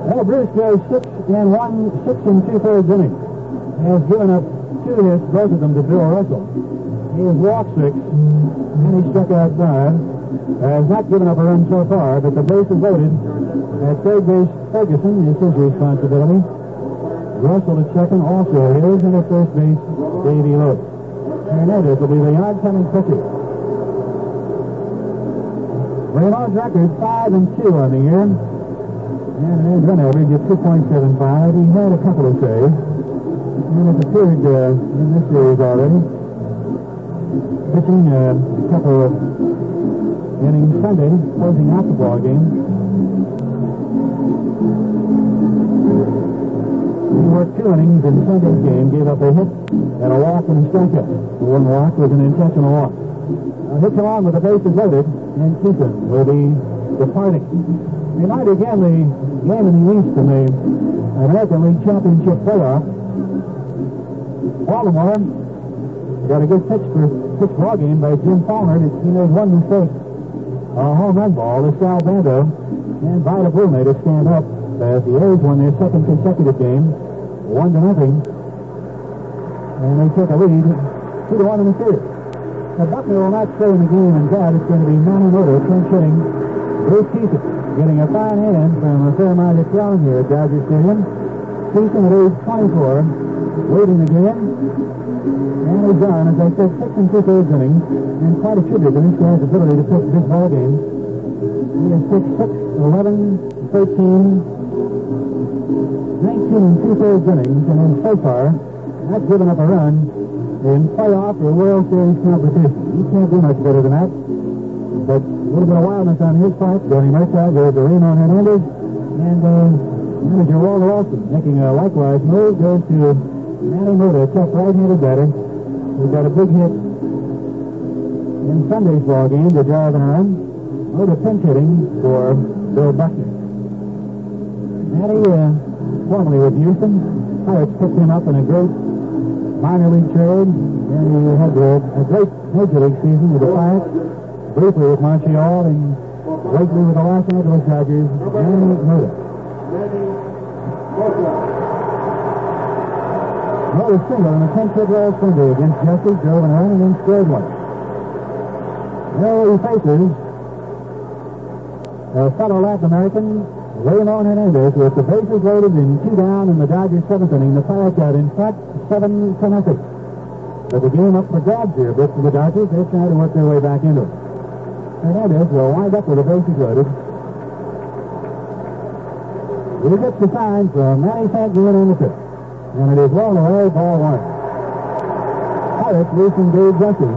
Well, Bruce goes six and one, six and two thirds innings. Has given up hits, both of them to Bill Russell. He walked six, and he struck out five. Has not given up a run so far, but the base is loaded. At third base, Ferguson is his responsibility. Russell at second, also is, and at first base, Davy Lopes. Hernandez will be the oncoming pitcher. Raymond's record, five and two on the year. And an end run average of 2.75. He had a couple of saves. And has appeared uh, in this series already. Pitching uh, a couple of innings Sunday, closing out the ball game. He worked two innings in Sunday's game, gave up a hit and a walk and a strikeout. The one walk was an intentional walk. Uh, hits along with the bases loaded, and Kison will be departing. Tonight again, the game in the East in the American League Championship playoff. Baltimore got a good pitch for pitch ball game by Jim Palmer. He made one mistake. A home run ball to Sal Bando. And Vida Blue made it stand up as the A's won their second consecutive game, one to nothing. And they took a lead, two to one in the series. Now Buckner will not stay in the game, and God, it's going to be Manny Mota, pinch hitting Bruce Kison, getting a fine hand from a fair-minded crowd here at Dodger Stadium. Kison at age 24, waiting again. And he's done, as I said, six and two-thirds innings, and quite a tribute to this guy's ability to pitch big ball games. He has pitched 6, 11, 13, 19 and two-thirds innings, and then so far, not given up a run in playoff or World Series competition. He can't do much better than that. But a little bit of wildness on his part. Danny Murtaugh goes to Raymond Hernandez. And uh, manager Walter Alston making a likewise move goes to Manny Mota, tough right-handed batter. He got a big hit in Sunday's ball game to drive and run. Mota pinch hitting for Bill Buckner. Manny, uh, formerly with Houston, Pirates picked him up in a great minor league trade, and he had a, a great major league season with the Pirates, briefly with Montreal, and lately with the Los Angeles Dodgers, Manny Mota. Another single in a 10-hit roll Sunday against Jesse, drove and and then scored one. Now he faces a fellow Latin American, Raymond Hernandez, with the bases loaded and two down in the Dodgers' seventh inning. The Pirates out in front, seven to nothing. But the game up for grabs here, but for the Dodgers, they're trying to work their way back into it. Hernandez will wind up with the bases loaded. He gets the sign from Manny Sanguillen on the fifth. And it is well away, ball one. Pirates losing Dave Jesse.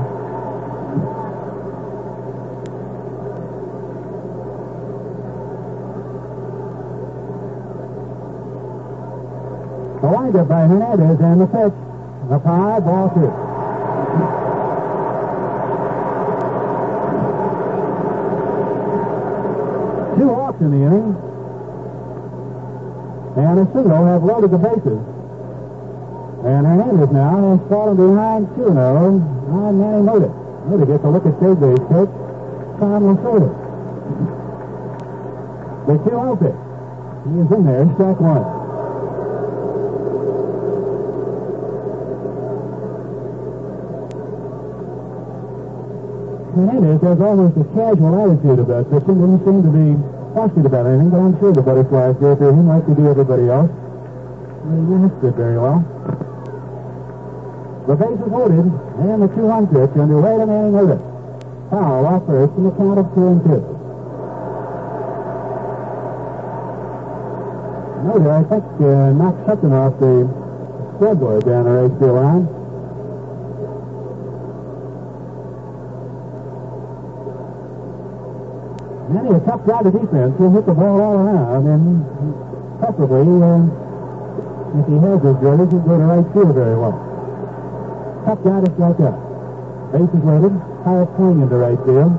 The windup by Hernandez and the pitch. A high, ball two. Two walks in the inning. And a single have loaded the bases. And Hernandez now has fallen behind 2-0 on Manny Mota. Mota gets a look at base coach, Tom Lasorda. The 2-0 pitch. He is in there, strike one. Hernandez has almost a casual attitude about pitching. Didn't seem to be fussy about anything, but I'm sure the butterflies go through him like they do everybody else. He missed it very well. The base is loaded, and the 2-1 pitch underway to Manny Mota. Foul off first in the count of 2 and 2. Mota, I think, uh, knocked something off the scoreboard down the right field line. Manny, a tough guy to defense. He'll hit the ball all around, and preferably, uh, if he has his girders, he'll go to right field very well. Tough guy to out. Base is loaded. High swing into right field.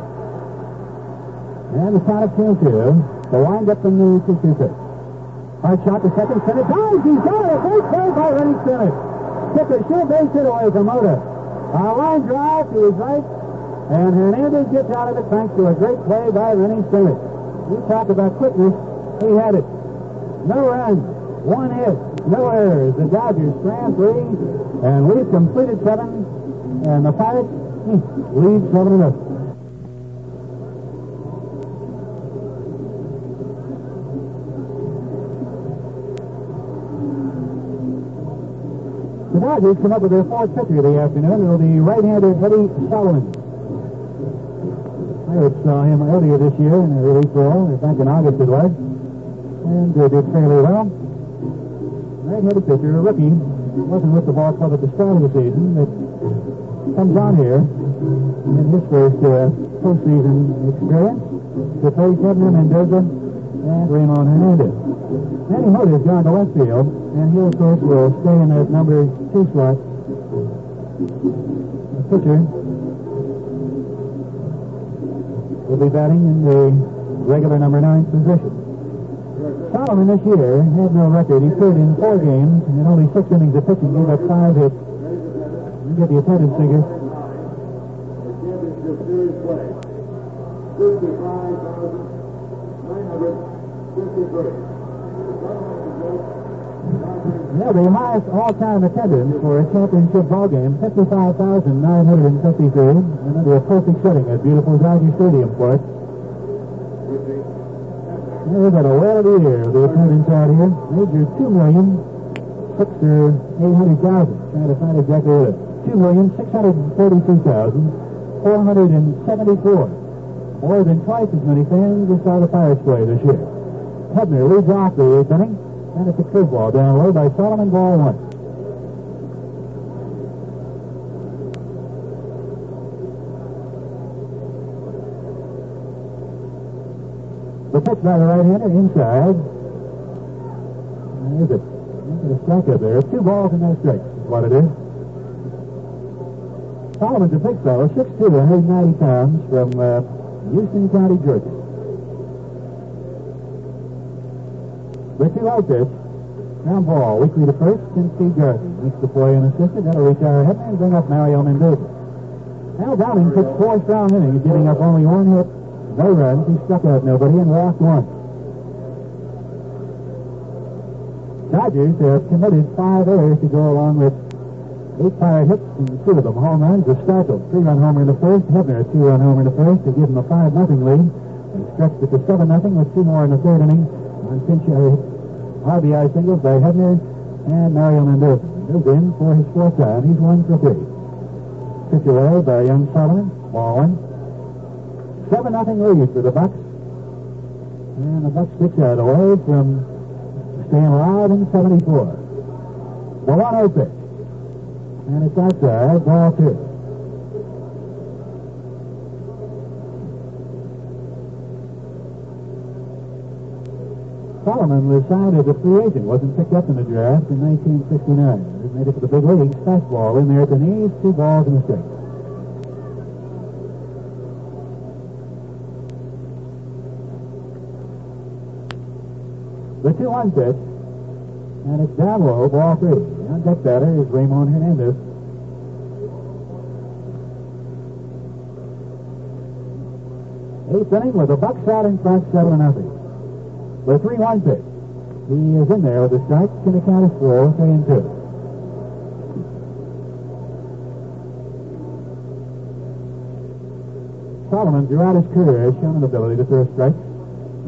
And the count of and. The wind up from the 2 2. Hard shot to second. Center dives. He's got it. A great play by Rennie Stennett. Took a sure base hit away from Mota. A line drive to his right. And Hernandez gets out of it thanks to a great play by Rennie Stennett. You talk about quickness. He had it. No runs. One hit. No errors. The Dodgers ran three. And we've completed seven. And the Pirates hmm, lead seven and nothing. The Dodgers come up with their fourth pitcher of the afternoon. It'll be right-hander Eddie Solomon. I saw him earlier this year in the fall. I think in August it was. And did fairly well. Right-handed pitcher, a rookie. Wasn't with the ball club at the start of the season, but comes on here in his first uh, postseason experience to face Edna Mendoza and Ramon Hernandez. Manny Mota has gone to left field, and he, of course, will stay in that number two slot. The pitcher will be batting in the regular number nine position. Solomon this year had no record. He played in four games and only six innings of pitching, gave up five hits. You get the attendance figure. The championship series play. 55,953. Yeah, the highest all-time attendance for a championship ball game, 55,953, and under a perfect setting at beautiful Dodger Stadium for it. We've got a whale of a year, the attendance out here. Major 2 million, six or 800,000. Trying to find exactly what it is. 2,642,474. More than twice as many fans as saw the Pirates play this year. Hebner leads off the eighth inning. And it's a curveball down low by Solomon, ball one. The pitch by the right-hander inside. There's it. There's a strike up there. Two balls and no strikes is what it is. Solomon's a big fellow, 6'2", 190 pounds, from uh, Houston County, Georgia. The two out pitch. Ground ball. Weekly to first, Steve Garvey. Makes the play and assistant. That'll retire and bring up Mario Mendoza. Al Downing pitched four strong innings, giving up only one hit, no runs. He struck out nobody and walked one. Dodgers have committed five errors to go along with eight fire hits and two of them home runs. The three-run homer in the first. Hebner, a two-run homer in the first to give them a five nothing lead. They stretched it to seven nothing with two more in the third inning on pinch RBI singles by Hebner and Mario Mendoza. He's in for his fourth time. He's one for three. Pitch away by young Solomon. Ball one. Seven nothing lead for the Bucks. And the Bucks pitch out away from staying alive in 74. The one oh pitch. And it's outside, ball two. Solomon was signed as a free agent, wasn't picked up in the draft in 1969. He made it to the big leagues, fastball in there at the knees, two balls and a strike. The 2-1 pitch. And it's down low, ball three. On deck batter is Ramon Hernandez. Eighth inning with the Bucks out in front, seven to nothing. The three-one pitch. He is in there with a strike, and the count is four, three and two. Solomon, throughout his career, has shown an ability to throw strikes.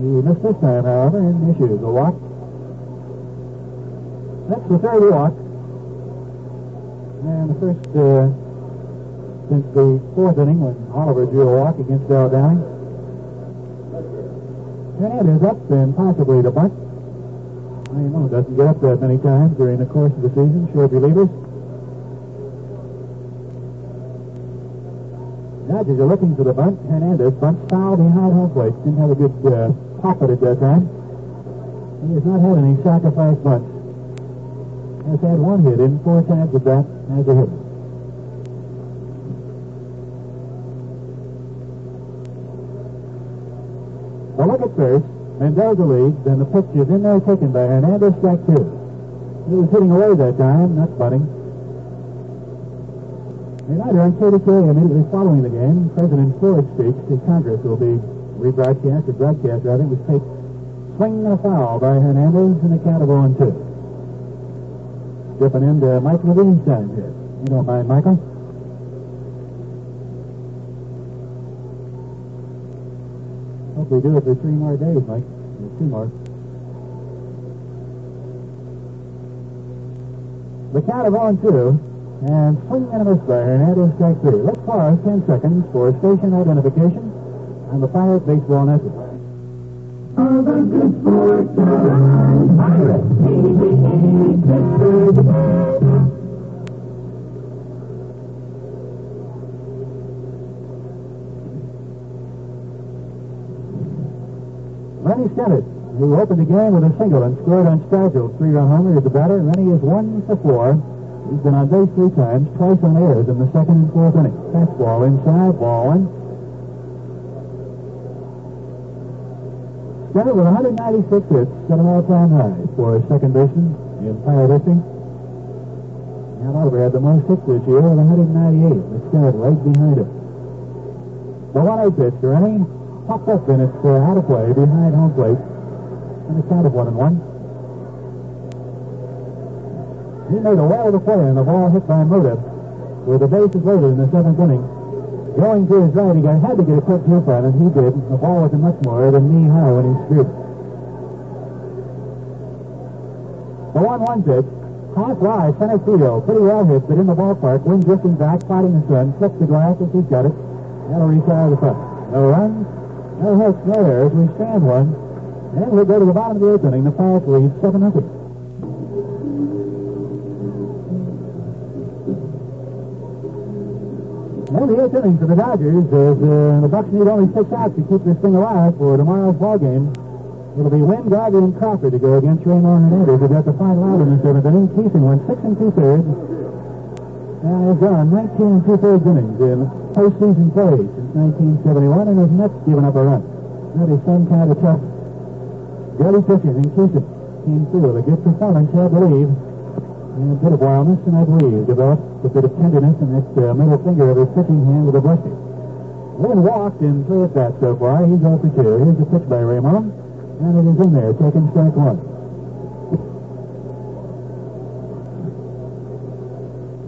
He missed this time, however, and issues a walk. That's the third walk. And the first uh, since the fourth inning when Oliver drew a walk against Al Downing. Hernandez up and possibly the bunt. I know doesn't get up that many times during the course of the season, short relievers. Dodgers are looking for the bunt. Hernandez bunts foul behind home plate. Didn't have a good uh, pop at that time. He has not had any sacrifice bunts. Has had one hit in four times at that as a hitter. Well, look at first. Mendoza leads, and the pitch is in there taken by Hernandez, strike two. He was hitting away that time, not bunting. Later on KDKA, immediately following the game, President Ford's speech to Congress will be rebroadcast, or broadcast rather, was take swing and a foul by Hernandez in the count of 0 and 2. Dipping into Mike Levine's time here. You don't mind, Michael? Hope we do it for three more days, Mike. Two more. The count of 0 and 2. And swing and a miss by Hernandez, strike three. Let's pause 10 seconds for station identification on the Pirate Baseball Network. All the good sports are on Pirate. 88 Pittsburgh. Rennie Stennett, who opened the game with a single and scored on Stargell's three-run homer, is the batter. Lenny is one for four. He's been on base three times, twice on airs in the second and fourth inning. Fastball inside, ball one. Stennett with 196 hits, set an all-time high for a second baseman in Pirate history. And Oliver had the most hits this year with 198, with Stennett right behind him. The one-eight pitch, Rennie popped up and it's out of play behind home plate. And a count of one and one. He made a the play and the ball hit by Mota with the bases loaded in the seventh inning. Going to his right again. Had to get a quick jump on him. He did. The ball wasn't much more than knee high when he scooped. The 1 1 pitch. Half wide, center field. Pretty well hit, but in the ballpark. Wind drifting back, fighting the sun. Flips the glass as he's got it. That'll reach out of the puck. No runs, no hits, no errors. We stand one. And we'll go to the bottom of the eighth inning. The Pirates lead 7 0. Eighty-eight innings for the Dodgers as uh, the Bucks need only six outs to keep this thing alive for tomorrow's ball game. It'll be Wynn, Garvey, and Crawford to go against Raymond We've got the final out in the seventh inning. Kison went six and two thirds. And has gone 19 and two thirds innings in postseason play since 1971 and has not given up a run. That is some kind of tough. Dirty pitching and Kison came through with a good performance, I believe. And a bit of wildness, and I believe developed a bit of tenderness in that uh, middle finger of his pitching hand with a blister. Wynn walked in three at bats so far. He's 0 for 2. Here's the pitch by Raymond. And it is in there, taking strike one.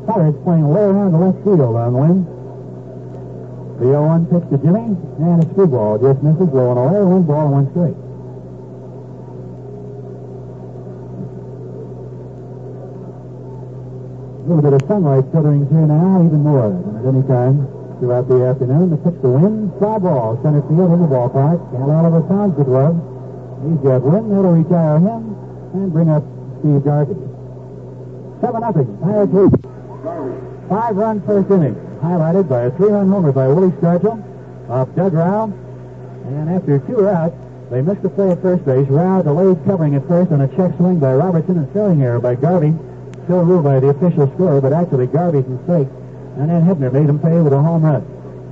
Pirates playing way around the left field on Wynn. The 0-1 pitch to Jimmy, and a screwball just misses, blowing away, one ball, one straight. A little bit of sunlight filtering through now, even more than at any time throughout the afternoon. The pitch to Wynn, fly ball, center field in the ballpark. And Oliver sounds the glove. He's got Wynn, that'll retire him, and bring up Steve Garvey. 7 nothing. Pirates lead. Five run first inning, highlighted by a three-run homer by Willie Stargell off Doug Rau. And after two are out, they missed the play at first base. Rau delayed covering at first on a check swing by Robertson and throwing error by Garvey. Still ruled by the official score, but actually Garvey's mistake. And then Hebner made him pay with a home run.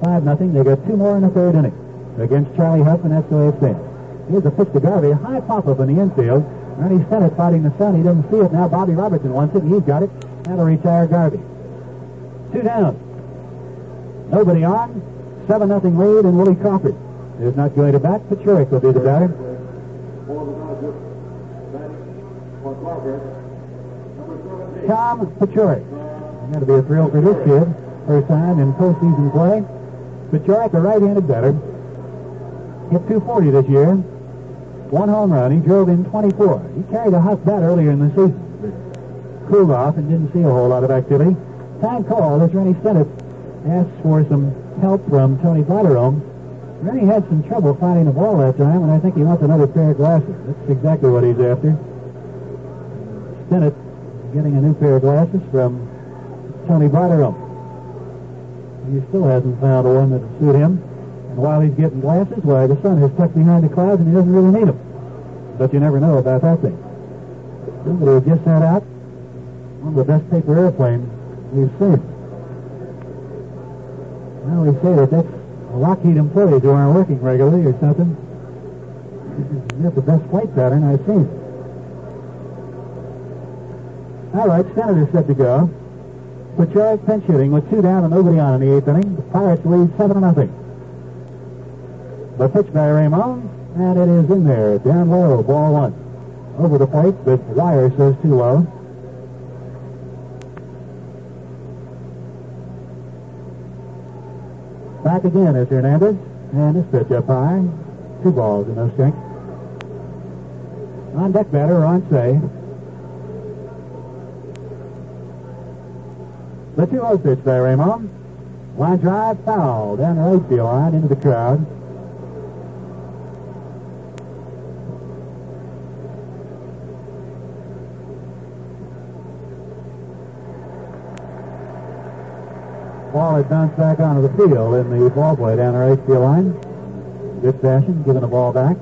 Five nothing. They got two more in the third inning against Charlie Hough, and that's the way it stands. Here's a pitch to Garvey, high pop up in the infield, Rennie Stennett fighting the sun. He doesn't see it now. Bobby Robertson wants it, and he's got it. That'll retire Garvey. Two down. Nobody on. 7 nothing lead, and Willie Crawford is not going to bat. Paciorek will be the batter. For the Dodgers, batting for Crawford, number 17. Tom Paciorek. To be a thrill for this kid. First time in postseason play. Paciorek, a right-handed batter. Hit 240 this year. One home run. He drove in 24. He carried a hot bat earlier in the season. Cooled off and didn't see a whole lot of activity. Time call as Rennie Stennett asks for some help from Tony Bartirome. Rennie had some trouble finding the ball that time, and I think he wants another pair of glasses. That's exactly what he's after. Stennett getting a new pair of glasses from Tony Bartirome. He still hasn't found one that will suit him. And while he's getting glasses, why, the sun is tucked behind the clouds and he doesn't really need them. But you never know about that thing. Somebody has just sent out one of the best paper airplanes we've seen. Now we say that that's a Lockheed employees who aren't working regularly or something. That's the best flight pattern I've seen. All right, Senator's set to go. Paciorek pinch hitting with two down and nobody on in the eighth inning. The Pirates lead seven to nothing. The pitch by Raymond, and it is in there, down low, ball one. Over the plate, the wire says too low. Back again is Hernandez, and his pitch up high. Two balls and no strike. On deck batter, Ron Cey. The 2 pitch by Raymond. Line drive, foul, down the right field line into the crowd. Ball had bounced back onto the field in the ball play down the right field line. Good fashion, giving the ball back.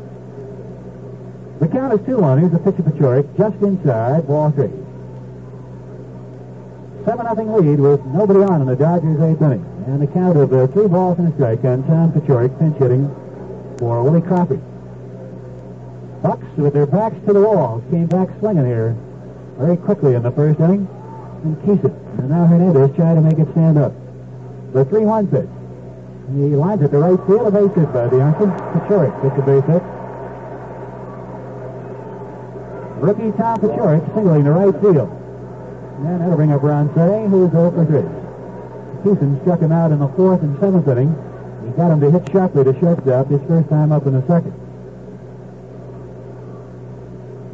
The count is 2-1. Here's the pitch of Paciorek, just inside, ball three. 7 nothing lead with nobody on in the Dodgers' eighth inning. And the count of uh, three balls and a strike on Tom Paciorek, pinch hitting for Willie Crawford. Bucks, with their backs to the walls, came back swinging here very quickly in the first inning and keeps it. And now Hernandez trying to make it stand up. The 3-1 pitch. He lines it to right field, a base hit by the Youngster. Paciorek gets a base hit. Rookie Tom Paciorek singling to right field. And that'll bring up Ron Cey, who is 0 for 3. Kison struck him out in the fourth and seventh inning. He got him to hit sharply to shortstop his first time up in the second.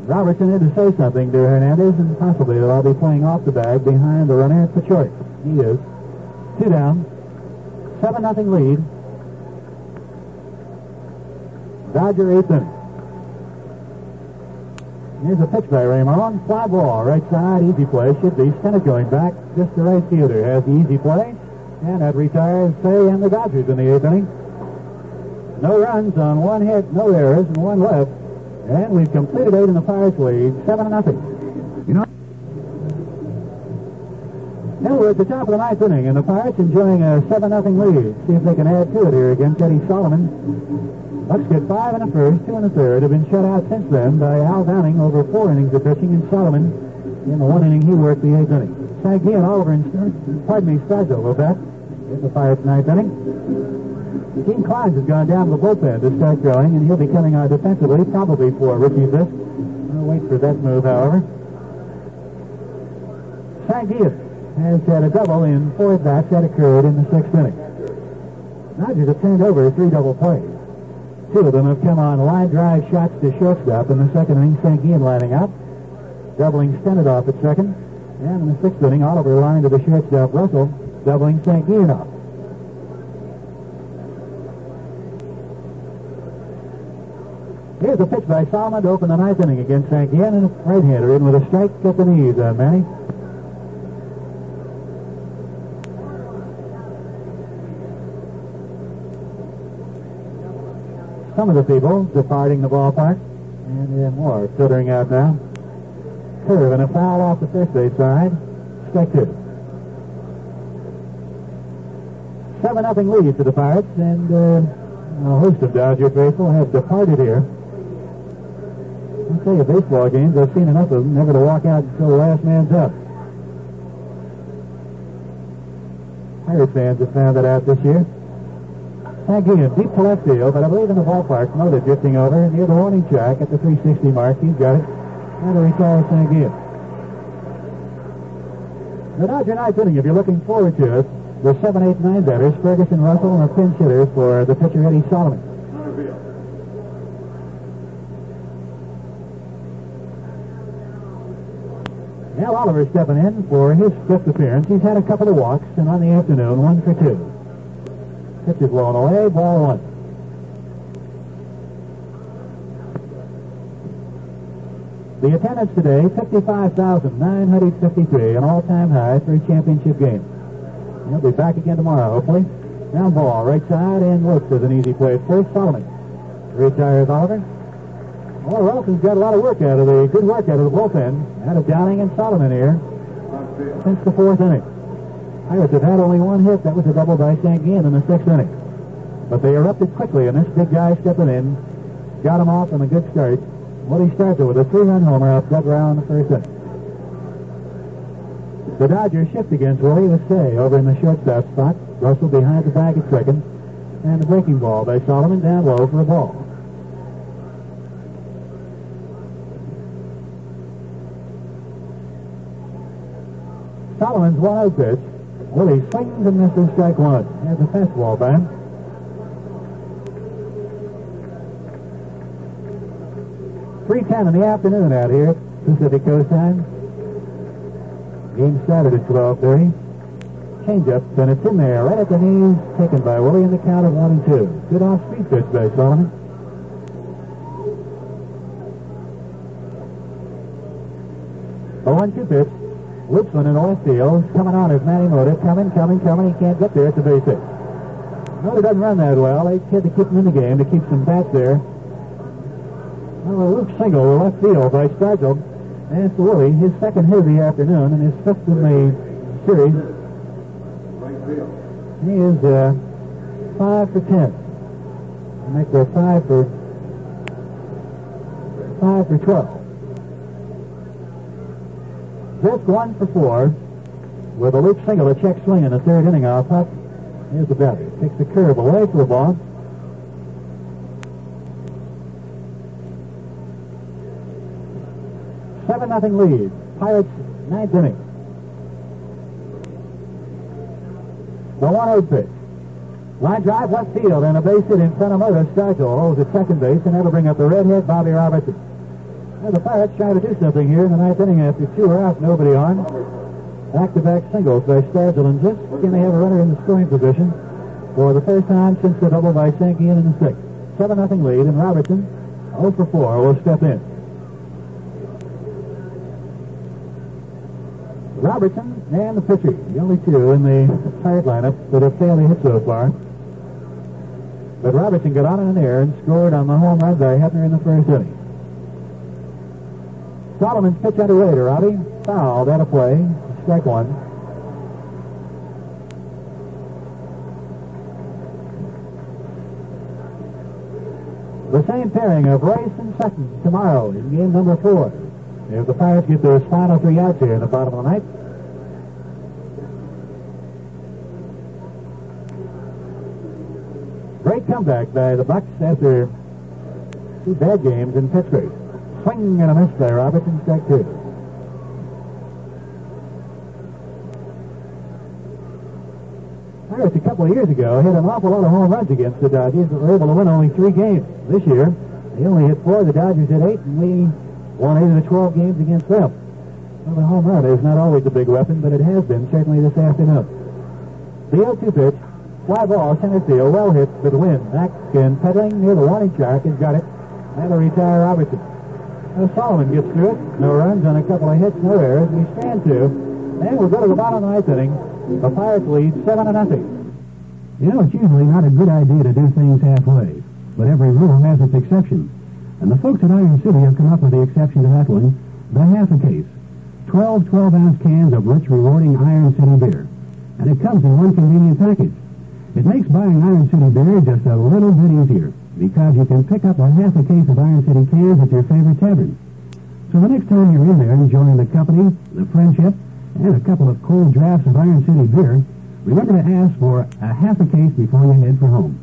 Robertson had to say something to Hernandez, and possibly that I'll be playing off the bag behind the runner, Paciorek. He is. Two down. Seven nothing lead. Dodger eighth inning. Here's a pitch by Raymond. Fly ball, right side, easy play. Should be Stennett going back. Just the right fielder has the easy play. And that retires Cey and the Dodgers in the eighth inning. No runs on one hit, no errors, and one left. And we've completed eight in the Pirates lead, seven to nothing. You know, Now we're at the top of the ninth inning, and the Pirates enjoying a seven nothing lead. See if they can add to it here against Eddie Solomon. Bucks get five and a first, two and a third. Have been shut out since then by Al Downing over four innings of pitching, and Solomon in the one inning he worked the eighth inning. Saggy and Oliver and Stern, pardon me, Stargell will bat in the Pirates' ninth inning. Gene Clines has gone down to the bullpen to start throwing, and he'll be coming out defensively, probably for Ricky Zisk. I'll wait for that move, however. Sangias has had a double in four at-bats that occurred in the sixth inning. Dodgers have turned over three double plays. Two of them have come on line drive shots to shortstop in the second inning. Sanguillen lining up, doubling Stennett off at second. And in the sixth inning, Oliver lined to the shortstop Russell, doubling Sanguillen off. Here's a pitch by Solomon to open the ninth inning against Sanguillen, and a right-hander in with a strike at the knees, uh, Manny. Some of the people departing the ballpark, and are more filtering out now. Curve and a foul off the first base side. Two. Seven nothing lead to the Pirates, and uh, a host of Dodger faithful have departed here. I'll tell you, baseball games, I've seen enough of them never to walk out until the last man's up. Pirate fans have found that out this year. Again, deep to left field, but I believe in the ballpark, Mota drifting over near the warning track at the 360 mark. He's got it. And a retire Sanguillen. The Dodger ninth inning, if you're looking forward to it, the 7, 8, 9 batters, Ferguson, Russell, and a pinch hitter for the pitcher, Eddie Solomon. Al Oliver stepping in for his fifth appearance. He's had a couple of walks, and on the afternoon, one for two. Pitch is blown away, ball one. The attendance today, 55,953, an all-time high for a championship game. He'll be back again tomorrow, hopefully. Down ball, right side, and Wilkes is an easy play. First, Solomon. Retires Oliver. Well, Wilson's got a lot of work out of the, good work out of the bullpen. Out of Downing and Solomon here since the fourth inning. Pirates have had only one hit. That was a double by Sanguillen in the sixth inning. But they erupted quickly, and this big guy stepping in got him off on a good start. Woody starts it with a three-run homer off Doug in the first inning. The Dodgers shift against Willie stay over in the shortstop spot. Russell behind the bag at second. And the breaking ball by Solomon down low for a ball. Solomon's wild pitch. Willie swings and misses strike one. There's a fastball by. Three ten in the afternoon out here, Pacific Coast time. Game started at twelve thirty. Change Changeup, and it's in there, right at the knees, taken by Willie in the count of one and two. Good off-speed oh, pitch by Solomon. A one-two pitch. Woodsman in the left field, coming on is Manny Mota, coming, coming, coming. He can't get there. It's a base hit. Mota doesn't run that well. They had to keep him in the game to keep some bats there. Well, a Luke single, left field by Stargell. And it's Willie, his second hit of the afternoon and his fifth in the series. He is uh, five for ten. I make the five for five for twelve. Just one for four with a loop single, a check swing in the third inning off Hough. Here's the batter. Takes the curve away for the ball. Seven nothing lead. Pirates ninth inning. The one out pitch. Line drive left field and a base hit in front of Mota. Stargell holds at second base and that'll bring up the redhead Bobby Robertson. Well, the Pirates try to do something here in the ninth inning after two are out, nobody on. Back-to-back singles by just can they have a runner in the scoring position for the first time since the double by Sankian in the sixth. 7 nothing lead and Robertson 0 for 4 will step in. Robertson and the pitcher, the only two in the Pirate lineup that have failed to hit so far. But Robertson got on in the air and scored on the home run by Hebner in the first inning. Solomon's pitch underway to Robbie. Out of play. Strike one. The same pairing of Reuss and Sutton tomorrow in game number four. If the Pirates get those final three outs here in the bottom of the ninth. Great comeback by the Bucks after two bad games in Pittsburgh. Swing and a miss there. Robertson, strike two. A couple of years ago hit an awful lot of home runs against the Dodgers, but were able to win only three games. This year, they only hit four. The Dodgers hit eight, and we won eight of the 12 games against them. Well, the home run is not always a big weapon, but it has been certainly this afternoon. The 0-2 pitch, fly ball, center field, well hit for the win. Back and pedaling near the warning track has got it. That'll retire Robertson. Solomon gets through it. No runs on a couple of hits, no errors. We stand to. And we'll go to the bottom of the ninth inning. The Pirates lead seven to nothing. You know, it's usually not a good idea to do things halfway, but every rule has its exception. And the folks at Iron City have come up with the exception to that one, the half a case. 12 12-ounce cans of rich, rewarding Iron City beer. And it comes in one convenient package. It makes buying Iron City beer just a little bit easier because you can pick up a half a case of Iron City cans at your favorite tavern. So the next time you're in there enjoying the company, the friendship, and a couple of cold drafts of Iron City beer, remember to ask for a half a case before you head for home.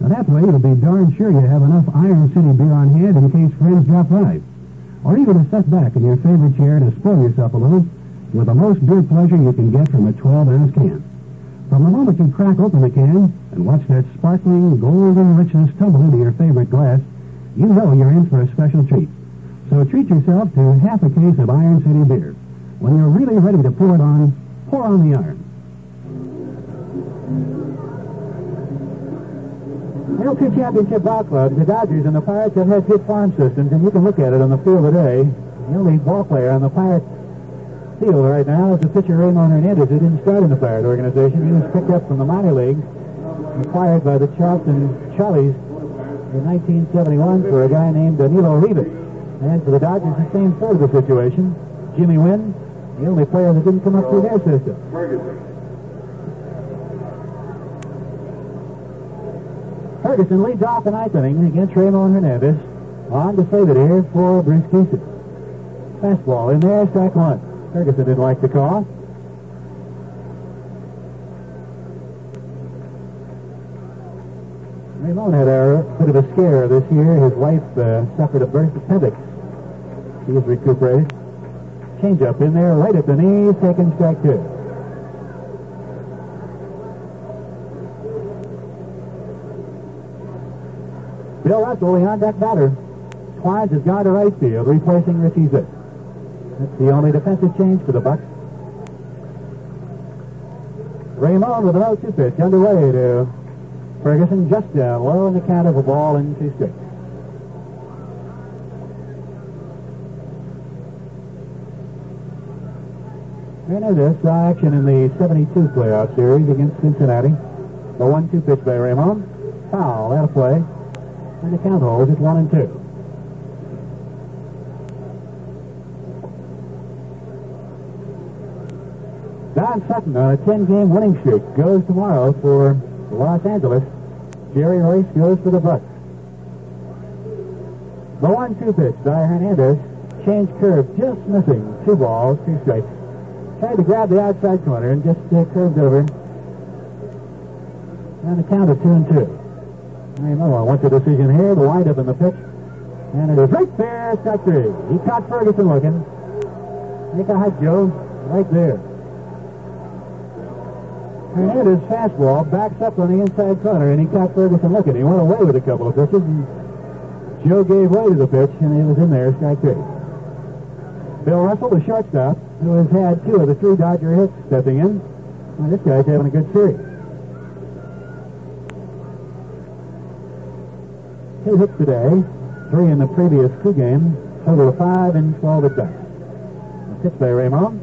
Now that way you'll be darn sure you have enough Iron City beer on hand in case friends drop by. Or even to sit back in your favorite chair to spoil yourself a little with the most beer pleasure you can get from a 12-ounce can. From the moment you crack open the can and watch that sparkling golden richness tumble into your favorite glass, you know you're in for a special treat. So treat yourself to half a case of Iron City beer. When you're really ready to pour it on, pour on the iron. Well, two championship ball clubs, the Dodgers and the Pirates have had good farm systems, and you can look at it on the field today. The only ball player on the Pirates field right now is the pitcher Raymond Hernandez, who didn't start in the Pirate organization. He was picked up from the minor leagues, acquired by the Charleston Charlies in 1971 for a guy named Danilo Rivas. And for the Dodgers, the same sort of a situation. Jimmy Wynn, the only player that didn't come up through their system. Ferguson. Leads off the ninth inning against Raymond Hernandez. On to save it here for Bruce Kison. Fastball in there, strike one. Ferguson didn't like the call. Raymond had a bit of a scare this year. His wife uh, suffered a burst appendix. He is recuperated. Change up in there, right at the knees, taking strike two. Bill Russell, the on-deck batter. Clines has gone to right field, replacing Richie. That's the only defensive change for the Bucks. Raymond with an 0-2 pitch underway to Ferguson, just down low in the count of a ball and two strikes. Hernandez saw action in the 72 playoff series against Cincinnati. The 1-2 pitch by Raymond. Foul, out of play. And the count holds at 1 and 2. Don Sutton on a 10-game winning streak goes tomorrow for Los Angeles. Jerry Reuss goes for the Bucks. The 1-2 pitch by Hernandez. Change curve just missing. Two balls, two strikes. Tried to grab the outside corner and just uh, curved over. And the count of two and two. I know I want the decision here. The windup in the pitch. And it is right there, strike. He caught Ferguson looking. Make a hike, Joe. Right there. Hernandez fastball backs up on the inside corner, and he caught Ferguson looking. He went away with a couple of pitches, and Joe gave way to the pitch, and he was in there, strike three. Bill Russell, the shortstop, who has had two of the three Dodger hits stepping in. Well, this guy's having a good series. Two hits today, three in the previous two games, total of five and 12 at bats. Pitch by Raymond.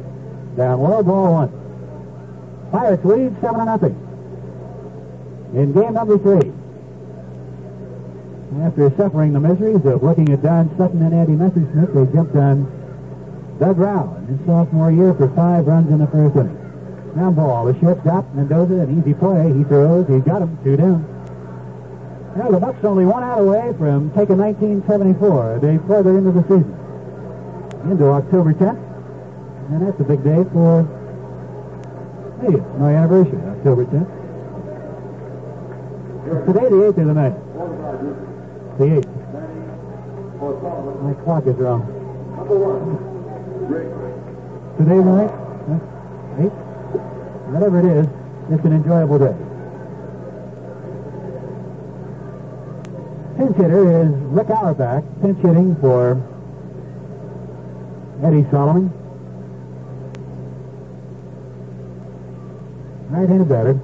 Down low, ball one. Pirates lead seven to nothing. In game number three. After suffering the miseries of looking at Don Sutton and Andy Messersmith, they jumped on Doug Rau in his sophomore year for five runs in the first inning. Ground ball, the shortstop, Mendoza, an easy play. He throws, he got him, two down. Now the Bucks only one out away from taking 1974, a day further into the season. Into October 10th. And that's a big day for It's my anniversary, October 10th. Today the 8th or the 9th? The 8th. My clock is wrong. Today the 9th? Huh? 8th? Whatever it is, it's an enjoyable day. Pinch hitter is Rick Auerbach, pinch hitting for Eddie Solomon. Right-handed batter.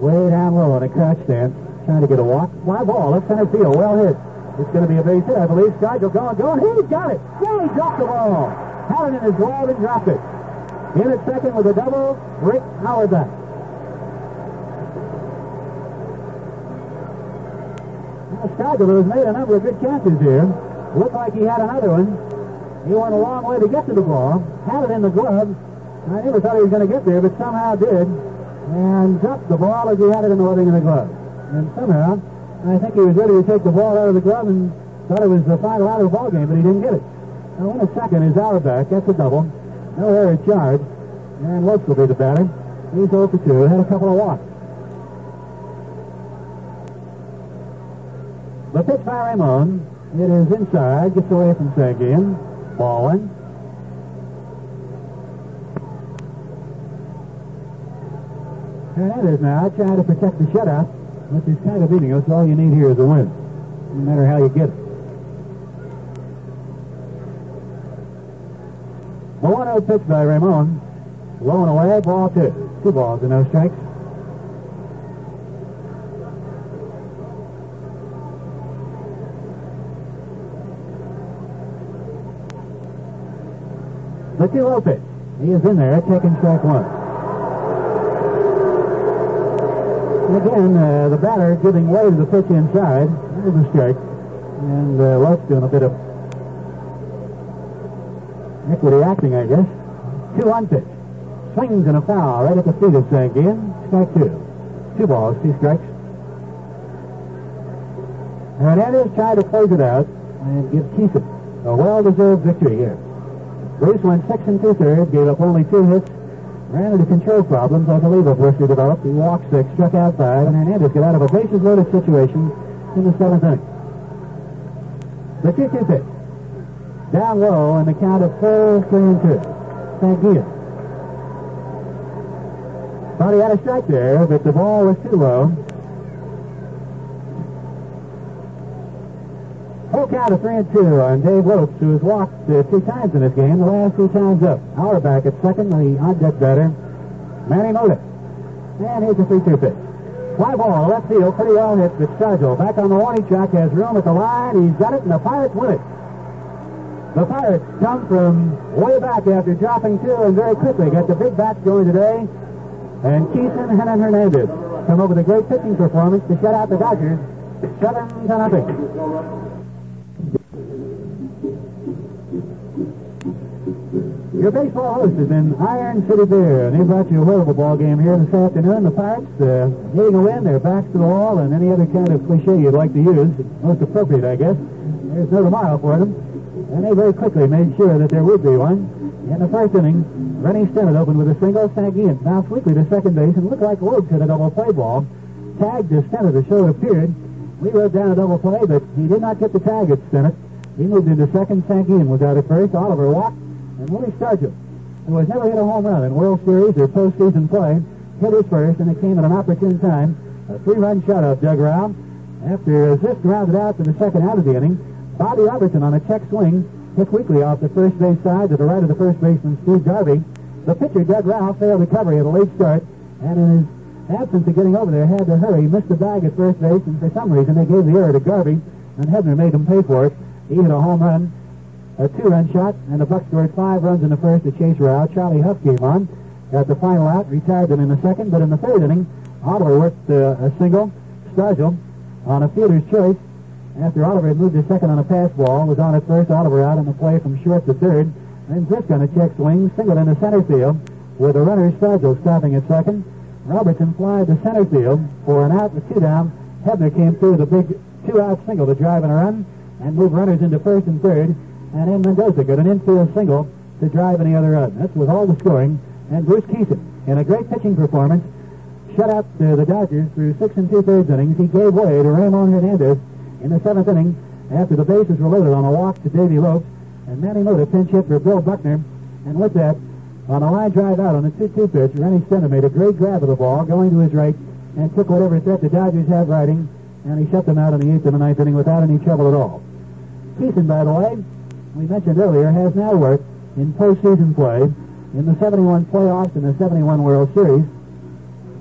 Way down low on a crouch stance, trying to get a walk. Fly ball, left center field, well hit. It's going to be a base hit, I believe. Stargell going, going. He's got it. Yeah, he dropped the ball. Had it in his glove and dropped it. In at second with a double, Rick Auerbach. Now, Stargell has made a number of good catches here. Looked like he had another one. He went a long way to get to the ball. Had it in the glove. I never thought he was going to get there, but somehow did. And dropped the ball as he had it in the webbing in the glove. And somehow, I think he was ready to take the ball out of the glove and Thought it was the final out of the ball game, but he didn't get it. Now, in a second is Auerbach. That's a double. No error charge. And Lopes will be the batter. He's 0 for 2. Had a couple of walks. The pitch by Ramon. It is inside. Gets away from Sanguillen. Ball one. Hernandez now I try to protect the shutout, which is kind of meaningless. All you need here is a win, no matter how you get it. The 1 0 pitch by Ramon. Low and away, ball two. Two balls and no strikes. The 2 0 pitch. He is in there, taking strike one. And again, uh, the batter giving way to the pitch inside. There's a strike. And uh, Lopes doing a bit of equity acting, I guess. 2 1 pitch. Swings and a foul right at the feet of Sanguillen. Strike two. Two balls, two strikes. Hernandez tried to close it out and give Kison a well-deserved victory here. Bruce went six and two-thirds, gave up only two hits, ran into control problems, I believe, of Worcester developed. He walked six, struck out five, and Hernandez got out of a bases-loaded situation in the seventh inning. The 2-2 pitch. Down low, and the count of four, three, and two. Thought he had a strike there, but the ball was too low. Of three and two on Dave Wilkes, who has walked uh, two times in this game, the last two times up. Auerbach at second, the on-deck batter, Manny Mota. And here's a 3-2 pitch. Fly ball, left field, pretty well hit, but Stargell back on the warning track, has room at the line, he's got it, and the Pirates win it. The Pirates come from way back after dropping two and very quickly get the big bats going today. And Kison and Hernandez come with a great pitching performance to shut out the Dodgers, seven to nothing. Your baseball host is in Iron City Beer, and they brought you a horrible ball game here this afternoon. The Pirates uh, needing a win, their backs to the wall, and any other kind of cliche you'd like to use, most appropriate, I guess. There's no tomorrow for them, and they very quickly made sure that there would be one. In the first inning, Rennie Stennett opened with a single. Sanguillen bounced quickly to second base and looked like Lopes hit a double play ball. Tagged to Stennett as show appeared. We wrote down a double play, but he did not get the tag at Stennett. He moved into second. Sanguillen was out at first. Oliver walked, and Willie Stargell, who has never hit a home run in World Series or postseason play, hit his first, and it came at an opportune time. A three-run shutout, Doug Rau. After Zisk grounded out to the second out of the inning, Bobby Robertson on a check swing hit quickly off the first base side to the right of the first baseman, Steve Garvey. The pitcher, Doug Rau, failed recovery at a late start, and in his absence of getting over there, had to hurry. Missed the bag at first base, and for some reason they gave the error to Garvey, and Hebner made him pay for it. He hit a home run, a two-run shot, and the Bucks scored five runs in the first to chase Rau. Charlie Hough came on, got the final out, retired them in the second, but in the third inning, Oliver worked uh, a single. Stargell on a fielder's choice after Oliver had moved to second on a pass ball, was on at first, Oliver out on the play from short to third. Then Zisk on a check swing, singled into center field, with the runner Stargell stopping at second. Robertson flied to center field for an out with two down. Hebner came through with a big two-out single to drive in a run and move runners into first and third. And in Mendoza got an infield single to drive any other run. That's with all the scoring. And Bruce Kison, in a great pitching performance, shut out uh, the Dodgers through six and two-thirds innings. He gave way to Ramon Hernandez in the seventh inning after the bases were loaded on a walk to Davy Lopes. And Manny Mota pinch hit for Bill Buckner. And with that, on a line drive out on the 2-2 pitch, Rennie Stennett made a great grab of the ball, going to his right, and took whatever threat the Dodgers had riding, and he shut them out in the eighth and the ninth inning without any trouble at all. Kison, by the way, we mentioned earlier, has now worked in postseason play in the 71 playoffs and the 71 World Series,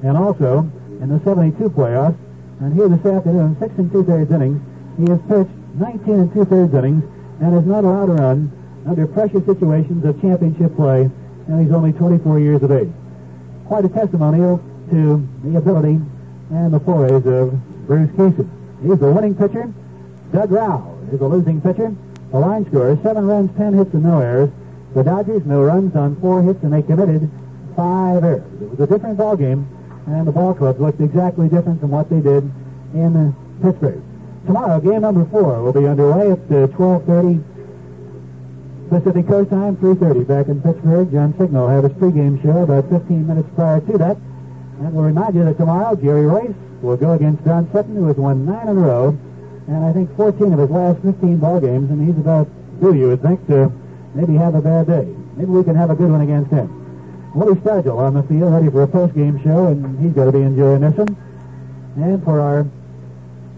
and also in the 72 playoffs. And here this afternoon, six and two-thirds innings, he has pitched 19 and two-thirds innings and is not allowed to run under pressure situations of championship play, and he's only 24 years of age. Quite a testimonial to the ability and the forays of Bruce Kison. He's the winning pitcher. Doug Rau is the losing pitcher. The line score is seven runs, ten hits, and no errors. The Dodgers, no runs on four hits, and they committed five errors. It was a different ball game, and the ball clubs looked exactly different from what they did in uh, Pittsburgh. tomorrow, game number four will be underway at uh, 12.30 Pacific Coast Time, 3.30 back in Pittsburgh. John Signal will have his pregame show about 15 minutes prior to that. And we'll remind you that tomorrow, Jerry Reuss will go against Don Sutton, who has won nine in a row, and I think 14 of his last 15 ball games, and he's about due, you would think, to maybe have a bad day. Maybe we can have a good one against him. Willie Stargell on the field, ready for a post-game show, and he's going to be enjoying this one. And for our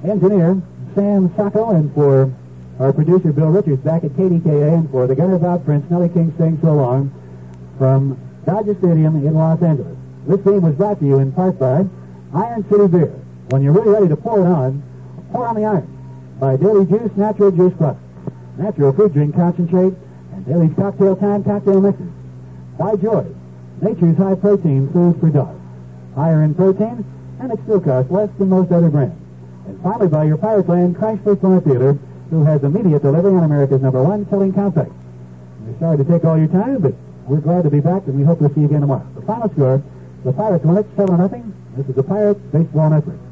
engineer, Sam Sacco, and for our producer, Bill Richards, back at KDKA, and for the Gunners out Prince, Nellie King saying so long from Dodger Stadium in Los Angeles. This game was brought to you in part by Iron City Beer. When you're really ready to pour it on, pour on the iron by Daily Juice Natural Juice Plus. Natural fruit drink concentrate and Daily's Cocktail Time cocktail mixes. Why Joy? Nature's high protein food for dogs. Higher in protein, and it still costs less than most other brands. And finally by your Pirate Land Chrysler Plymouth dealer, who has immediate delivery on America's number one selling compact. We're sorry to take all your time, but we're glad to be back, and we hope to see you again tomorrow. The final score, the Pirates win it 7 0. This is the Pirates Baseball Network.